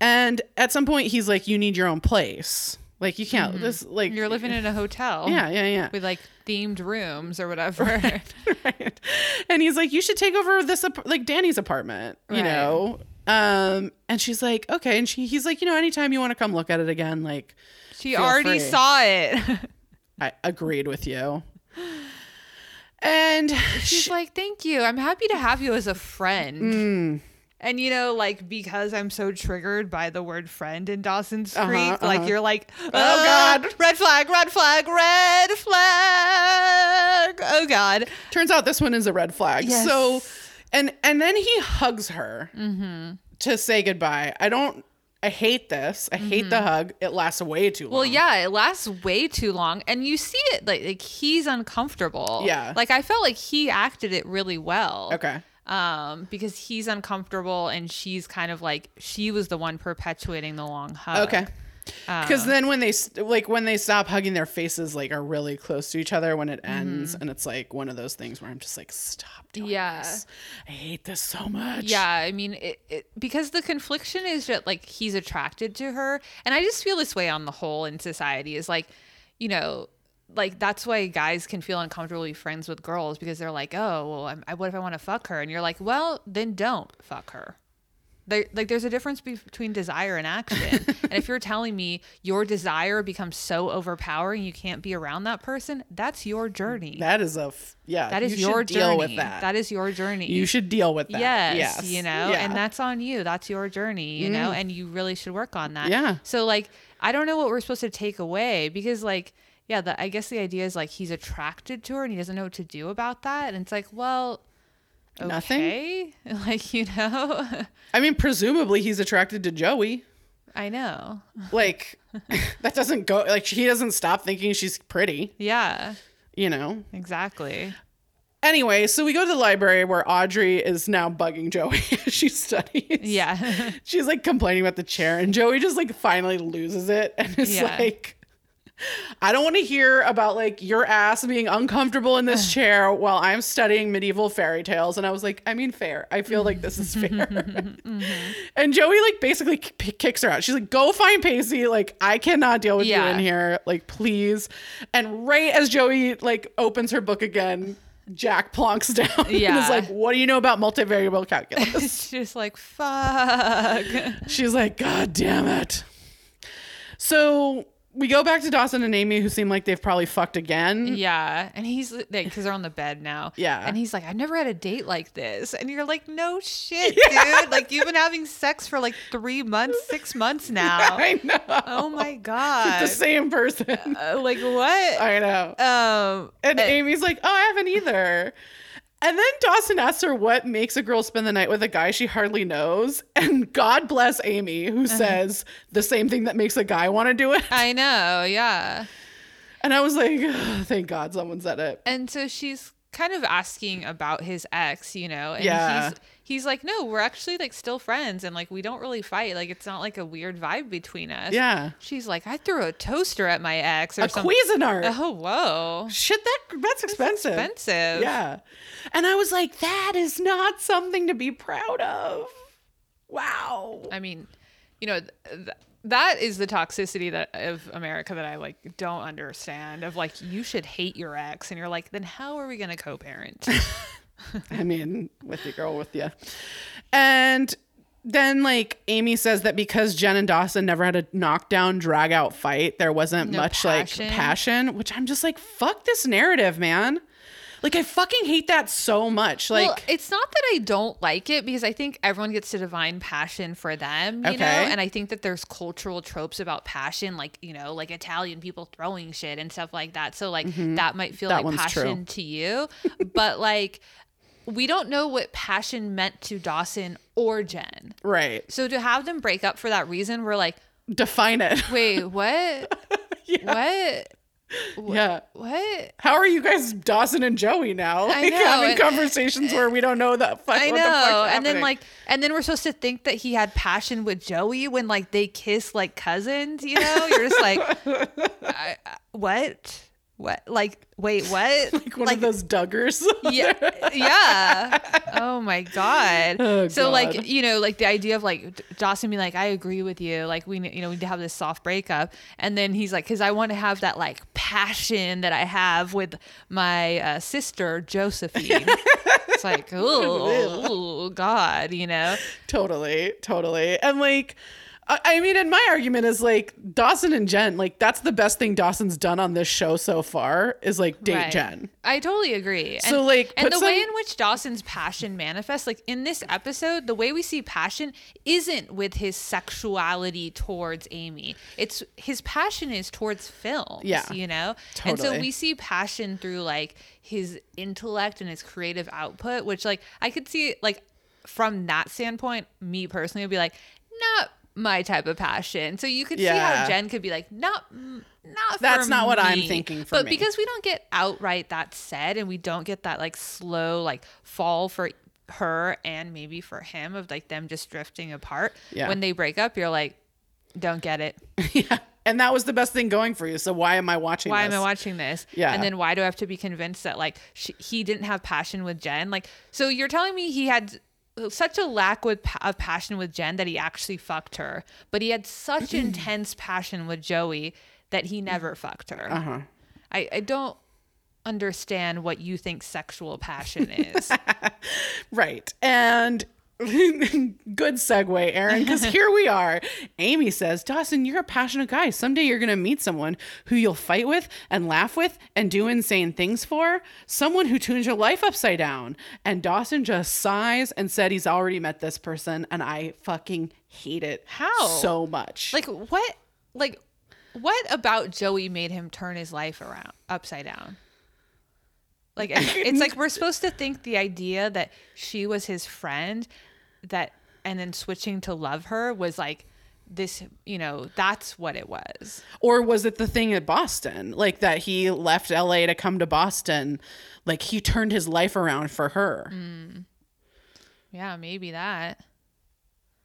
And at some point, he's like, "You need your own place. Like you can't. This like You're living in a hotel. Yeah, yeah, yeah. With like themed rooms or whatever. right. And he's like, "You should take over this like Danny's apartment." You Right. know. Um, and she's like, "Okay." And she he's like, "You know, anytime you want to come look at it again, like." She already free. saw it. I agreed with you. And She's she- like, "Thank you. I'm happy to have you as a friend." Mm. And you know, like because I'm so triggered by the word "friend" in Dawson's Uh-huh, Creek, like uh-huh. you're like, "Oh God. red flag, red flag, red flag." Oh God, turns out this one is a red flag. Yes. So, and and then he hugs her Mm-hmm. to say goodbye. I don't. I hate this. I hate the hug. It lasts way too long. Mm-hmm. Well, yeah, it lasts way too long, and you see it like like he's uncomfortable. Yeah. like I felt like he acted it really well. Okay. Um, because he's uncomfortable, and she's kind of like she was the one perpetuating the long hug. Okay. Because then when they like when they stop hugging, their faces like are really close to each other when it ends, and it's like one of those things where I'm just like, stop doing Mm-hmm. Yeah. this. I hate this so much. Yeah, I mean, it, it because the confliction is that like he's attracted to her, and I just feel this way on the whole in society is like, you know, like that's why guys can feel uncomfortable uncomfortably friends with girls because they're like, oh, well, I'm, I, what if I want to fuck her? And you're like, well, then don't fuck her. There, like there's a difference be- between desire and action. and if you're telling me your desire becomes so overpowering you can't be around that person, that's your journey. That is a f- yeah. that is you your should deal with that. That is your journey. you should deal with that. Yes, Yes. you know, Yeah. Mm. and that's on you. That's your journey, you know, and you really should work on that. Yeah. So like, I don't know what we're supposed to take away because like, yeah, the, I guess the idea is like he's attracted to her and he doesn't know what to do about that, and it's like, well, Nothing? like you know, I mean, presumably he's attracted to Joey. I know. Like, that doesn't go, like, he doesn't stop thinking she's pretty, Yeah, you know? exactly. Anyway, so we go to the library where Audrey is now bugging Joey as she studies. Yeah. She's like complaining about the chair, and Joey just like finally loses it and is Yeah. like, I don't want to hear about like your ass being uncomfortable in this chair while I'm studying medieval fairy tales. And I was like, I mean, fair. I feel like this is fair. Mm-hmm. And Joey like basically k- kicks her out. She's like, go find Pacey. Like, I cannot deal with you in here. Like, please. And right as Joey like opens her book again, Jack plonks down and Yeah. is like, what do you know about multivariable calculus? just like fuck. She's like, God damn it. So we go back to Dawson and Amy, who seem like they've probably fucked again. Yeah, and he's like, because they're on the bed now. Yeah. and he's like, I've never had a date like this, and you're like, no shit, dude. Like you've been having sex for like three months, six months now. I know. Oh my god. the same person. Uh, like what? I know. um, And Amy's like, oh, I haven't either. And then Dawson asks her what makes a girl spend the night with a guy she hardly knows. And God bless Amy, who Uh-huh. says the same thing that makes a guy want to do it. I know, yeah. And I was like, thank God someone said it. And so she's kind of asking about his ex, you know, and Yeah. he's he's like, no, we're actually like still friends, and like we don't really fight. Like it's not like a weird vibe between us. Yeah. She's like, I threw a toaster at my ex or A something. Cuisinart. Oh whoa, Shit, that that's expensive. expensive. Yeah. And I was like, that is not something to be proud of. Wow. I mean, you know, th- th- that is the toxicity that of America that I like don't understand. Of like, you should hate your ex, and you're like, then how are we gonna co-parent? I mean, with you, girl, with you. And then, like, Amy says that because Jen and Dawson never had a knockdown, drag out fight, there wasn't No much passion. like passion, which I'm just like, fuck this narrative, man. Like, I fucking hate that so much. Like, well, it's not that I don't like it because I think everyone gets to divine passion for them, you know? And I think that there's cultural tropes about passion, like, you know, like Italian people throwing shit and stuff like that. So, like, that might feel Mm-hmm. That like one's true. passion to you. but, like, we don't know what passion meant to Dawson or Jen. right. So to have them break up for that reason, we're like, Define it. wait, what? What? yeah. What? How are you guys, Dawson and Joey, now? I Like, know, having and- conversations where we don't know that. Fuck, I what the know. And then like and then we're supposed to think that he had passion with Joey when like they kiss like cousins, you know? You're just like I, I- what? What? Like wait, what? like one of those Duggars. yeah, yeah. Oh my god. Oh, so God. like you know like the idea of like Dawson being like I agree with you like we you know we need to have this soft breakup and then he's like because I want to have that like passion that I have with my uh, sister Josephine. it's like oh God you know Totally, totally. And like, I, I mean, and my argument is like Dawson and Jen, like that's the best thing Dawson's done on this show so far is like date Right. Jen. I totally agree. So, and, like, and the way in which Dawson's passion manifests, like in this episode, the way we see passion isn't with his sexuality towards Amy. It's his passion is towards films. Yeah, you know, Totally. and so we see passion through like his intellect and his creative output, which like I could see like from that standpoint, me personally would be like not my type of passion. So you could see how Jen could be like not not That's not what I'm thinking for but me. because we don't get outright that said and we don't get that like slow like fall for her and maybe for him of like them just drifting apart Yeah. when they break up you're like don't get it yeah. And that was the best thing going for you. So why am I watching why this? am i watching this Yeah. and then why do i have to be convinced that like she, he didn't have passion with jen like so you're telling me he had such a lack with of passion with jen that he actually fucked her but he had such intense passion with joey that he never fucked her Uh-huh. I, I don't understand what you think sexual passion is. Right. And good segue, Erin, because here we are. Amy says, Dawson, you're a passionate guy. Someday you're going to meet someone who you'll fight with and laugh with and do insane things for. Someone who tunes your life upside down. And Dawson just sighs and said he's already met this person. And I fucking hate it How? so much. like what like what about Joey made him turn his life around upside down? Like it's it's like we're supposed to think the idea that she was his friend that and then switching to love her was like this, you know, that's what it was. Or was it the thing at Boston? Like that he left LA to come to Boston. Like he turned his life around for her. Hmm. Yeah, maybe that.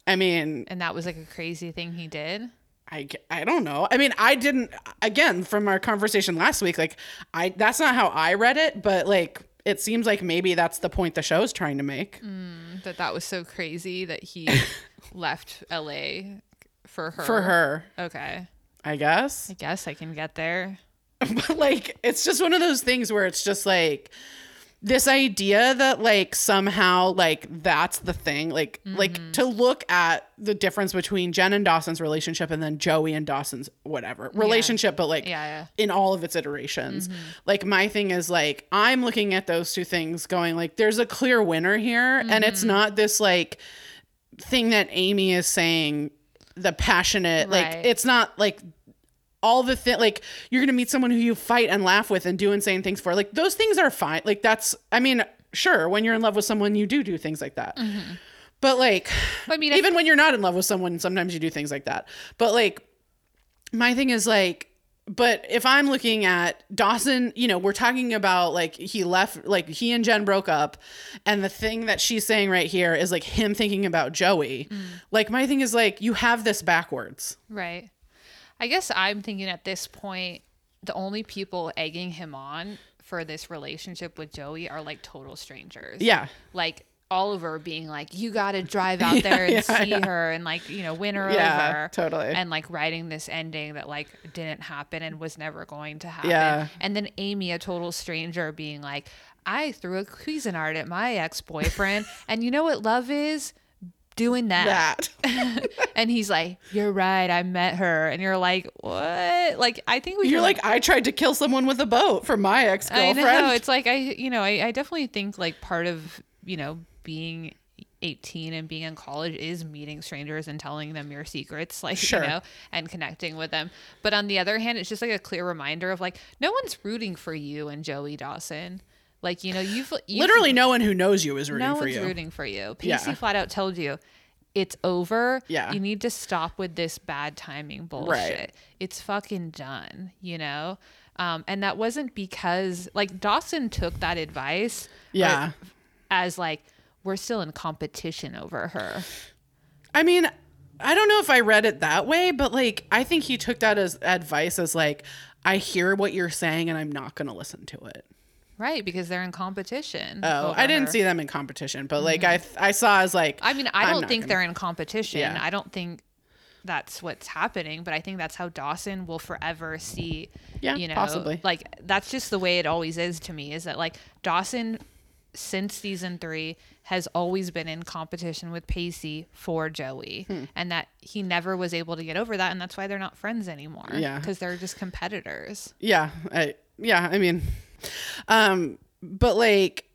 I mean, And that was like a crazy thing he did. I, I don't know. I mean, I didn't again from our conversation last week like I that's not how I read it, but like it seems like maybe that's the point the show's trying to make. Hmm. That that was so crazy that he left LA for her. For her, Okay. I guess. I guess I can get there. but like it's just one of those things where it's just like this idea that like somehow like that's the thing like like mm-hmm. to look at the difference between Jen and Dawson's relationship and then Joey and Dawson's whatever relationship but like Yeah, yeah. in all of its iterations. Mm-hmm. Like my thing is like I'm looking at those two things going like there's a clear winner here and it's mm-hmm. not this like thing that Amy is saying the passionate like it's not like all the thing like you're gonna meet someone who you fight and laugh with and do insane things for. Like those things are fine. Like that's i mean sure when you're in love with someone you do do things like that. Mm-hmm. But like I mean, I even when you're not in love with someone sometimes you do things like that. But like my thing is like but if i'm looking at dawson you know we're talking about like he left like he and jen broke up and the thing that she's saying right here is like him thinking about joey. Mm. Like my thing is like you have this backwards. Right. I guess I'm thinking at this point, the only people egging him on for this relationship with Joey are like total strangers. yeah Like Oliver being like, you got to drive out there and yeah, see yeah. her and like, you know, win her Yeah, over. totally. And like writing this ending that like didn't happen and was never going to happen. Yeah. And then Amy, a total stranger, being like, I threw a Cuisinart at my ex boyfriend. and you know what love is? Doing that. that And he's like, You're right, I met her. And you're like, What? Like, I think we You're can- like, I tried to kill someone with a boat for my ex I know. It's like I you know, I, I definitely think like part of, you know, being 18 and being in college is meeting strangers and telling them your secrets, like, Sure. you know, and connecting with them. But on the other hand, it's just like a clear reminder of like, no one's rooting for you and Joey Dawson. Like, you know, you've, you've Literally, no one who knows you is rooting no for one's you. rooting for you. Pacey Yeah. flat out told you it's over. Yeah. You need to stop with this bad timing bullshit. It's fucking done, you know? Um, and that wasn't because like Dawson took that advice Yeah. as like we're still in competition over her. I mean, I don't know if I read it that way, but like, I think he took that as advice as like, I hear what you're saying and I'm not going to listen to it. Right, because they're in competition. Oh, over I didn't see them in competition, but like, I I saw as like, I mean, I don't think gonna- they're in competition. Yeah. I don't think that's what's happening, but I think that's how Dawson will forever see. Yeah, you know, possibly. Like that's just the way it always is to me. Is that like Dawson, since season three, has always been in competition with Pacey for Joey, Hmm. and that he never was able to get over that, and that's why they're not friends anymore. Yeah. because they're just competitors. yeah, I, yeah, I mean, um, but like,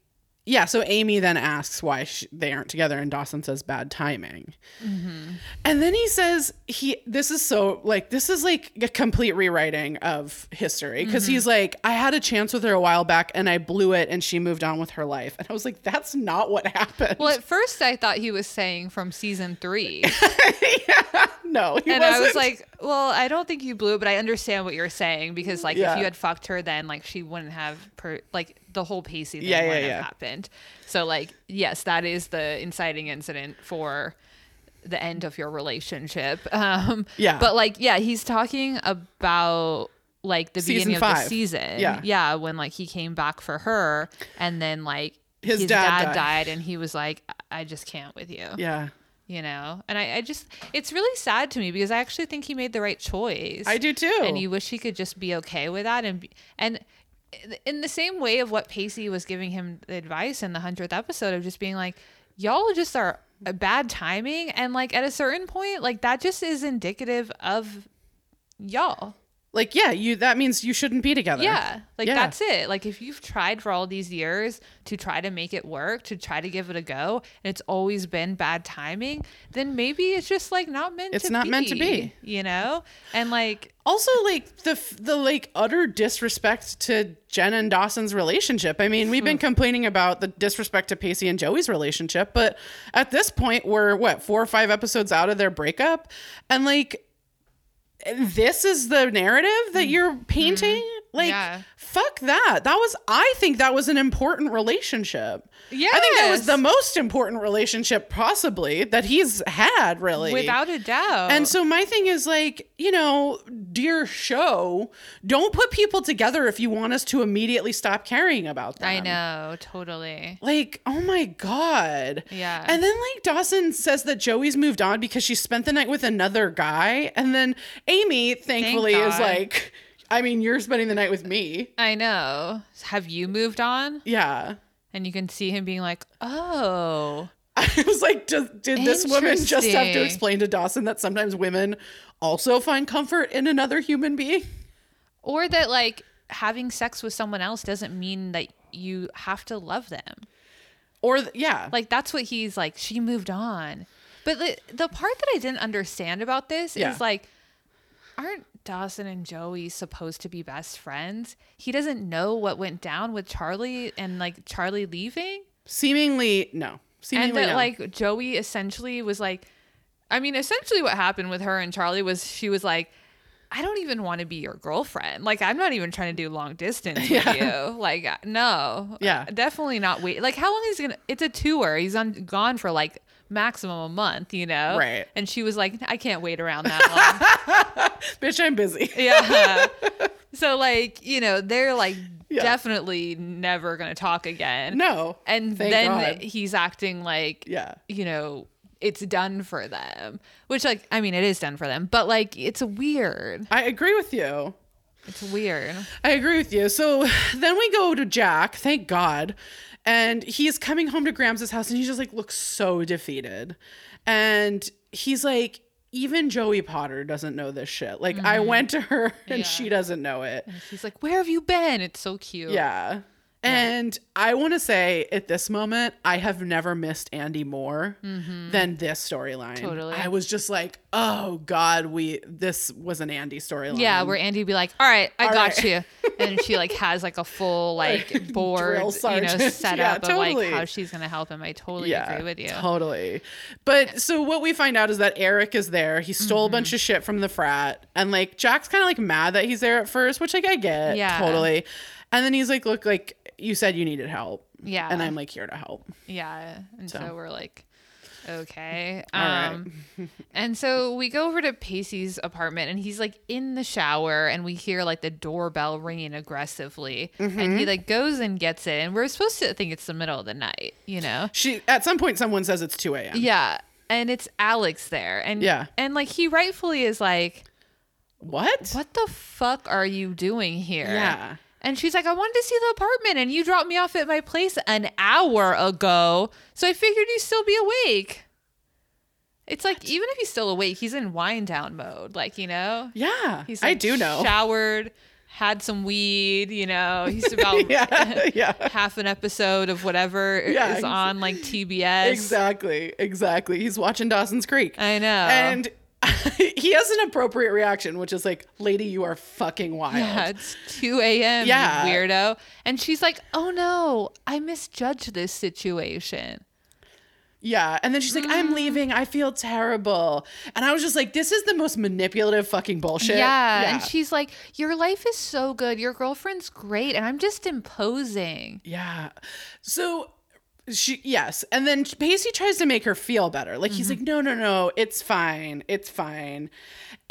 yeah, so Amy then asks why sh they aren't together, and Dawson says bad timing. And then he says he this is so like this is like a complete rewriting of history because he's like I had a chance with her a while back and I blew it and she moved on with her life and I was like that's not what happened. Well, at first I thought he was saying from season three. no, he and wasn't. I was like, well, I don't think you blew it, but I understand what you're saying because like Yeah. if you had fucked her, then like she wouldn't have per like the whole Pacey thing Yeah, wouldn't yeah. have happened. So like, yes, that is the inciting incident for the end of your relationship. Um, Yeah. but like, yeah, he's talking about like the Season beginning of the season. Yeah. yeah, when like he came back for her, and then like His his, dad dad, died. died, and he was like, I just can't with you yeah, you know? And I, I just it's really sad to me because i actually think he made the right choice. I do too. and you wish he could just be okay with that and and in the same way of what pacey was giving him the advice in the 100th episode of just being like y'all just are bad timing. And like at a certain point like that just is indicative of y'all Like, yeah, you that means you shouldn't be together. Yeah, like Yeah. that's it. Like if you've tried for all these years to try to make it work, to try to give it a go, and it's always been bad timing, then maybe it's just like not meant It's to not be. meant to be. You know? And like Also, like the the like utter disrespect to Jen and Dawson's relationship. I mean, we've been complaining about the disrespect to Pacey and Joey's relationship, but at this point, we're what four or five episodes out of their breakup, and like this is the narrative that mm-hmm. you're painting. Like, Yeah. fuck that. That was, I think that was an important relationship. Yeah. I think that was the most important relationship possibly that he's had, really. without a doubt. And so my thing is like, you know, dear show, don't put people together if you want us to immediately stop caring about them. I know, totally. Like, oh my god. Yeah. And then like Dawson says that Joey's moved on because she spent the night with another guy, and then Amy thankfully is like, I mean, you're spending the night with me. I know. Have you moved on? Yeah. And you can see him being like, "Oh, I was like, did this woman just have to explain to Dawson that sometimes women also find comfort in another human being? or that like having sex with someone else doesn't mean that you have to love them." Or th- yeah, Like that's what he's like. She moved on, but the the part that I didn't understand about this Yeah. is like, aren't Dawson and Joey supposed to be best friends? He doesn't know what went down with Charlie and like Charlie leaving, seemingly no. Seemingly and that no. like Joey essentially was like, I mean, essentially what happened with her and Charlie was she was like. I don't even want to be your girlfriend. Like, I'm not even trying to do long distance with Yeah. you. Like, uh, no. Yeah. Uh, definitely not wait. Like, how long is he gonna? It's a tour. He's on gone for like maximum a month. You know. Right. And she was like, I can't wait around that long. bitch, I'm busy. yeah. So like, you know, they're like Yeah. definitely never gonna talk again. No. And then God. he's acting like, Yeah. you know, it's done for them. Which like, I mean, it is done for them, but like, it's weird. I agree with you. It's weird. I agree with you. So then we go to Jack, thank God. And he's coming home to Grams' house and he just like looks so defeated. And he's like, even Joey Potter doesn't know this shit. Like I went to her and Mm-hmm. Yeah. she doesn't know it. She's like, "Where have you been?" It's so cute. Yeah. And I want to say at this moment, I have never missed Andy more than this storyline. Mm-hmm. Totally. I was just like, oh God, we this was an Andy storyline. Yeah, where Andy would be like, "All right, I All got right. you," and she like has like a full like board, you know, set Yeah, up of like how she's gonna help him. I totally agree with you. Totally. But so what we find out is that Eric is there. He stole Mm-hmm. a bunch of shit from the frat. And like Jack's kind of like mad that he's there at first, which like I get. Yeah. Totally. And then he's like, look, like you said you needed help. Yeah. And I'm like here to help. Yeah, and so, So. we're like, okay. Right. Um, and so we go over to Pacey's apartment, and he's like in the shower, and we hear like the doorbell ringing aggressively, Mm-hmm. and he like goes and gets it, and we're supposed to think it's the middle of the night, you know? She at some point someone says it's 2 a.m. Yeah. And it's Alex there, and Yeah. and like he rightfully is like, What? what the fuck are you doing here? Yeah. And she's like, I wanted to see the apartment and you dropped me off at my place an hour ago. So I figured you'd still be awake. It's like, even if he's still awake, he's in wind down mode. Like, you know? Yeah. He's I do know. Showered, had some weed, you know? He's about yeah. Yeah. half an episode of whatever Yeah, is on like TBS. Exactly. Exactly. He's watching Dawson's Creek. I know. And he has an appropriate reaction, which is like, lady, you are fucking wild. Yeah, it's 2 a.m. Yeah. weirdo. And she's like, oh no, I misjudged this situation. Yeah. And then she's like, Mm. I'm leaving. I feel terrible. And I was just like, this is the most manipulative fucking bullshit. Yeah. And she's like, Your life is so good. Your girlfriend's great. And I'm just imposing. yeah. So she, yes. And then Pacey tries to make her feel better. Like, he's Mm-hmm. like, no, no, no, it's fine. It's fine.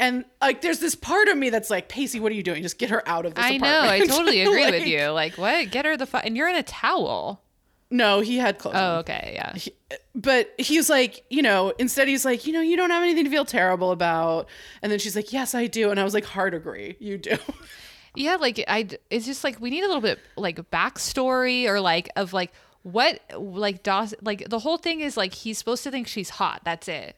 And like, there's this part of me that's like, Pacey, what are you doing? Just get her out of this I know. I apartment." totally agree with you. Like, what? Get her the fu- And you're in a towel. No, he had clothes. Oh, okay. Yeah. but he's like, you know, instead he's like, you know, you don't have anything to feel terrible about. And then she's like, yes, I do. And I was like, hard agree, you do. Yeah. Like, I, it's just like, we need a little bit like backstory or like, of like, what, like, Dawson, like, the whole thing is like, he's supposed to think she's hot. That's it.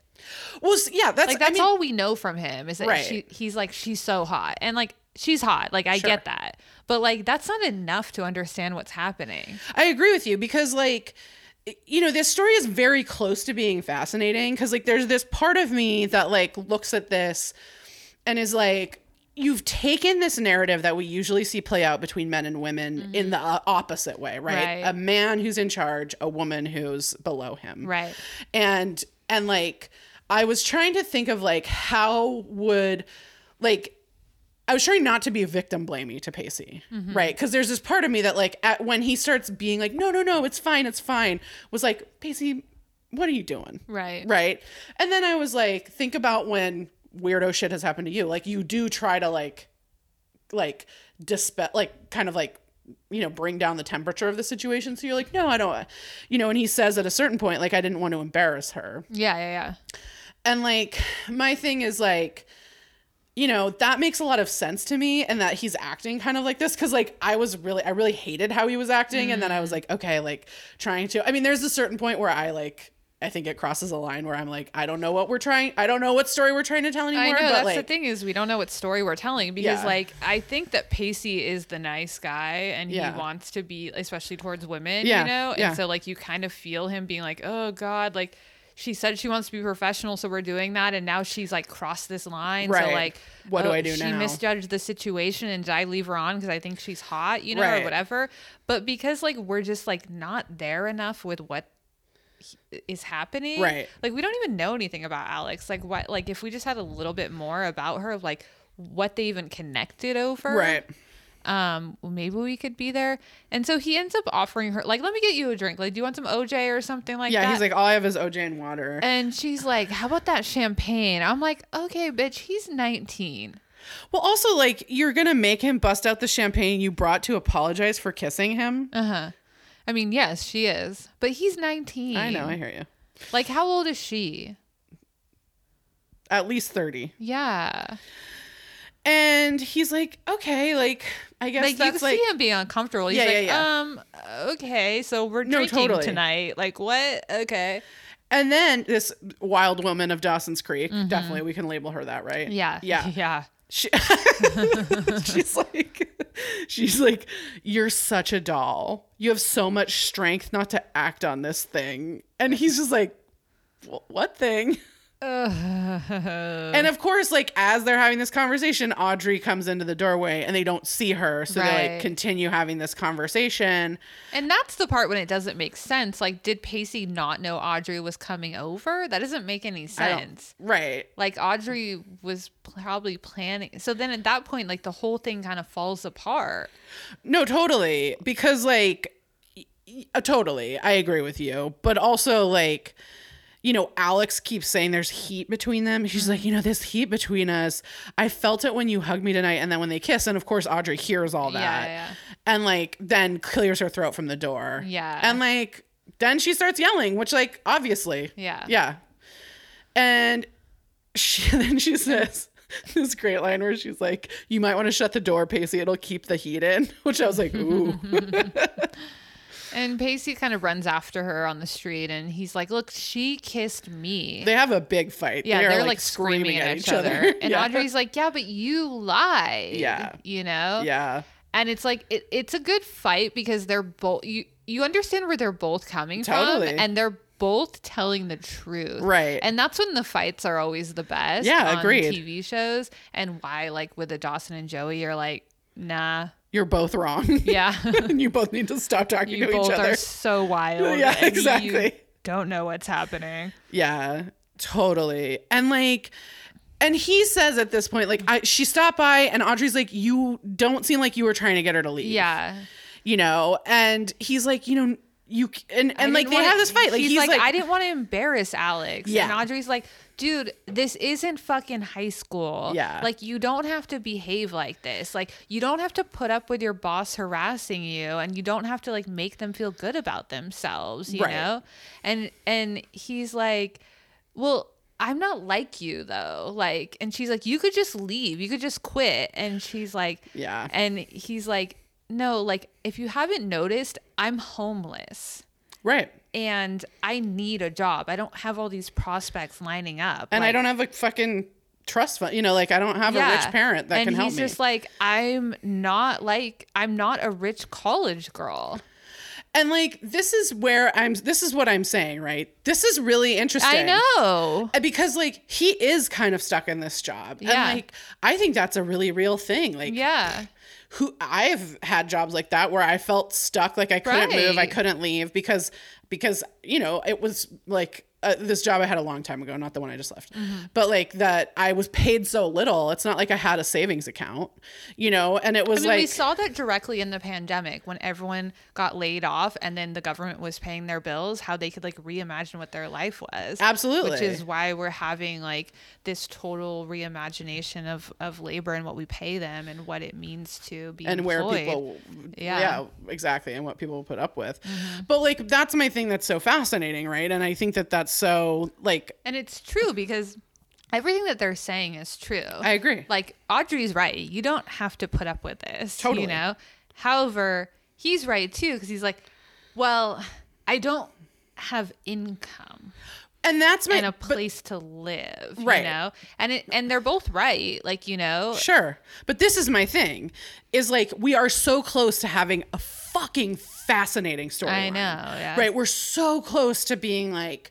well, yeah, that's Like, that's I mean, all we know from him is that Right. she, he's like, she's so hot. And like, she's hot. Like I Sure. get that. But like that's not enough to understand what's happening. I agree with you because like you know this story is very close to being fascinating because like there's this part of me that like looks at this and is like you've taken this narrative that we usually see play out between men and women in the uh, opposite way right? Right. a man who's in charge a woman who's below him Right. and and like i was trying to think of like how would like I was trying not to be a victim blamey to Pacey, right? Because there's this part of me that, like, at, when he starts being like, "No, no, no, it's fine, it's fine," was like, "Pacey, what are you doing?" Right. right? And then I was like, think about when weirdo shit has happened to you. Like, you do try to like, like dispel, like, kind of like, you know, bring down the temperature of the situation. So you're like, no, I don't, you know. And he says at a certain point, like, I didn't want to embarrass her. Yeah, yeah, yeah. And like my thing is like you know, that makes a lot of sense to me and that he's acting kind of like this cuz like I was really I really hated how he was acting and then I was mm. like okay, like trying to I mean there's a certain point where I like I think it crosses a line where I'm like I don't know what we're trying I don't know what story we're trying to tell anymore I know but that's like the thing is we don't know what story we're telling because Yeah. like I think that Pacey is the nice guy and Yeah. he wants to be especially towards women, Yeah, you know? And so like you kind of feel him being like, "Oh god, like she said she wants to be professional, so we're doing that and now she's like crossed this line." Right. So like What do oh, I do she now? She misjudged the situation and did I leave her on because I think she's hot, you know, Right. or whatever. But because like we're just like not there enough with what is happening. Right. Like we don't even know anything about Alex. Like what like if we just had a little bit more about her of like what they even connected over. right. Um well, maybe we could be there. And so he ends up offering her like let me get you a drink. Like do you want some OJ or something like Yeah, that? he's like all I have is OJ and water. and she's like, "How about that champagne?" I'm like, "Okay, bitch, he's 19." well, also like you're going to make him bust out the champagne you brought to apologize for kissing him. Uh-huh. I mean, yes, she is. But he's 19. I know, I hear you. Like how old is she? At least 30. Yeah. And he's like, "Okay, like I guess like you can like see him being uncomfortable. He's Yeah, like, yeah, yeah. um, okay, so we're No, drinking totally. tonight. Like what? Okay. And then this wild woman of Dawson's Creek, definitely we can label her that, right? Mm-hmm. Yeah. Yeah. Yeah. She, she's like she's like you're such a doll. You have so much strength not to act on this thing. And he's just like what thing? And of course, like as they're having this conversation, Audrey comes into the doorway and they don't see her, so they like continue having this conversation. And that's the part when it doesn't make sense. Like, did Pacey not know Audrey was coming over? That doesn't make any sense. Right. Like Audrey was probably planning. So then at that point, like the whole thing kind of falls apart. No, totally. Because like uh, totally, I agree with you. But also like you know, Alex keeps saying there's heat between them. She's like, you know, this heat between us. I felt it when you hugged me tonight, and then when they kiss, and of course Audrey hears all that, Yeah, yeah. and like then clears her throat from the door. Yeah. and like then she starts yelling, which like obviously, Yeah. yeah, and she then she says. This great line where she's like, "You might want to shut the door, Pacey. It'll keep the heat in." Which I was like, "Ooh, And Pacey kind of runs after her on the street and he's like, Look, she kissed me. They have a big fight. yeah, They are, they're like, screaming, at each other. And yeah. Audrey's like, Yeah, but you lied. Yeah. You know? yeah, And it's like it, it's a good fight because they're both you you understand where they're both coming Totally. from and they're both telling the truth. Right. And that's when the fights are always the best. Yeah, on agreed. TV shows and why like with the Dawson and Joey you're like, nah. You're both wrong. Yeah. and you both need to stop talking you to each other. You both are so wild. Yeah, exactly. Don't know what's happening. Yeah, totally. And like, and he says at this point, like, I, she stopped by, and Audrey's like, you don't seem like you were trying to get her to leave. Yeah. you know. And he's like, you know, you and and like they have this fight. Like he's, he's, like, like, I didn't want to embarrass Alex. Yeah. And Audrey's like, dude, this isn't fucking high school. Yeah. Like you don't have to behave like this. Like you don't have to put up with your boss harassing you and you don't have to like make them feel good about themselves, you Right. know? And and he's like, Well, I'm not like you though. Like and she's like, You could just leave. You could just quit. And she's like, Yeah. And he's like, No, like if you haven't noticed, I'm homeless right. And I need a job. I don't have all these prospects lining up. And I don't have a fucking trust fund. You know, like I don't have a rich parent that and can help me. he's me. just like, I'm not like I'm not a rich college girl. and like this is where I'm. This is what I'm saying, right? This is really interesting. I know. Uh, because like he is kind of stuck in this job Yeah. and like i think that's a really real thing like Yeah. Who i've had jobs like that where i felt stuck like i couldn't move i couldn't leave because because you know it was like uh, this job i had a long time ago not the one i just left Mm-hmm. but like that i was paid so little it's not like i had a savings account you know and it was I mean, like we saw that directly in the pandemic when everyone got laid off and then the government was paying their bills, how they could like reimagine what their life was. Absolutely. Which is why we're having like this total reimagination of, of labor and what we pay them and what it means to be and where employed. people yeah. Yeah. Mm-hmm. exactly and what people put up with but like that's my thing that's so fascinating right and i think that that's so like And it's true because everything that they're saying is true. i agree like Audrey's right. You don't have to put up with this. Totally. You know? However, he's right too, because he's like, Well, I don't have income and that's my and a but- place to live. Right. You know? And it and they're both right. Like, you know, Sure. But this is my thing is like we are so close to having a fucking fascinating story. I know, yeah. Right? We're so close to being like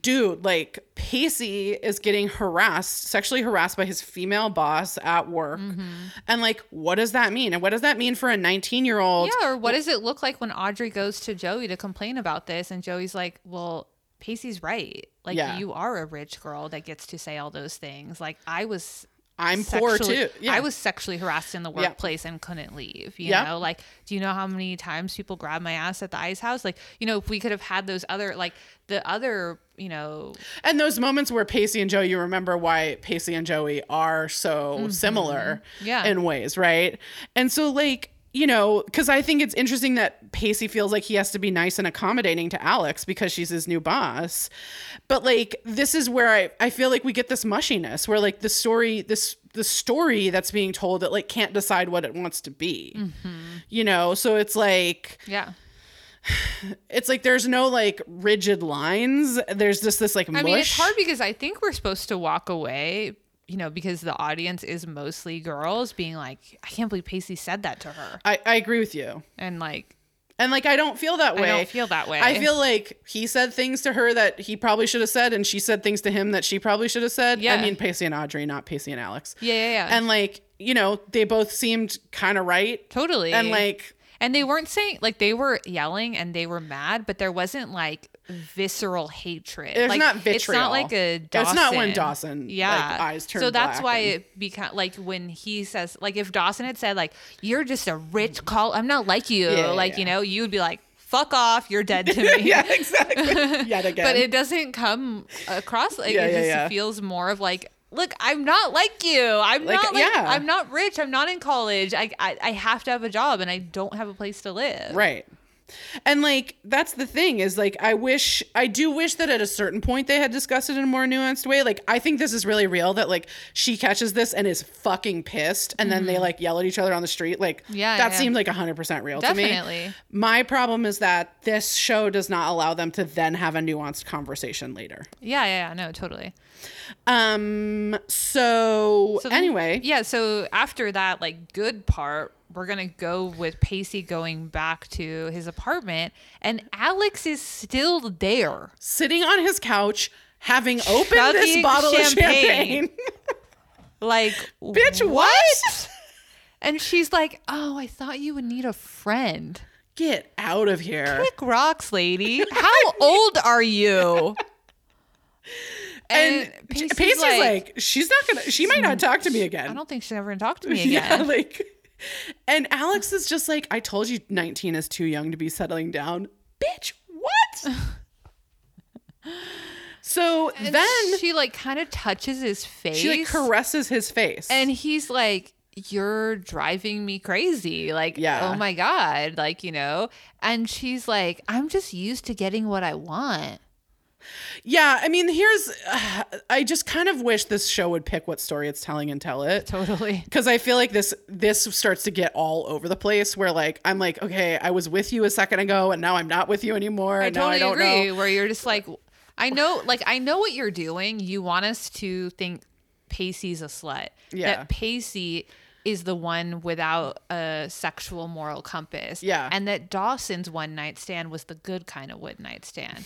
dude, like Pacey is getting harassed, sexually harassed by his female boss at work. Mm-hmm. And like what does that mean? And what does that mean for a 19-year-old? Yeah, or what does it look like when Audrey goes to Joey to complain about this and Joey's like, Well, Pacey's right. Like Yeah. you are a rich girl that gets to say all those things. Like I was I'm poor too. Yeah. I was sexually harassed in the Yeah. workplace and couldn't leave. You Yeah. know, like, do you know how many times people grab my ass at the ice house? Like, you know, if we could have had those other, like, the other, you know, And those moments where Pacey and Joey, you remember why Pacey and Joey are so similar Mm-hmm. Yeah. in ways, right? And so, like, you know, because I think it's interesting that Pacey feels like he has to be nice and accommodating to Alex because she's his new boss. But like, this is where I, I feel like we get this mushiness where like the story, this the story that's being told that like can't decide what it wants to be. Mm-hmm. You know, so it's like yeah. it's like there's no like rigid lines. There's just this like I mean, it's hard because I think we're supposed to walk away, you know, because the audience is mostly girls being like, I can't believe Pacey said that to her. I, I agree with you. And like, And like I don't feel that way. I don't feel that way. I feel like he said things to her that he probably should have said, and she said things to him that she probably should have said. Yeah. I mean Pacey and Audrey, not Pacey and Alex. yeah, yeah, yeah. And like, you know, they both seemed kind of right. totally. And like And they weren't saying like they were yelling and they were mad, but there wasn't like visceral hatred. There's like, not It's not like a Dawson. It's not when Dawson, yeah, like, eyes turn So that's why and- it became like when he says like if Dawson had said like you're just a rich call, I'm not like you, Yeah, like yeah. you know, you would be like fuck off, you're dead to me. Yeah, exactly. Yet again. But it doesn't come across like Yeah, it just feels more of like look i'm not like you i'm Like, not like yeah. i'm not rich i'm not in college I, I i have to have a job and i don't have a place to live Right. And like that's the thing is like I wish I do wish that at a certain point they had discussed it in a more nuanced way. Like I think this is really real that like she catches this and is fucking pissed and then they like yell at each other on the street. Like Mm-hmm. Yeah, that yeah. seemed like 100% real to me. Definitely. My problem is that this show does not allow them to then have a nuanced conversation later. yeah yeah, yeah no totally Um so, So anyway, yeah so after that like good part we're gonna go with pacey going back to his apartment and alex is still there sitting on his couch having opened this bottle of champagne. champagne. like Bitch, what? and she's like oh i thought you would need a friend Get out of here. Kick rocks, lady. How old are you? And, Pacey's Pacey's, like, she's not gonna. She might not mm, talk to me again. I don't think she's ever gonna talk to me Yeah, again. like, and Alex is just like, I told you, nineteen is too young to be settling down, bitch. What? so And then she like kind of touches his face, she like caresses his face, and he's like, "You're driving me crazy." Like, Yeah. oh my god, like you know. And she's like, "I'm just used to getting what I want." Yeah, I mean, here's, I just kind of wish this show would pick what story it's telling and tell it. Totally. because I feel like this this starts to get all over the place. Where like I'm like, okay, I was with you a second ago, and now I'm not with you anymore. I and now totally I don't agree. know. Where you're just like, I know, like I know what you're doing. You want us to think Pacey's a slut. Yeah. That Pacey is the one without a sexual moral compass. Yeah. And that Dawson's one night stand was the good kind of one night stand.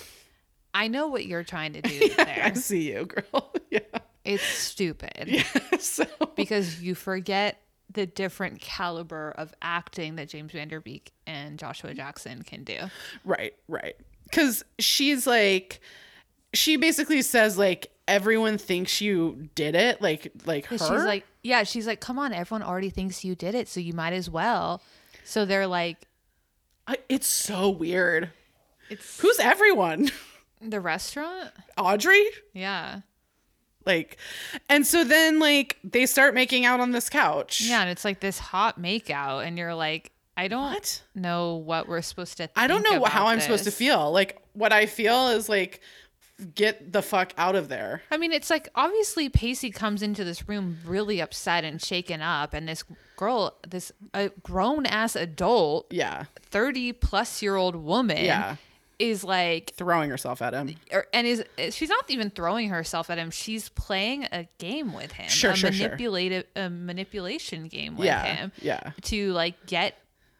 I know what you're trying to do I there. I see you, girl. yeah. It's stupid Yeah. So because you forget the different caliber of acting that James Van Der Beek and Joshua Jackson can do. Right, right. Because she's like, she basically says like everyone thinks you did it, like like her. She's like, yeah, she's like, come on, everyone already thinks you did it, so you might as well. So they're like, I- it's so weird. it's Who's everyone? The restaurant? Audrey? Yeah. Like, and so then like they start making out on this couch. Yeah, and it's like this hot makeout, and you're like, I don't What? know what we're supposed to. I don't know how I'm supposed to feel. Like what I feel is like, get the fuck out of there. I mean, it's like obviously Pacey comes into this room really upset and shaken up, and this girl, this a grown ass adult, Yeah, thirty plus year old woman, Yeah. Is like, throwing herself at him. or, and is she's not even throwing herself at him. She's playing a game with him, Sure, a sure, sure. manipulative, a manipulation game with Yeah, him, yeah. to like get.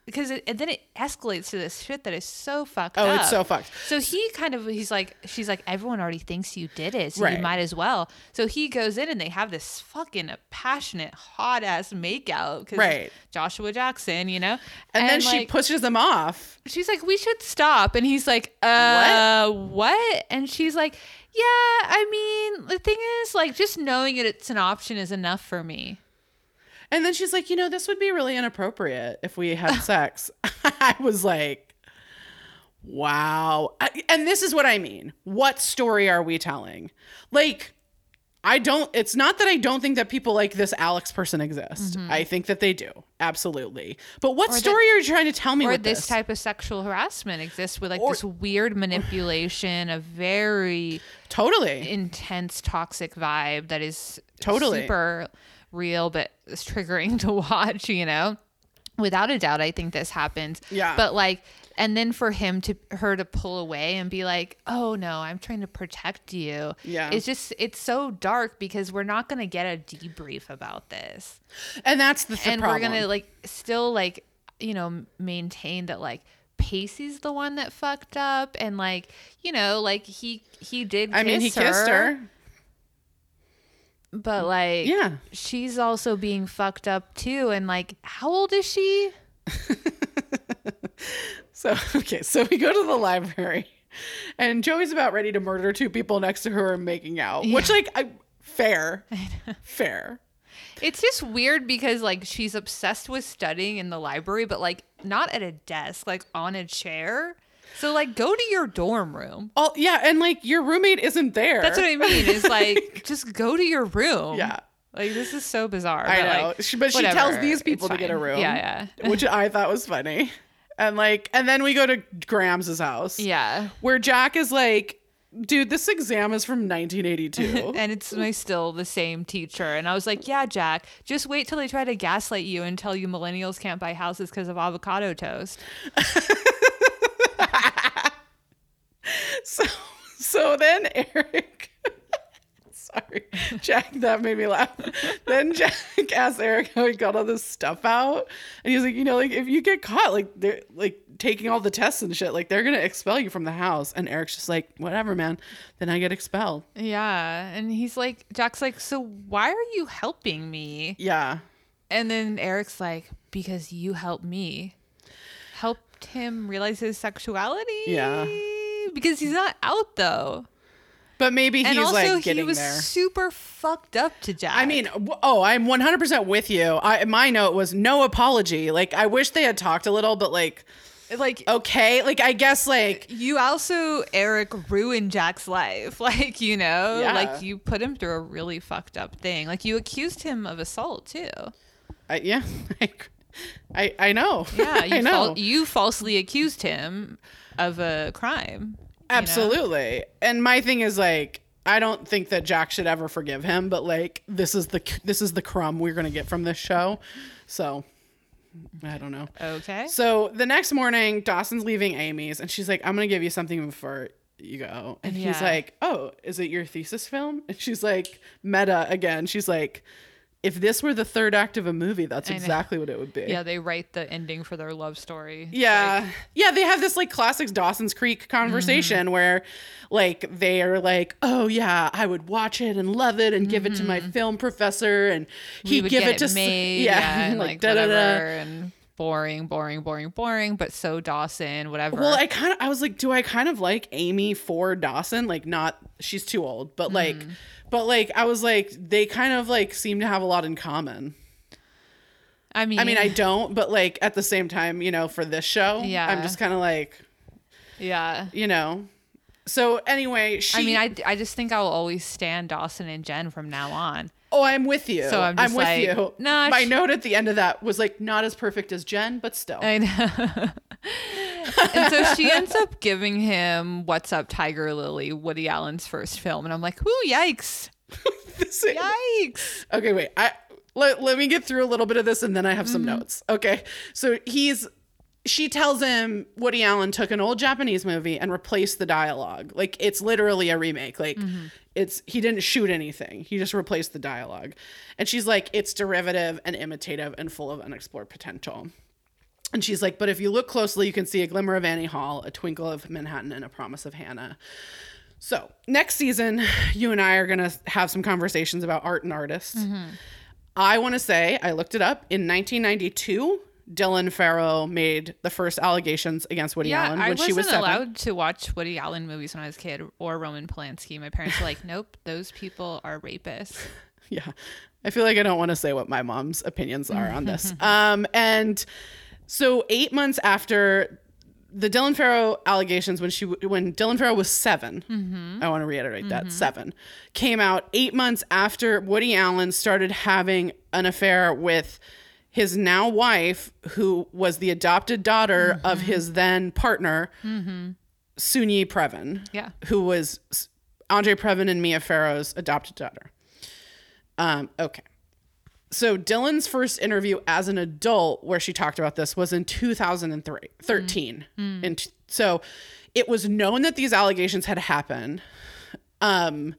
Because it, and then it escalates to this shit that is so fucked up. Oh, up. it's so fucked. So he kind of he's like she's like everyone already thinks you did it, so Right. you might as well. So he goes in and they have this fucking passionate hot ass makeout because Right. Joshua Jackson, you know, And, then she like, pushes him off. she's like we should stop, and he's like uh what? And she's like yeah, I mean the thing is like just knowing it it's an option is enough for me. And then she's like, you know, this would be really inappropriate if we had sex. I was like, wow. I, and this is what I mean. What story are we telling? Like, I don't, it's not that I don't think that people like this Alex person exist. I think that they do. Absolutely. But what Mm-hmm. that- story are you trying to tell me Or with this this? type of sexual harassment exists with like Or- this weird manipulation, a very totally. intense toxic vibe that is Totally. super real but it's triggering to watch you know without a doubt i think this happens Yeah. but like and then for him to her to pull away and be like oh no i'm trying to protect you Yeah. it's just it's so dark because we're not going to get a debrief about this And that's the, th- and problem. we're going to like still like you know maintain that like Pacey's the one that fucked up and like you know like he he did I mean, he kiss kissed her. But mm. like Yeah. she's also being fucked up too and like how old is she? So okay, so we go to the library, and Joey's about ready to murder two people next to her and making out, which like I, fair, fair. it's just weird because like she's obsessed with studying in the library but like not at a desk like on a chair so like go to your dorm room. Oh yeah, and like your roommate isn't there. that's what i mean is like just go to your room. Yeah. like this is so bizarre I but, know, like, She- but she tells these people to get a room. yeah yeah. which I thought was funny, and like, and then we go to Grams' house, yeah. where Jack is like, "Dude, this exam is from 1982." and it's my still the same teacher. And i was like yeah jack just wait till they try to gaslight you and tell you millennials can't buy houses because of avocado toast So, so then Eric, sorry, Jack, that made me laugh. Then Jack asked Eric how he got all this stuff out, and he's like, you know, like if you get caught, like they're like taking all the tests and shit, like they're gonna expel you from the house. And Eric's just like, whatever, man. Then I get expelled. Yeah. And he's like, Jack's like, so why are you helping me? Yeah, And then Eric's like, because you helped me. Helped him realize his sexuality. Yeah. Because he's not out though. but maybe And he's also, like he was there. super fucked up to Jack. I mean, oh, I'm 100% with you. I my note was no apology. Like I wish they had talked a little, but like like, okay, like I guess like you also, Eric, ruined Jack's life. Like, you know, Yeah. like you put him through a really fucked up thing. Like, you accused him of assault too. I, yeah, I I know. Yeah, you I know. fal- you falsely accused him of a crime. you know? Absolutely. And my thing is like I don't think that Jack should ever forgive him, but like this is the this is the crumb we're going to get from this show. So I don't know. Okay. So the next morning, Dawson's leaving Amy's and she's like, I'm going to give you something before you go. And he's like, Oh, is it your thesis film? And she's like, Meta again. She's like, If this were the third act of a movie, that's exactly what it would be. Yeah, they write the ending for their love story. Yeah. yeah, they have this like classic Dawson's Creek conversation Mm-hmm. where like they are like, "Oh yeah, I would watch it and love it and give it to my film professor and he'd give get it to it s- made, yeah, and like like da da da." Boring, boring, boring, boring, but so Dawson, whatever. Well, I kind of I was like, do I kind of like Amy for Dawson? Like not she's too old, but like Mm. but like I was like they kind of like seem to have a lot in common. I mean, I mean, I don't, but like at the same time, you know, for this show, Yeah. I'm just kind of like, yeah. you know. So anyway, she I mean, I, I just think I'll always stand Dawson and Jen from now on. Oh, I'm with you. So I'm just with like, you. nah, My sh- note at the end of that was like not as perfect as Jen, but still. I know. and so she ends up giving him "What's Up, Tiger Lily," Woody Allen's first film, and I'm like, "Ooh, yikes, This- yikes!" okay, wait. I let, let me get through a little bit of this and then I have some Mm-hmm. notes. Okay. So he's she tells him Woody Allen took an old Japanese movie and replaced the dialogue. Like it's literally a remake. Like Mm-hmm. It's he didn't shoot anything. He just replaced the dialogue. And she's like it's derivative and imitative and full of unexplored potential. And she's like, but if you look closely, you can see a glimmer of Annie Hall, a twinkle of Manhattan, and a promise of Hannah. So next season, you and I are gonna have some conversations about art and artists. Mm-hmm. I want to say I looked it up in 1992. Dylan Farrow made the first allegations against Woody Yeah, Allen I when wasn't she was seven. allowed to watch Woody Allen movies when I was a kid, or Roman Polanski. My parents were like, "Nope, those people are rapists." Yeah. I feel like I don't want to say what my mom's opinions are on this. um, and so eight months after the Dylan Farrow allegations, when she when Dylan Farrow was 7 I want to reiterate that seven came out eight months after Woody Allen started having an affair with his now wife, who was the adopted daughter of his then partner, Soon-Yi Previn Yeah. who was Andre Previn and Mia Farrow's adopted daughter. Um, okay. So Dylan's first interview as an adult where she talked about this was in 2003, 13. And t- so it was known that these allegations had happened. Um,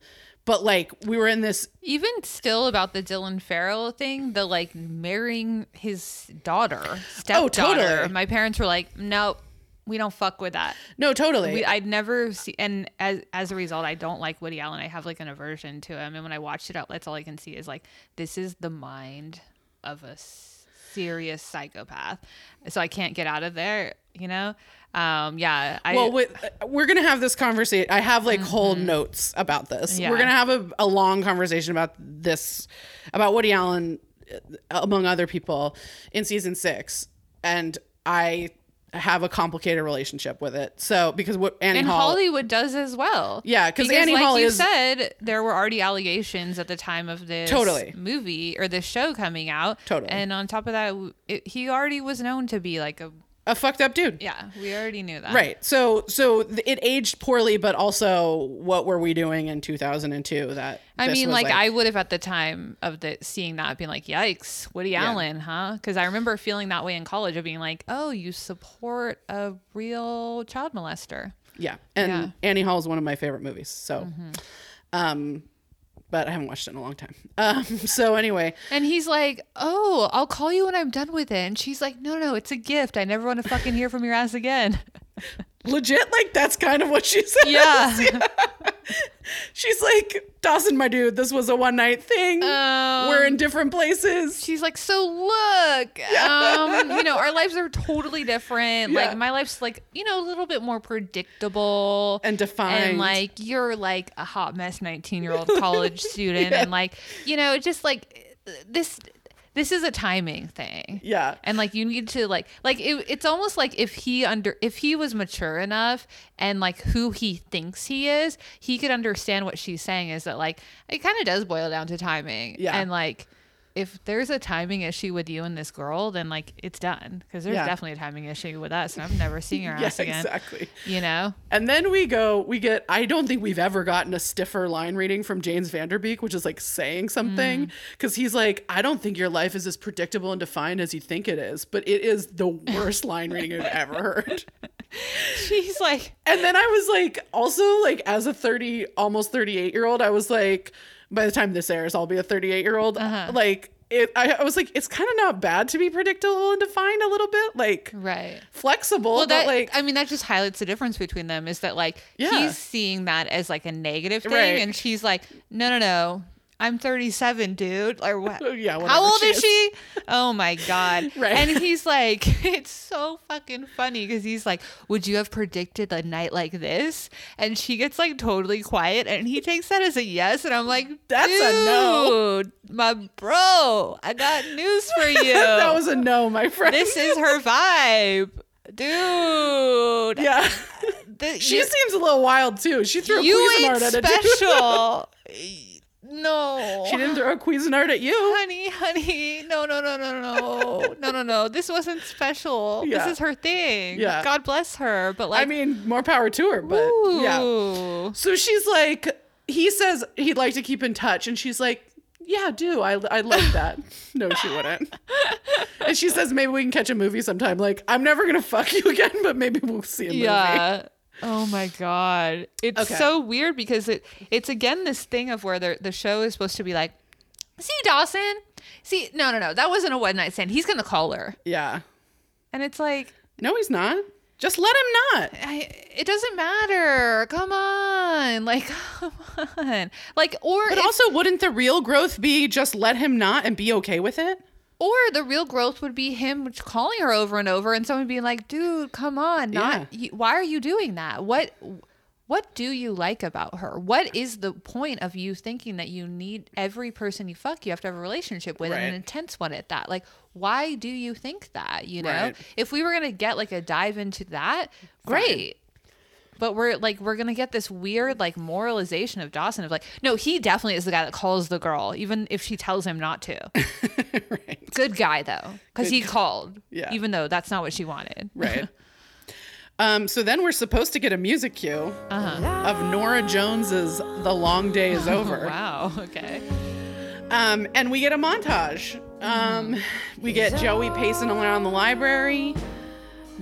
but like we were in this Even still about the Dylan Farrow thing, the like marrying his daughter, stepdaughter. Oh, totally. My parents were like, "Nope, we don't fuck with that." no totally We, I'd never see, and as as a result, I don't like Woody Allen. I have like an aversion to him, and when I watched it out, that's all I can see is like this is the mind of a serious psychopath. So I can't get out of there, you know. Um, yeah, I well, with, we're gonna have this conversation. I have like whole notes about this. Mm-hmm. Yeah. We're gonna have a, a long conversation about this, about Woody Allen, uh, among other people, in season six, and I have a complicated relationship with it. So because what Annie and Hall, Hollywood does as well. Yeah, Because Annie like Hall you is- said, there were already allegations at the time of this Totally. movie or this show coming out. Totally. And on top of that, it, he already was known to be like a a fucked up dude. yeah. We already knew that. Right. So so it aged poorly, but also what were we doing in 2002 that I this mean, was like, I would have at the time of the seeing that been like, "Yikes, Woody Allen, huh?" Because I remember feeling that way in college of being like, "Oh, you support a real child molester." Yeah, and Yeah. Annie Hall is one of my favorite movies. So, um, but I haven't watched it in a long time. Um, so anyway, And he's like, "Oh, I'll call you when I'm done with it." And she's like, "No, no, it's a gift. I never want to fucking hear from your ass again." legit, like that's kind of what she says. Yeah. she's like, Dawson, my dude, this was a one night thing. Um, We're in different places. She's like, so look, um, you know, our lives are totally different. Yeah. Like my life's like, you know, a little bit more predictable And defined. And like you're like a hot mess 19 year old college student, Yeah. and like, you know, just like this. This is a timing thing. Yeah. And like you need to like like it, it's almost like if he under if he was mature enough and like who he thinks he is, he could understand what she's saying is that like it kind of does boil down to timing. Yeah. And like if there's a timing issue with you and this girl, then like it's done because there's Yeah. definitely a timing issue with us, and I'm never seeing her Yeah, ass again. exactly. You know? And then we go, we get, I don't think we've ever gotten a stiffer line reading from James Van Der Beek, which is like saying something. Mm. Cause he's like, I don't think your life is as predictable and defined as you think it is, but it is the worst line reading I've ever heard. she's like, And then I was like, also like as a 30, almost 38 year old, I was like, by the time this airs, I'll be a 38 year old. Uh-huh. Like it, I, I was like, it's kind of not bad to be predictable and defined a little bit, like right. flexible, Well, but that like, I mean, that just highlights the difference between them. Is that like Yeah. he's seeing that as like a negative thing, Right. and she's like, no, no, no, I'm 37, dude. Or what? yeah, How old she is she? Oh my god! Right. And he's like, it's so fucking funny because he's like, would you have predicted a night like this? And she gets like totally quiet, and he takes that as a yes, and I'm like, That's a no. My bro. I got news for you. that was a no, my friend. this is her vibe, dude. yeah. Th- She seems a little wild too. She threw a you ain't Cuisinart at a dude. special. No. She didn't throw a Cuisinart at you. Honey, honey. No, no, no, no, no. no, no, no. This wasn't special. Yeah. This is her thing. Yeah. God bless her. But like I mean, more power to her, but Ooh. yeah. So she's like he says he'd like to keep in touch and she's like yeah, do. I I love that. no, she wouldn't. and she says maybe we can catch a movie sometime. Like I'm never gonna fuck you again, but maybe we'll see a movie. Yeah. Oh my god. It's Okay. so weird because it it's again this thing of where the the show is supposed to be like, see Dawson, see no no no that wasn't a one night stand. He's gonna call her, Yeah. and it's like No, he's not. Just let him not. I, it doesn't matter. Come on, like come on, like or But if- also, wouldn't the real growth be just let him not and be okay with it? Or the real growth would be him calling her over and over, and someone being like, "Dude, come on, not you, why are you doing that? What what do you like about her? What is the point of you thinking that you need every person you fuck you have to have a relationship with and an intense one at that? Like, why do you think that? You know, Right. if we were gonna get like a dive into that, great. But we're like we're gonna get this weird like moralization of Dawson of like no he definitely is the guy that calls the girl even if she tells him not to right. Good guy though, because he called. Yeah. Even though that's not what she wanted. Right. um, so then we're supposed to get a music cue of Norah Jones's "The Long Day Is Over." Wow. Okay. Um, and we get a montage. Um, we get Joey pacing around the library,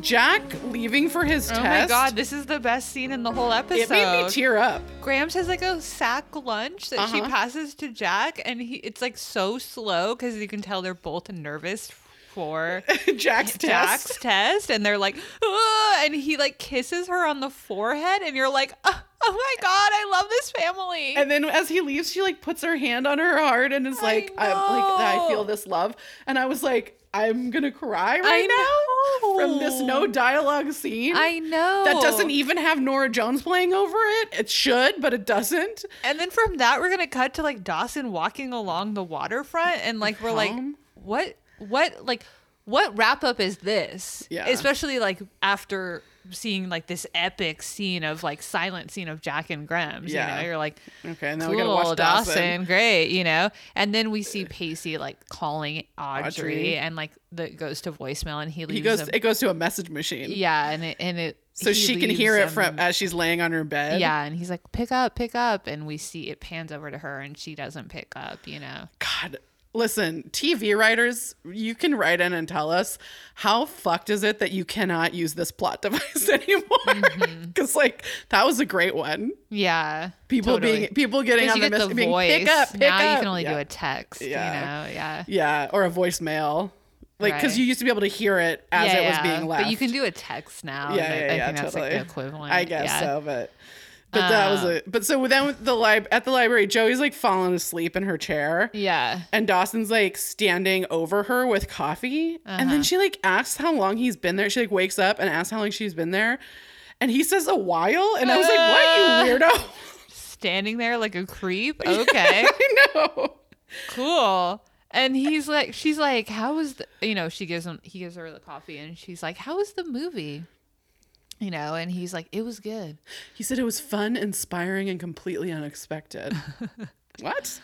Jack leaving for his Oh test. Oh my god, this is the best scene in the whole episode. it made me tear up. Grams has like a sack lunch that she Uh-huh. passes to Jack, and he it's like so slow because you can tell they're both nervous for Jack's test. Jack's test, and they're like, "Ugh," and he like kisses her on the forehead, and you're like, oh, oh my god, I love this family. And then as he leaves, she like puts her hand on her heart and is I like, I, like I feel this love. And I was like, I'm gonna cry right I now from this no dialogue scene. I know that doesn't even have Norah Jones playing over it. It should, but it doesn't. And then from that, we're gonna cut to like Dawson walking along the waterfront, and like we're like, what, what, like, what wrap up is this? Yeah. Especially like after seeing like this epic scene of like silent scene of Jack and Grams. Yeah. You know, you're like, Okay, and then cool, we gotta watch Dawson. great, you know. And then we see Pacey like calling Audrey, Audrey. and like the goes to voicemail, and he leaves. He goes. a- It goes to a message machine, yeah, and it and it. so he she can hear it from as she's laying on her bed. yeah, and he's like, pick up, pick up. And we see it pans over to her and she doesn't pick up, you know? God, listen, TV writers, you can write in and tell us how fucked is it that you cannot use this plot device anymore? Mm-hmm. Because like that was a great one. Yeah. People totally. being people getting on the the being voice. pick up, pick now up. you can only yeah. do a text, Yeah. you know? Yeah. Yeah, or a voicemail. Like because Right. you used to be able to hear it as yeah, it was yeah. being left. But you can do a text now. Yeah, I- yeah, I yeah, think that's totally. like the equivalent. I guess so, but but that was Uh. a but so then with the lib at the library, Joey's like falling asleep in her chair. Yeah. And Dawson's like standing over her with coffee. And Uh-huh. then she like asks how long he's been there. She like wakes up and asks how long she's been there. And he says a while. And I was like, what, you weirdo? Standing there like a creep. Okay. I know. cool. And he's like, she's like, how was the, you know, she gives him, he gives her the coffee and she's like, how was the movie? You know, and he's like, it was good. He said it was fun, inspiring, and completely unexpected. what?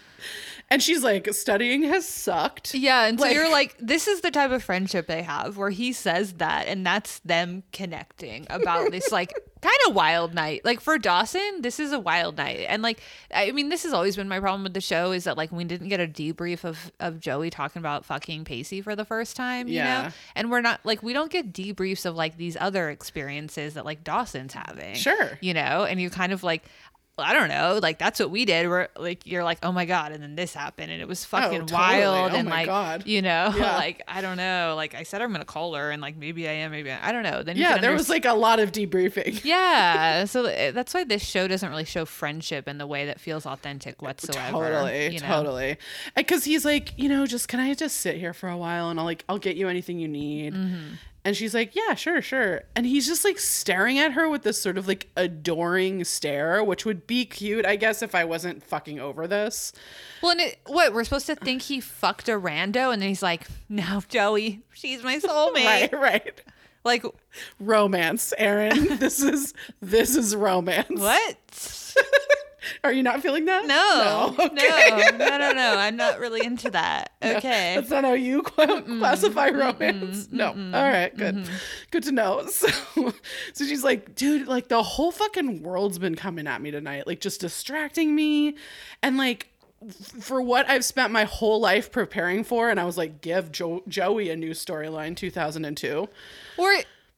And she's like, studying has sucked. Yeah, and so Like- you're like, this is the type of friendship they have where he says that, and that's them connecting about this like kind of wild night. Like for Dawson, this is a wild night. And like I mean, this has always been my problem with the show is that like we didn't get a debrief of of Joey talking about fucking Pacey for the first time, you Yeah. know? And we're not like we don't get debriefs of like these other experiences that like Dawson's having. Sure. You know, and you kind of like I don't know, like that's what we did. We're like you're like, oh my god, and then this happened, and it was fucking totally. wild, Oh and my like God. you know, Yeah. like I don't know, like I said I'm gonna call her, and like maybe I am, maybe I, I don't know. Then Yeah, there underst- was like a lot of debriefing. yeah, so uh, that's why this show doesn't really show friendship in the way that feels authentic whatsoever. Totally, you know? totally. Because he's like, you know, just can I just sit here for a while and I'll like I'll get you anything you need. Mm-hmm. And she's like, yeah, sure, sure. And he's just like staring at her with this sort of like adoring stare, which would be cute, I guess, if I wasn't fucking over this. Well, and it, what we're supposed to think he fucked a rando, and then he's like, "No, Joey, she's my soulmate." Right, right. Like Romance, Erin. this is this is romance. what? Are you not feeling that? No, no, Okay. no, no, no, I'm not really into that. Okay. That's not how you cla- classify romance. no. All right, good. Mm-hmm. Good to know. So, so she's like, dude, like the whole fucking world's been coming at me tonight, like just distracting me. And like, for what I've spent my whole life preparing for, and I was like, give jo- Joey a new storyline 2002. Or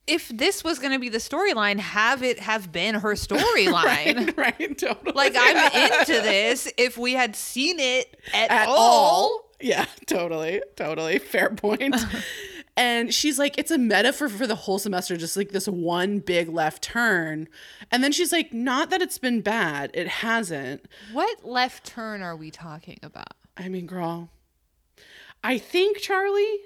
if this was going to be the storyline, have it have been her storyline. right, right, totally. Like I'm into this if we had seen it at, at all. all. Yeah, totally, totally. Fair point. and she's like, it's a metaphor for the whole semester, just like this one big left turn. And then she's like, not that it's been bad, it hasn't. What left turn are we talking about? I mean, girl, I think Charlie.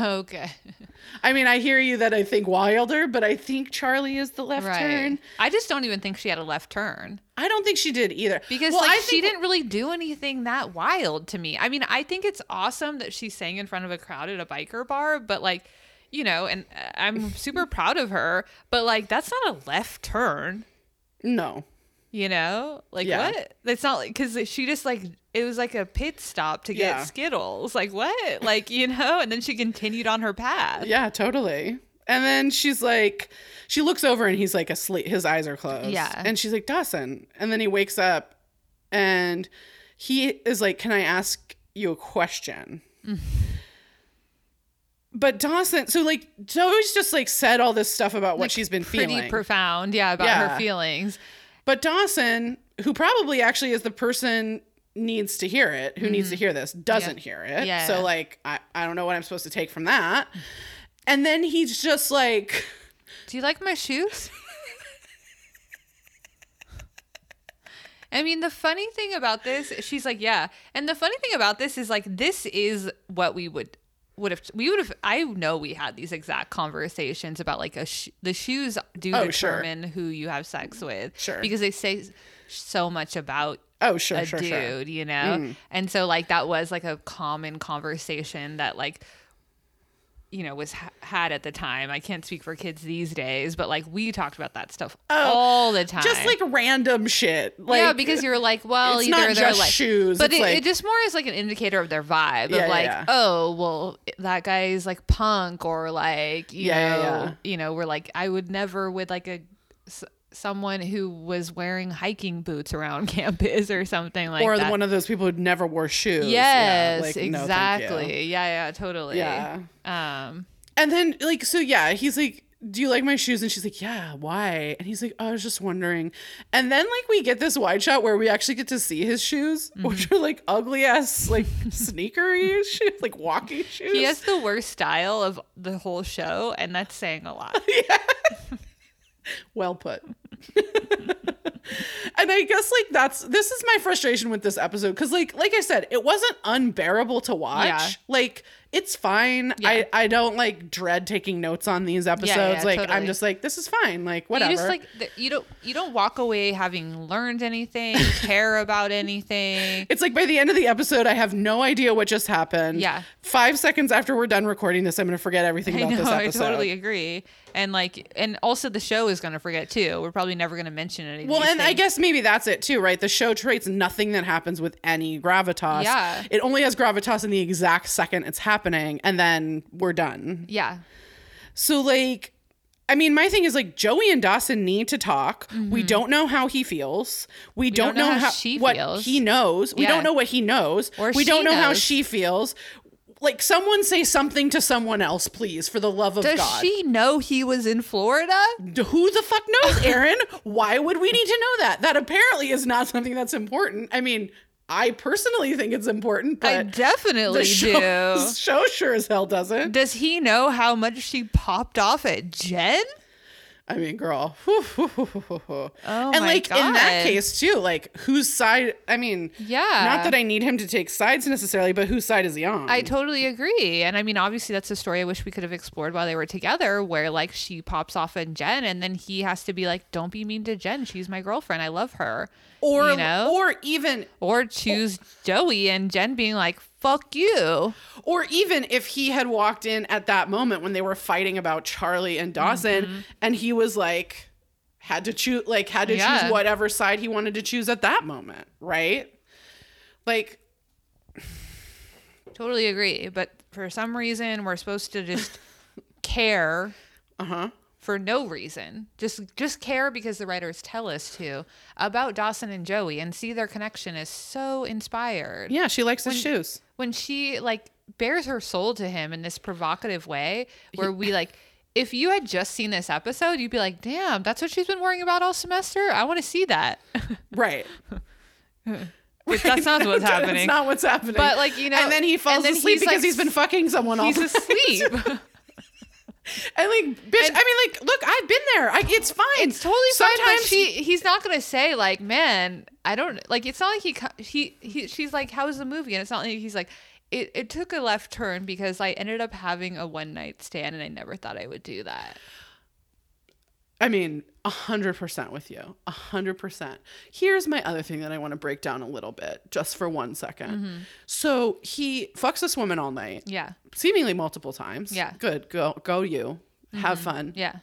Okay. I mean, I hear you that I think Wilder, but I think Charlie is the left Right. turn. I just don't even think she had a left turn I don't think she did either. because Well, like I she think- didn't really do anything that wild to me. I mean, I think it's awesome that she sang in front of a crowd at a biker bar, but like, you know, and uh, I'm super proud of her, but like that's not a left turn. No. You know, like Yeah. what? It's not like because she just like it was like a pit stop to get Yeah. Skittles. Like what? Like you know, and then she continued on her path. Yeah, totally. And then she's like, she looks over and he's like asleep. His eyes are closed. Yeah. And she's like, Dawson. And then he wakes up and he is like, Can I ask you a question? Mm. But Dawson, so like Zoe's just like said all this stuff about what she's been Pretty feeling. Pretty profound, yeah, about Yeah. her feelings. But Dawson, who probably actually is the person needs to hear it, who needs to hear this, doesn't hear it. Mm-hmm. Yeah. So like I, I don't know what I'm supposed to take from that. And then he's just like Do you like my shoes? I mean, the funny thing about this, she's like, yeah. And the funny thing about this is like, this is what we would would have we would have I know we had these exact conversations about like a sh- the shoes do Oh, sure. determine who you have sex with Sure. because they say so much about Oh, sure, a sure, dude, sure. Mm. you know? And so like that was like a common conversation that like you know was ha- had at the time. I can't speak for kids these days, but like we talked about that stuff oh, all the time. Oh, Just like random shit. Like yeah, because you're like, well, it's either not they're just like shoes, but it, like- it just more is like an indicator of their vibe Yeah, of like, yeah. oh, well, that guy's like punk or like, you Yeah, know, you know, we're like, I would never with like a someone who was wearing hiking boots around campus or something like or that. one of those people who never wore shoes. Yeah, Yes, like, no, exactly. yeah, yeah, totally. Yeah. Um, And then like so yeah, he's like, Do you like my shoes? And she's like, Yeah, why? And he's like, I was just wondering. And then like we get this wide shot where we actually get to see his shoes, Mm-hmm. which are like ugly ass, like sneakery shoes, like walking shoes. he has the worst style of the whole show, and that's saying a lot. yeah. well put. and I guess like that's this is my frustration with this episode because like like I said, it wasn't unbearable to watch. Yeah. Like it's fine. Yeah. I I don't like dread taking notes on these episodes. yeah, like I'm just like this is fine. Like whatever. You just like you don't you don't walk away having learned anything, care about anything. it's like by the end of the episode, I have no idea what just happened. Yeah. Five seconds after we're done recording this, I'm gonna forget everything I about know, this I totally agree. And like, and also the show is gonna forget too. We're probably never gonna mention any. of Well, and I guess maybe that's it too, right? The show traits nothing that happens with any gravitas. Yeah. It only has gravitas in the exact second it's happening, and then we're done. yeah, So, like, I mean, my thing is like Joey and Dawson need to talk. We don't know how he feels. We, don't, Mm-hmm. don't know know, how how, she what feels. he knows. We Yeah. don't know what he knows. Or we don't know how she feels. Like someone say something to someone else, please, for the love of Does God. she know he was in Florida? Who the fuck knows, Erin? Why would we need to know that? That apparently is not something that's important. I mean, I personally think it's important, but I definitely show, do. show sure as hell doesn't. Does he know how much she popped off at Jen? I mean, girl. oh and like in that case too, like whose side? I mean, Yeah. Not that I need him to take sides necessarily, but whose side is he on? I totally agree. And I mean, obviously, that's a story I wish we could have explored while they were together, where like she pops off at Jen, and then he has to be like, "Don't be mean to Jen. She's my girlfriend. I love her." Or you know? or even Or choose Joey and Jen being like, "Fuck you." or even if he had walked in at that moment when they were fighting about Charlie and Dawson, Mm-hmm. and he was like had to choose like had to Yeah. choose whatever side he wanted to choose at that moment, right? Like Totally agree. But for some reason, we're supposed to just care uh huh. For no reason. Just just care because the writers tell us to about Dawson and Joey and see their connection is so inspired. Yeah, she likes his shoes. when she like bears her soul to him in this provocative way where we like if you had just seen this episode you'd be like damn that's what she's been worrying about all semester i want to see that Right. But that's not what's happening. That's not what's happening. But, like, you know, and then he falls then asleep he's, because like, he's been fucking someone all he's the asleep And like, bitch, I mean, like, look, I've been there. I, it's fine. it's totally fine Sometimes she he's not gonna say like man i don't like it's not like he he, he she's like how's the movie and it's not like he's like it, it took a left turn because I ended up having a one night stand and I never thought I would do that. I mean, a hundred percent with you. A hundred percent. Here's my other thing that I want to break down a little bit, just for one second. Mm-hmm. So he fucks this woman all night, Yeah. seemingly multiple times. Yeah. Mm-hmm. Good. Go go you. Have fun. Yeah.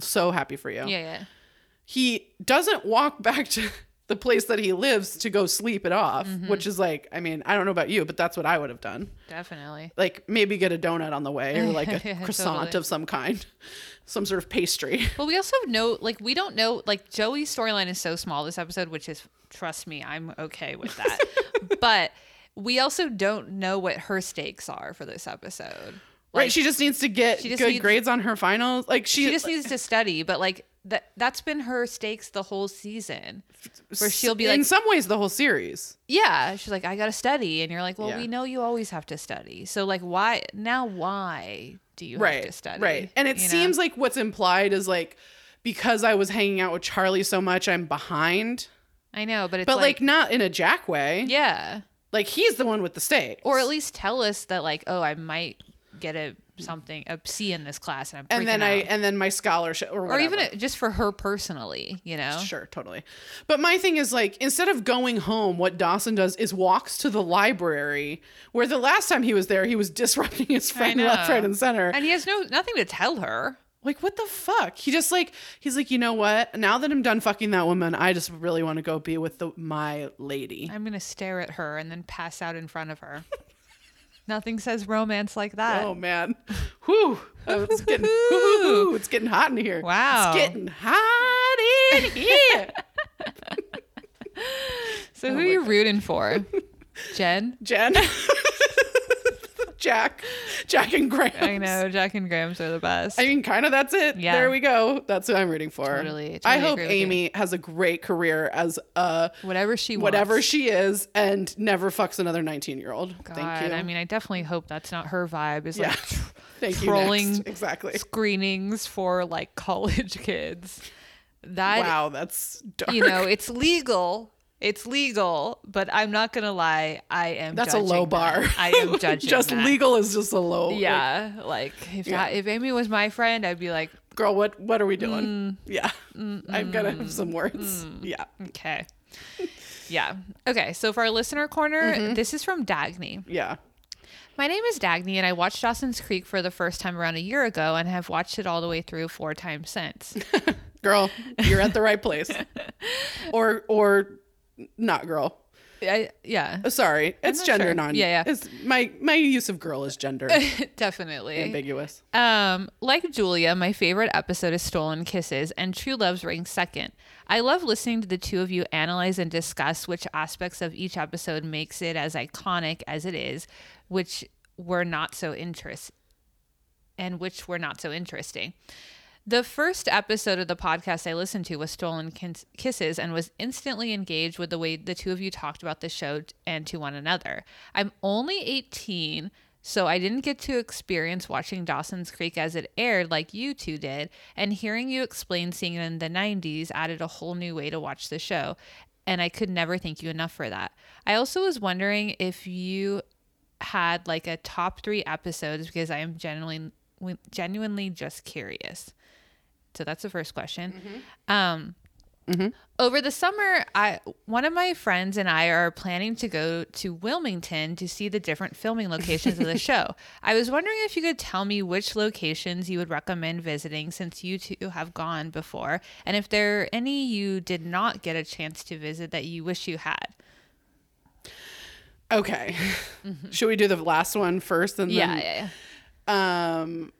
So happy for you. Yeah. Yeah. He doesn't walk back to the place that he lives to go sleep it off, Mm-hmm. which is like, I mean, I don't know about you, but that's what I would have done. Definitely. Like maybe get a donut on the way or like a Yeah, croissant totally. of some kind, some sort of pastry. But we also know, like, we don't know, like, Joey's storyline is so small this episode, which is, trust me, I'm okay with that. but we also don't know what her stakes are for this episode. right. She just needs to get good needs- grades on her finals. Like she, she just needs to study, but like that that's been her stakes the whole season. Where she'll be like in some ways the whole series. Yeah, she's like, I gotta study, and you're like, Well, Yeah. we know you always have to study. So like, why now? Why do you have to study? right and it You know? seems like what's implied is like because i was hanging out with charlie so much i'm behind I know, but it's but like, like, not in a jack way yeah, like he's the one with the stakes or at least tell us that like, oh, I might get a Mm. something a C in this class, and I'm and then freaking i and then my scholarship or, or even just for her personally, you know. Sure, totally. But my thing is like instead of going home, what Dawson does is walks to the library where the last time he was there, he was disrupting his friend left, right, and center. And he has no nothing to tell her. like what the fuck? He just like he's like, you know what? Now that I'm done fucking that woman, I just really want to go be with the my lady. I'm gonna stare at her and then pass out in front of her. Nothing says romance like that. Oh man, whew! Oh, it's getting whoo, it's getting hot in here. Wow. it's getting hot in here. so Oh who are you rooting for? Jen? Jen, Jack, Jack and Grams. I know Jack and Grams are the best. I mean, kind of that's it. Yeah. There we go. That's what I'm rooting for. Totally, I hope with you. Amy has a great career as uh whatever she wants. whatever she is and never fucks another 19 year old. Thank you. I mean, I definitely hope that's not her vibe. Is yeah. like Thank you. trolling Next. Exactly. screenings for like college kids. That Wow, that's dark. you know, it's legal. It's legal, but I'm not gonna lie. I am. that's a low judging bar. that. I am judging. just that. legal is just a low. Yeah, like, if Yeah. that, if Amy was my friend, I'd be like, girl, what what are we doing? Mm. Yeah. I've got to have some words. Yeah. okay, yeah, okay. So for our listener corner, Mm-hmm. this is from Dagny. Yeah. My name is Dagny, and I watched Dawson's Creek for the first time around a year ago, and have watched it all the way through four times since. Girl, you're at the right place. or or not girl. I, yeah, Uh, Sorry, it's gender sure. non. Yeah, yeah. It's, my my use of girl is gender definitely. ambiguous. Um, like Julia, my favorite episode is Stolen Kisses, and True Love's ranks second. I love listening to the two of you analyze and discuss which aspects of each episode makes it as iconic as it is, which were not so interest and which were not so interesting. The first episode of the podcast I listened to was Stolen Kisses and was instantly engaged with the way the two of you talked about the show and to one another. I'm only 18, so I didn't get to experience watching Dawson's Creek as it aired like you two did, and hearing you explain seeing it in the 90s added a whole new way to watch the show, and I could never thank you enough for that. I also was wondering if you had like a top three episodes because I am genuinely genuinely just curious. So that's the first question. Um, Over the summer, I one of my friends and I are planning to go to Wilmington to see the different filming locations of the show. I was wondering if you could tell me which locations you would recommend visiting since you two have gone before, and if there are any you did not get a chance to visit that you wish you had. Okay, should we do the last one first and Yeah, then? yeah, yeah. Um,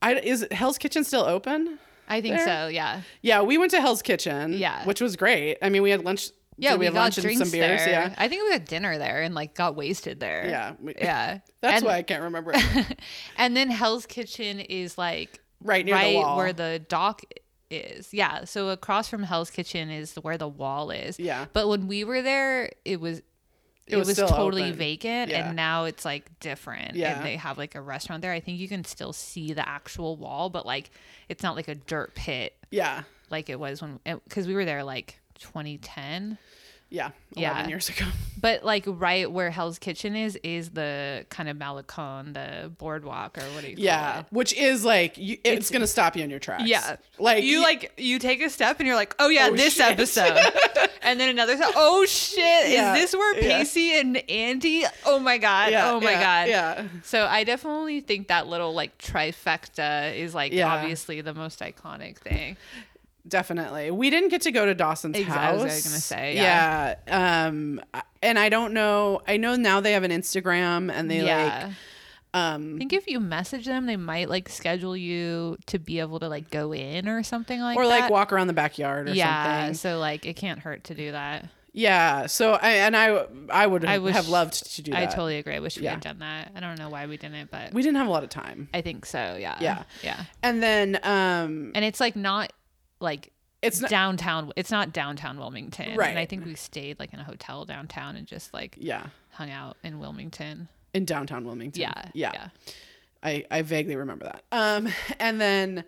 I is Hell's Kitchen still open? I think There? so. Yeah. Yeah, we went to Hell's Kitchen. Yeah. which was great. I mean, we had lunch. Yeah, did we, had got lunch and drinks some beers. there. Yeah, I think we had dinner there and like got wasted there. yeah, we- Yeah. That's and, why I can't remember. it. And then Hell's Kitchen is like Right near right the wall. where the dock is. Yeah. So across from Hell's Kitchen is where the wall is. Yeah. But when we were there, it was it, was was, totally open. vacant Yeah. and now it's like different. Yeah. And they have like a restaurant there. I think you can still see the actual wall, but like it's not like a dirt pit yeah, like it was when because we were there like 2010. Yeah, Yeah. eleven years ago. But like right where Hell's Kitchen is is the kind of Malecon, the boardwalk or what do you call Yeah, which is like you, it's, gonna stop you in your tracks. Yeah. like You y- like you take a step and you're like, oh yeah, Oh, this shit. episode, and then another. step, Oh shit, Yeah, is this where yeah. Pacey and Andie? Oh my god, Yeah, oh my yeah, god. yeah. So I definitely think that little like trifecta is like Yeah. obviously the most iconic thing. Definitely. We didn't get to go to Dawson's Exa- I was gonna say, Yeah. Um and I don't know I know now they have an Instagram and they yeah. like um I think if you message them, they might like schedule you to be able to like go in or something like that. or that. like walk around the backyard or something. yeah, something. so like it can't hurt to do that. Yeah. So I and I I would I wish- have loved to do that. I totally agree. I wish we Yeah. had done that. I don't know why we didn't, but we didn't have a lot of time. I think so. Yeah. Yeah. Yeah. And then um And it's like not like it's not downtown. It's not downtown Wilmington. Right. And I think we stayed like in a hotel downtown and just like yeah, hung out in Wilmington. in downtown Wilmington. Yeah. Yeah. Yeah. I, I vaguely remember that. Um, and then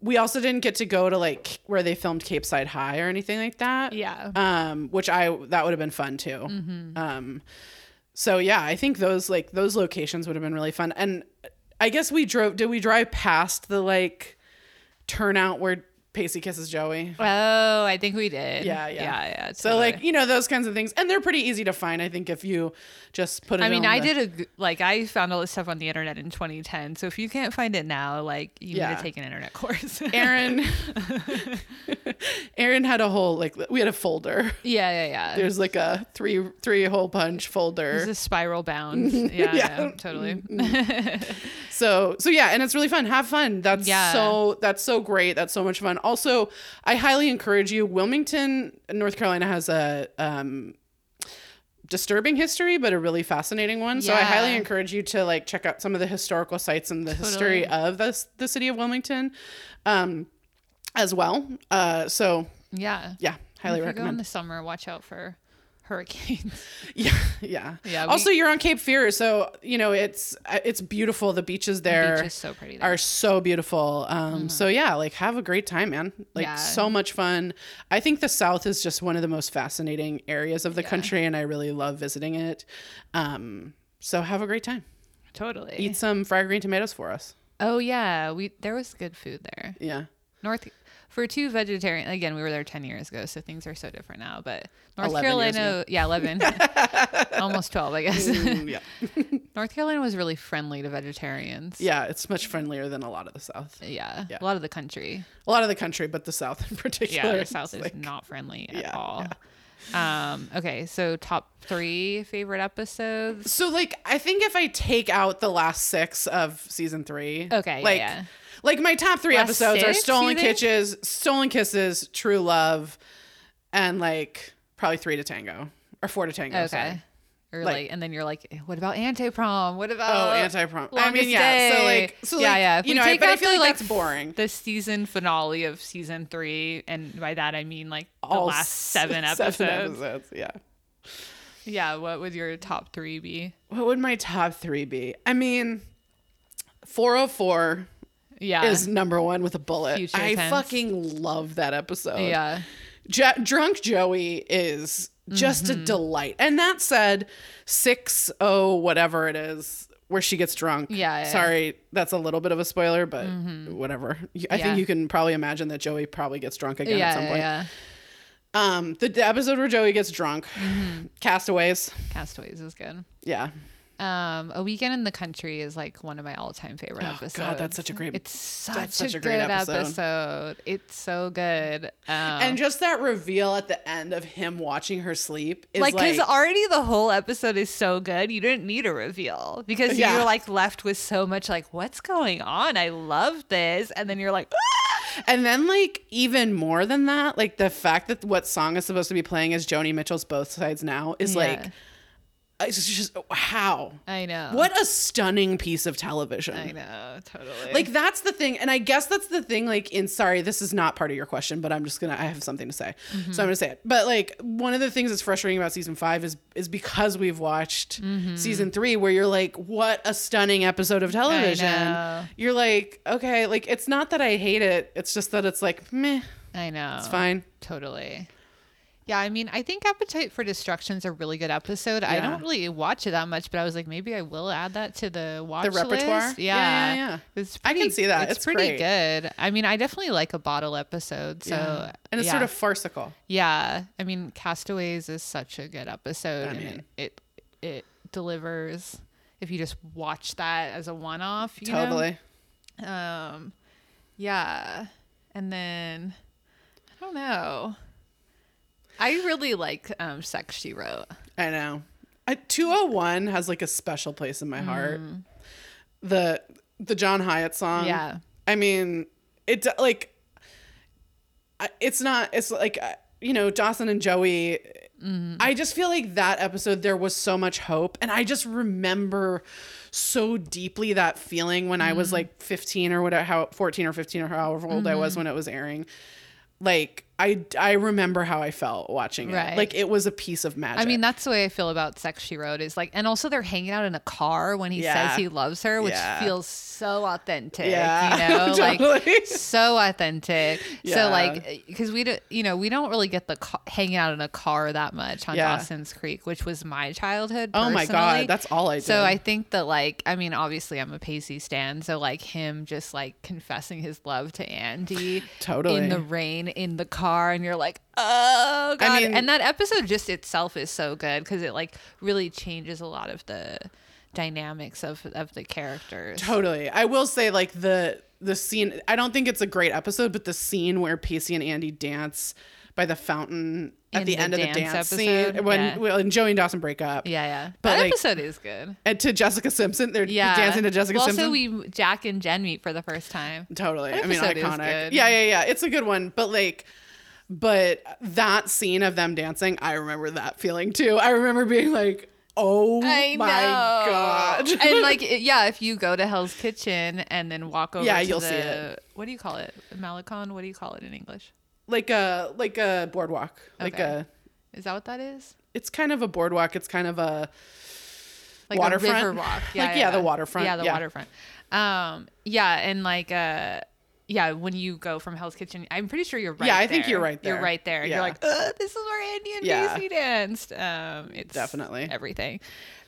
we also didn't get to go to like where they filmed Capeside High or anything like that. Yeah. Um, which I that would have been fun too. Mm-hmm. Um, so yeah, I think those like those locations would have been really fun. And I guess we drove. Did we drive past the like turnout where Pacey kisses Joey? Oh, I think we did. Yeah, yeah. Yeah. Yeah. So like you know those kinds of things, and they're pretty easy to find. I think if you just put it. I mean, I the- did a like I found all this stuff on the internet in 2010. So if you can't find it now, like you need to take an internet course. Erin. Erin had a whole like we had a folder. yeah, yeah, yeah. There's like a three three hole punch folder. is spiral bound. Yeah, Yeah. yeah, totally. Mm-hmm. So so yeah, and it's really fun. Have fun. That's Yeah. so that's so great. That's so much fun. Also, I highly encourage you. Wilmington, North Carolina has a um disturbing history but a really fascinating one so i highly encourage you to like check out some of the historical sites and the history of the, the city of wilmington um as well uh so yeah. yeah highly if you go in recommend the summer, watch out for hurricanes. Yeah, yeah, Yeah, Also, we- you're on Cape Fear, so you know it's it's beautiful. The beaches there beach is so pretty there. are so beautiful. Um, so yeah, like have a great time, man. Like Yeah. so much fun. I think the South is just one of the most fascinating areas of the country, and I really love visiting it. Um, so have a great time. totally. Eat some fried green tomatoes for us. oh yeah, we there was good food there. Yeah, North for two vegetarian. Again, we were there ten years ago, so things are so different now. But North Carolina, yeah, eleven, almost twelve, I guess. Mm, yeah, North Carolina was really friendly to vegetarians. yeah. It's much friendlier than a lot of the South. yeah, Yeah. a lot of the country. A lot of the country, but the South in particular. Yeah, the South is like- not friendly at Yeah, all. yeah. Um, okay, so top three favorite episodes. So like I think if I take out the last six of season three, Okay, yeah, like yeah. Like my top three Last episodes are Stolen? Kisses, Stolen Kisses, True Love, and like probably three to Tango or four to Tango. Okay. sorry. Or Like- like, and then you're like, what about anti prom? What about Oh, anti prom. I mean, yeah. So like, so yeah, like, yeah. If You know, I, but I feel like like, that's boring. the season finale of season three, and by that I mean like the All last seven episodes. seven episodes. Yeah. Yeah, what would your top three be? What would my top three be? I mean, 404 Yeah, is number one with a bullet. Future I tense. fucking love that episode. yeah, Jo- Drunk Joey is just Mm-hmm. a delight. And that said, six oh whatever it is where she gets drunk. Yeah, yeah. Sorry, that's a little bit of a spoiler, but whatever. I Yeah. think you can probably imagine that Joey probably gets drunk again yeah, at some yeah, point. yeah. Um, the, the episode where Joey gets drunk, Mm-hmm. Castaways. Castaways is good. Yeah. Um, A Weekend in the Country is like one of my all-time favorite Oh, episodes. God, that's such a great- It's such, that's a, a great episode. episode. It's so good. Um, And just that reveal at the end of him watching her sleep is like like, because already the whole episode is so good you didn't need a reveal because Yeah. you're like left with so much like what's going on i love this and then you're like "Ah!" And then, like, even more than that, like the fact that what song is supposed to be playing is Joni Mitchell's Both Sides Now is Yeah. like, it's just, how? i know What a stunning piece of television. i know totally Like, that's the thing. And I guess that's the thing, like, in, sorry, this is not part of your question, but I'm just gonna, I have something to say. Mm-hmm. So I'm gonna say it. But, like, one of the things that's frustrating about season five is, is because we've watched Mm-hmm. season three, where you're like, what a stunning episode of television. You're like, okay, like, it's not that I hate it, it's just that it's like, meh, i know it's fine. totally yeah i mean i think appetite for destruction is a really good episode i don't really watch it that much but i was like maybe i will add that to the watch the repertoire? list. Yeah, yeah yeah, yeah. It's I can see that. it's, It's pretty great. good i mean i definitely like a bottle episode so Yeah. and it's yeah. sort of farcical. Yeah, I mean, Castaways is such a good episode, I and mean- it, it it delivers. If you just watch that as a one-off, you Totally. know? Um, yeah, and then I don't know. I really like um, Sex She Wrote. I know. I, 201 has like a special place in my heart. The the John Hiatt song. Yeah. I mean, it like it's not it's like uh, you know, Dawson and Joey I just feel like that episode there was so much hope and I just remember so deeply that feeling when I was like 15 or whatever how 14 or 15 or however old I was when it was airing. Like I I remember how I felt watching it. Right. Like it was a piece of magic. I mean, that's the way I feel about Sex She Wrote. Is like, and also they're hanging out in a car when he Yeah. says he loves her, which Yeah. feels so authentic. Yeah, you know, totally. like so authentic. So like, because we, do, you know, we don't really get the ca- hanging out in a car that much on. Dawson's Creek, which was my childhood. Oh my god, that's all I did. So I think that like I mean obviously I'm a Pacey stan so like him just like confessing his love to Andie Totally. in the rain in the car and you're like oh god mean- and that episode just itself is so good because it like really changes a lot of the dynamics of of the characters Totally. I will say like the the scene I don't think it's a great episode, but the scene where Pacey and Andie dance by the fountain at the, the end of the dance episode? scene when Yeah. Joey and Dawson break up. yeah yeah But, that like, episode is good And to Jessica Simpson, they're yeah dancing to Jessica well, Simpson. also we Jack and Jen meet for the first time totally. I mean iconic. Yeah, yeah, yeah. It's a good one, but like but that scene of them dancing, I remember that feeling too. I remember being like, "Oh I my know. god." and like, yeah, if you go to Hell's Kitchen and then walk over, Yeah, to you'll the, see it. What do you call it? Malecon? What do you call it in English? like a like a boardwalk. Like Okay. a Is that what that is? it's kind of a boardwalk. It's kind of a Like Waterfront? a river walk. Yeah, Like, yeah, the waterfront. Yeah, the Yeah. waterfront. Um, yeah, and like, uh, yeah, when you go from Hell's Kitchen, I'm pretty sure you're right. Yeah, I think you're right there. You're right there. Yeah. You're like, Ugh, this is where Andie and Yeah. Pacey danced. Um, it's Definitely. everything.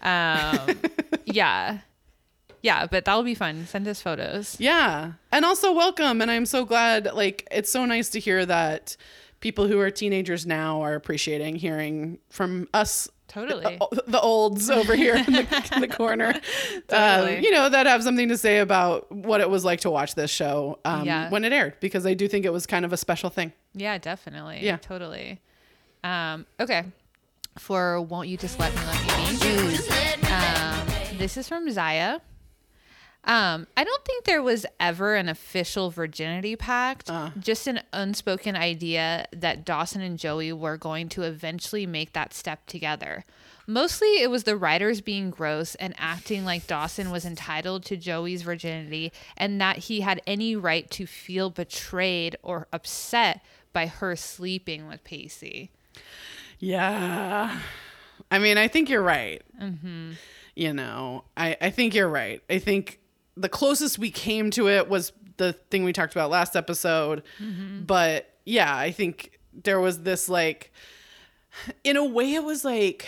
Um, yeah, yeah, but that'll be fun. Send us photos. Yeah. And also welcome. And I'm so glad, like, it's so nice to hear that people who are teenagers now are appreciating hearing from us. Totally. uh, The olds over here in the, in the corner, Totally. uh, you know, that have something to say about what it was like to watch this show um, Yeah. when it aired, because I do think it was kind of a special thing. Yeah, definitely. Yeah. Totally. Um, okay. For Won't You Just Let Me Let Me Be? Um, this is from Zaya. Um, I don't think there was ever an official virginity pact, just an unspoken idea that Dawson and Joey were going to eventually make that step together. Mostly it was the writers being gross and acting like Dawson was entitled to Joey's virginity and that he had any right to feel betrayed or upset by her sleeping with Pacey. Yeah. I mean, I think you're right. You know, I, I think you're right. I think the closest we came to it was the thing we talked about last episode. Mm-hmm. But yeah, I think there was this like, in a way, it was like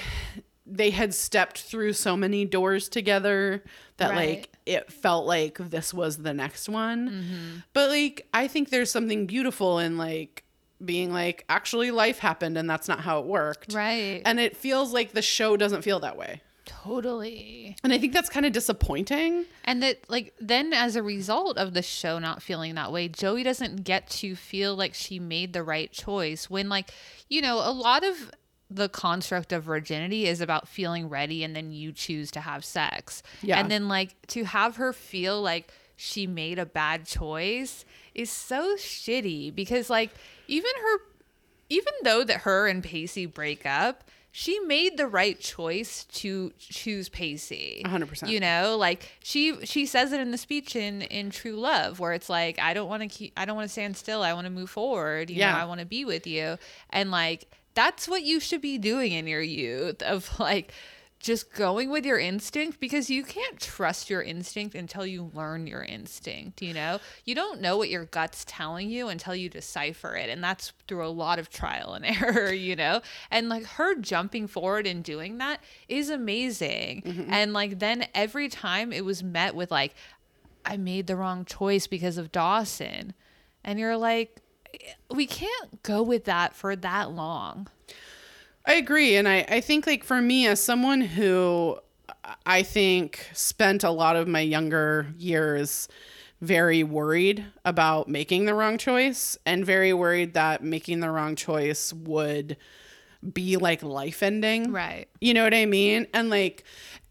they had stepped through so many doors together that Right. like it felt like this was the next one. Mm-hmm. But like, I think there's something beautiful in like being like, actually, life happened and that's not how it worked. Right. And it feels like the show doesn't feel that way. Totally. And I think that's kind of disappointing. And that, like, then as a result of the show not feeling that way, Joey doesn't get to feel like she made the right choice when, like, you know, a lot of the construct of virginity is about feeling ready and then you choose to have sex. Yeah. And then, like, to have her feel like she made a bad choice is so shitty because, like, even her, even though that her and Pacey break up, she made the right choice to choose Pacey. 100%. You know, like she she says it in the speech in in True Love, where it's like, I don't want to keep, I don't want to stand still. I want to move forward. You Yeah. know, I want to be with you, and like that's what you should be doing in your youth of like just going with your instinct because you can't trust your instinct until you learn your instinct you know? You don't know what your gut's telling you until you decipher it and that's through a lot of trial and error you know? And like her jumping forward and doing that is amazing. Mm-hmm. And like then every time it was met with like i made the wrong choice because of dawson and you're like we can't go with that for that long I agree. And I, I think, like, for me, as someone who I think spent a lot of my younger years very worried about making the wrong choice and very worried that making the wrong choice would be like life ending. right You know what I mean? And like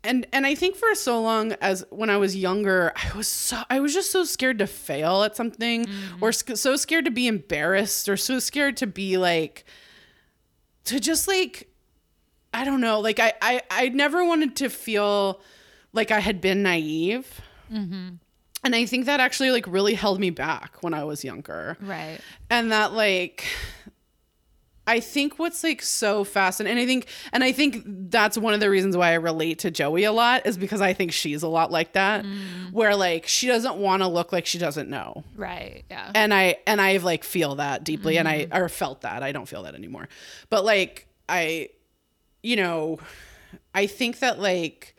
and and I think for so long as when I was younger, I was so I was just so scared to fail at something mm-hmm. or sc- so scared to be embarrassed or so scared to be like to just like I don't know, like I I I never wanted to feel like I had been naive. Mm-hmm. And I think that actually like really held me back when I was younger. Right. And that like I think what's like so fascinating, and I think, and I think that's one of the reasons why I relate to Joey a lot is because I think she's a lot like that, mm. where like she doesn't want to look like she doesn't know, right yeah. And I and I like feel that deeply, and I mm-hmm. or felt that I don't feel that anymore, but like I, you know, I think that like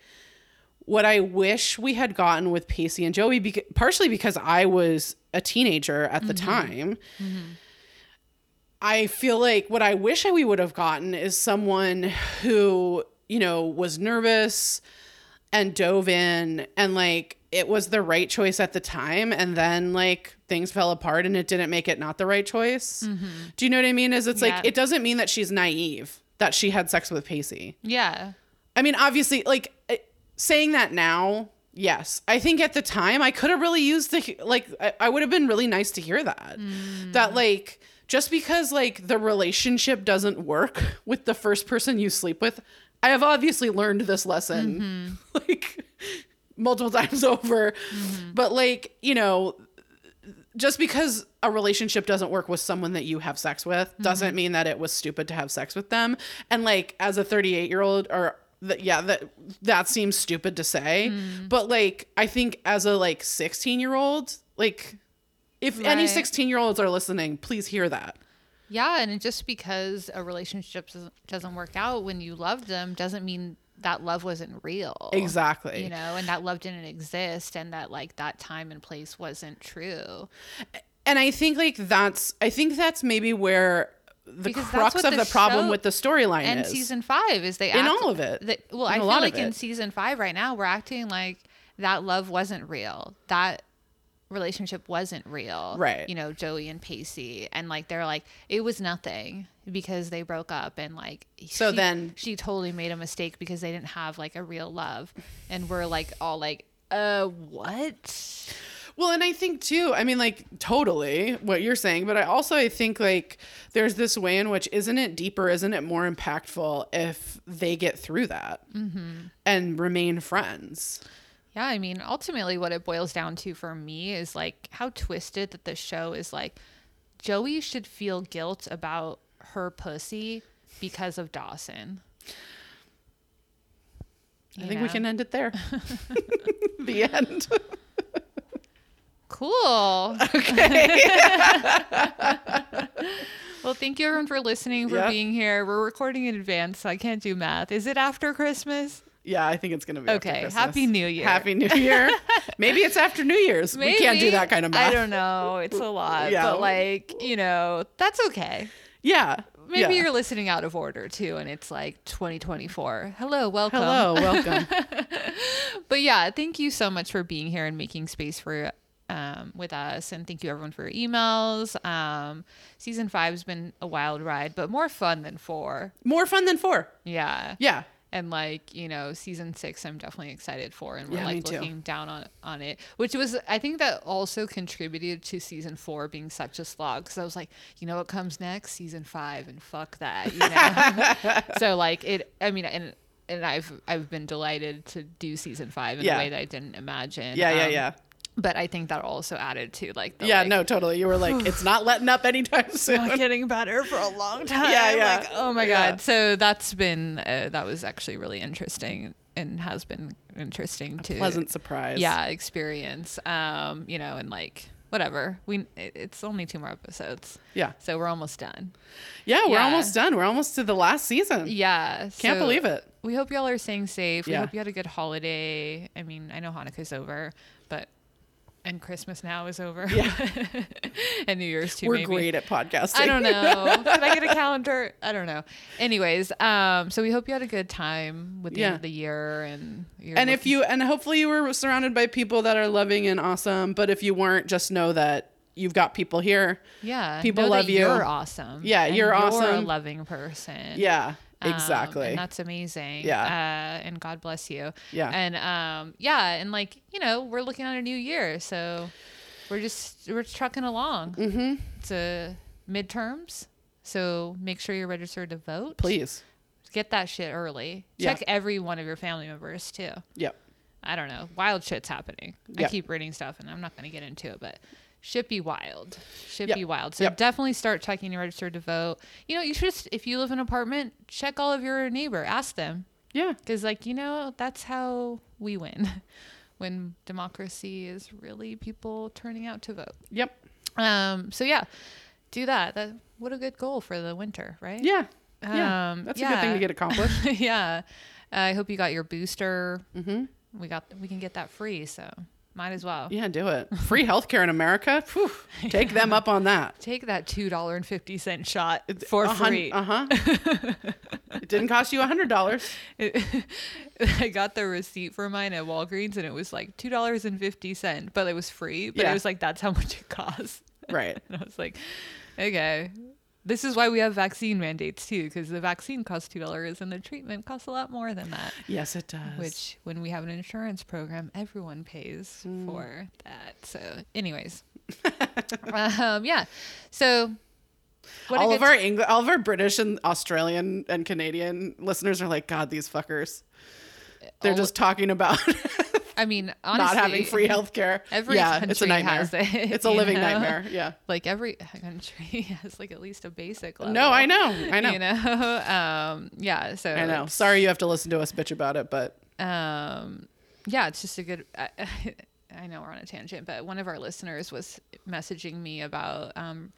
what I wish we had gotten with Pacey and Joey, beca- partially because I was a teenager at the mm-hmm. time. Mm-hmm. I feel like what I wish we would have gotten is someone who, you know, was nervous and dove in and like it was the right choice at the time and then like things fell apart and it didn't make it not the right choice. Do you know what I mean? Is it's Yeah. like it doesn't mean that she's naive that she had sex with Pacey. yeah I mean, obviously, like eh, saying that now, yes. I think at the time I could have really used the like. I, I would have been really nice to hear that. That like just because like the relationship doesn't work with the first person you sleep with, I have obviously learned this lesson mm-hmm. like multiple times over. Mm-hmm. But like you know, just because a relationship doesn't work with someone that you have sex with mm-hmm. doesn't mean that it was stupid to have sex with them. And like as a 38 year old or th- yeah, that that seems stupid to say, mm. but like I think as a like 16 year old, like if any 16 year olds are listening, please hear that. Yeah, and just because a relationship doesn't, work out when you loved them doesn't mean that love wasn't real. Exactly. You know, and that love didn't exist and that like that time and place wasn't true. and I think like that's I think that's maybe where the Because crux of the the, problem with the storyline And season five is they In all of it. they- well, In I feel like in season five right now we're acting like that love wasn't real. That relationship wasn't real. Right. You know, Joey and Pacey. And like they're like, it was nothing because they broke up and like So she- then- she totally made a mistake because they didn't have like a real love. And we're like all like, uh what? Well, and I think too, I mean, like, totally what you're saying, but I also I think like there's this way in which isn't it deeper, isn't it more impactful if they get through that and remain friends? Yeah, I mean, ultimately, what it boils down to for me is like how twisted that the show is like Joey should feel guilt about her pussy because of Dawson. I You think we can end it there. the end. Cool. Okay. Well, thank you everyone for listening, for being here. We're recording in advance, so I can't do math. Is it after Christmas? Yeah, I think it's gonna be Okay. Happy New Year. Happy New Year. Maybe it's after New Year's. We can't do that kind of math. I don't know. It's a lot. Yeah. But like, you know, that's okay. Yeah. Maybe yeah. you're listening out of order too, and it's like 2024. Hello, welcome. Hello, welcome. But yeah, thank you so much for being here and making space for um, with us, and thank you everyone for your emails. Um, season five has been a wild ride, but more fun than four. More fun than four. Yeah, Yeah. And like you know, season six, I'm definitely excited for, and we're Yeah, like looking down on on it, which was I think that also contributed to season four being such a slog because I was like, you know what comes next, season five, and fuck that, you know. so like it, I mean, and and I've I've been delighted to do season five in Yeah. a way that I didn't imagine. Yeah, yeah, Um, yeah. But I think that also added to like the Yeah, like, no, totally. You were like, it's not letting up anytime soon. not getting better for a long time. Yeah, yeah. Like, oh my Yeah. god. So that's been uh, that was actually really interesting and has been interesting to Pleasant surprise. yeah experience. Um, you know, and like whatever. We it, it's only two more episodes, Yeah. so we're almost done. Yeah, we're Yeah. almost done. We're almost to the last season. Yeah, Can't so believe it. We hope y'all are staying safe. We Yeah. hope you had a good holiday. I mean, I know Hanukkah's over, but and Christmas now is over. Yeah. and New Year's too. We're maybe. great at podcasting. I don't know. Can I get a calendar? I don't know. Anyways, um, so we hope you had a good time with the Yeah. end of the year and you're and if you and hopefully you were surrounded by people that are loving and awesome, but if you weren't, just know that you've got people here. yeah people love you. You're awesome. Yeah, and you're awesome. You're a loving person. Yeah, Um, exactly. and that's amazing. Yeah. Uh, and God bless you. Yeah. And um, yeah, and like you know, we're looking at a new year, so we're just we're trucking along. Mm-hmm. It's a midterms, so make sure you're registered to vote. Please. get that shit early. Yeah. Check every one of your family members too. Yep. I don't know. Wild shit's happening. I keep reading stuff and I'm not going to get into it, but shit be wild. Should Yep. be wild. So Yep. definitely start checking your registered to vote. You know, you should, just- if you live in an apartment, check all of your neighbor. Ask them. Yeah. Because, like, you know, that's how we win when democracy is really people turning out to vote. Yep. Um, so, yeah, do that. that. What a good goal for the winter, right? Yeah. Yeah. Um, That's a good thing to get accomplished. yeah. I hope you got your booster. mm-hmm. We got we can get that free, so might as well. Yeah, do it. Free healthcare in America. Phew, take them up on that. Take that two dollar and fifty cent shot for free. Uh huh. it didn't cost you a hundred dollars. I got the receipt for mine at Walgreens, and it was like two dollars and fifty cent, but it was free. But Yeah. it was like that's how much it costs. Right. And I was like, okay. This is why we have vaccine mandates too, because the vaccine costs two dollars and the treatment costs a lot more than that. Yes, it does. which when we have an insurance program everyone pays Hmm. for that so anyways um yeah so all of our English, all of our British and Australian and Canadian listeners are like, God, these fuckers. They're all- just talking about i mean honestly not having free healthcare. every yeah, country it's a nightmare. has it, it's a living know? nightmare. Yeah. like every country has like at least a basic level No, I know. I know. you know um yeah so I know. Sorry you have to listen to us bitch about it, but um yeah it's just a good I, I know we're on a tangent but one of our listeners was messaging me about um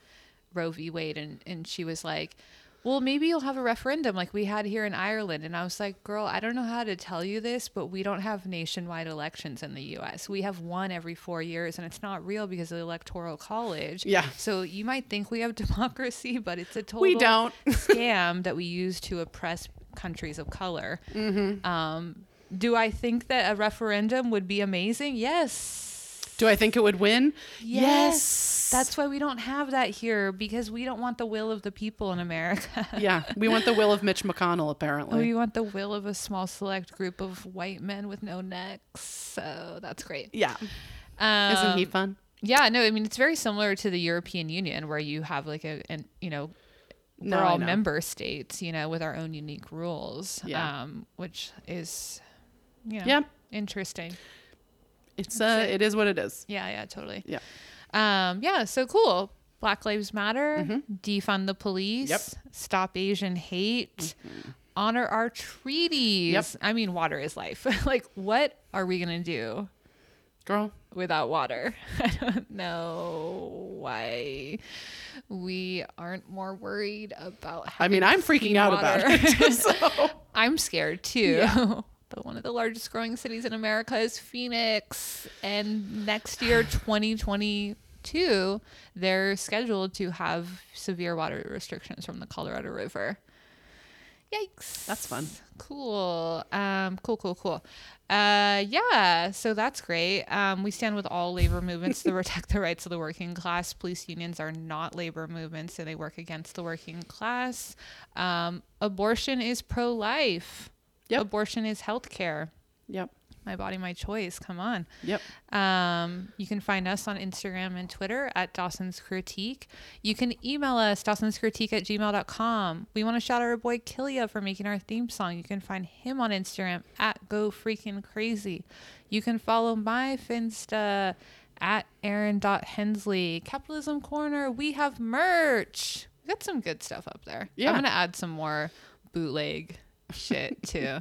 roe v wade and and she was like well maybe you'll have a referendum like we had here in ireland and i was like girl i don't know how to tell you this but we don't have nationwide elections in the us we have one every four years and it's not real because of the electoral college Yeah. so you might think we have democracy but it's a total We don't. scam that we use to oppress countries of color. Um, do I think that a referendum would be amazing? Yes. Do I think it would win? Yes. That's why we don't have that here because we don't want the will of the people in America. yeah. We want the will of Mitch McConnell, apparently. we want the will of a small select group of white men with no necks. So that's great. yeah. Um, Isn't he fun? Yeah, no, I mean it's very similar to the European Union where you have like a and you know No, we're I all member states, you know, with our own unique rules. Yeah. Um, which is you know Yeah. interesting. It's uh, it is what it is. Yeah, yeah, totally. Yeah. Um, yeah, so cool. Black Lives Matter, defund the police, Mm-hmm. Yep. stop Asian hate, honor our treaties. Yep. I mean, water is life. like, what are we gonna do Girl. without water? I don't know why we aren't more worried about. I mean, I'm freaking clean out about it. so, I'm scared too. Yeah. But one of the largest growing cities in America is Phoenix. And next year, 2022, they're scheduled to have severe water restrictions from the Colorado River. Yikes. That's fun. Cool. Um, cool, cool, cool. Uh, yeah, so that's great. Um, we stand with all labor movements to protect the rights of the working class. Police unions are not labor movements, and they work against the working class. Um, abortion is pro life. Yep. Abortion is healthcare. yep. My body, my choice. Come on. Yep. Um, you can find us on Instagram and Twitter at Dawson's Critique. You can email us, Dawson's Critique at gmail.com. We want to shout out our boy Killia for making our theme song. You can find him on Instagram at Go Freaking Crazy. You can follow my Finsta at Erin.Hensley. Capitalism Corner, we have merch. We got some good stuff up there. Yeah. I'm going to add some more bootleg shit too.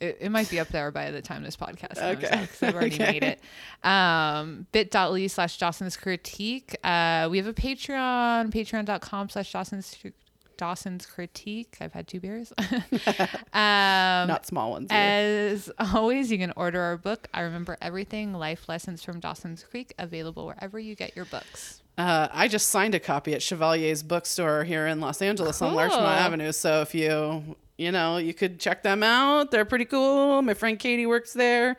It, it might be up there by the time this podcast comes Okay. out because I've already Okay. made it. Um, bit.ly slash Dawson's Critique. Uh, we have a Patreon, patreon.com slash Dawson's Dawson's Critique. I've had two beers. um, Not small ones. either. as always, you can order our book, I Remember Everything Life Lessons from Dawson's Creek, available wherever you get your books. Uh, I just signed a copy at Chevalier's bookstore here in Los Angeles on Larchmont Avenue. So if you, you know, you could check them out. They're pretty cool. My friend Katie works there.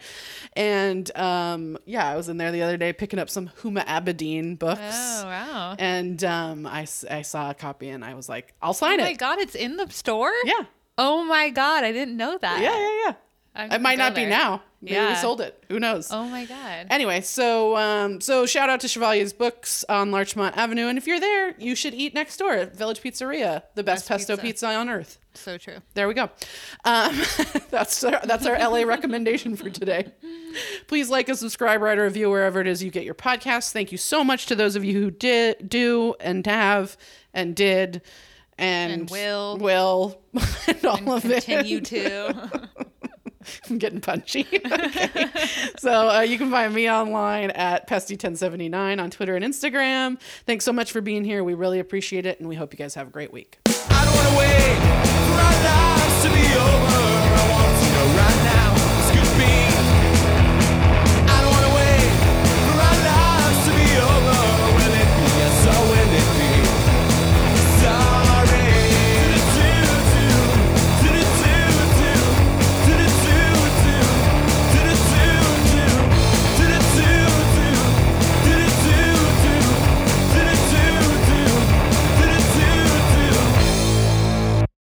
And um, yeah, I was in there the other day picking up some Huma Abedin books. Oh, wow. And um, I, I saw a copy and I was like, I'll sign it. Oh my. God, it's in the store? Yeah. Oh my God, I didn't know that. Yeah, yeah, yeah. I'm It might not be now. Maybe we Yeah. sold it. Who knows? Oh my God. Anyway, so um, so shout out to Chevalier's Books on Larchmont Avenue, and if you're there, you should eat next door at Village Pizzeria, the best, Best pesto pizza. pizza. on earth. So true. There we go. Um, that's our, that's our LA recommendation for today. Please like and subscribe, write a review wherever it is you get your podcasts. Thank you so much to those of you who did do and have and did and, And will. will and all of Continue it. Continue to. I'm getting punchy. okay. So uh, you can find me online at Pesty1079 on Twitter and Instagram. Thanks so much for being here. We really appreciate it, and we hope you guys have a great week.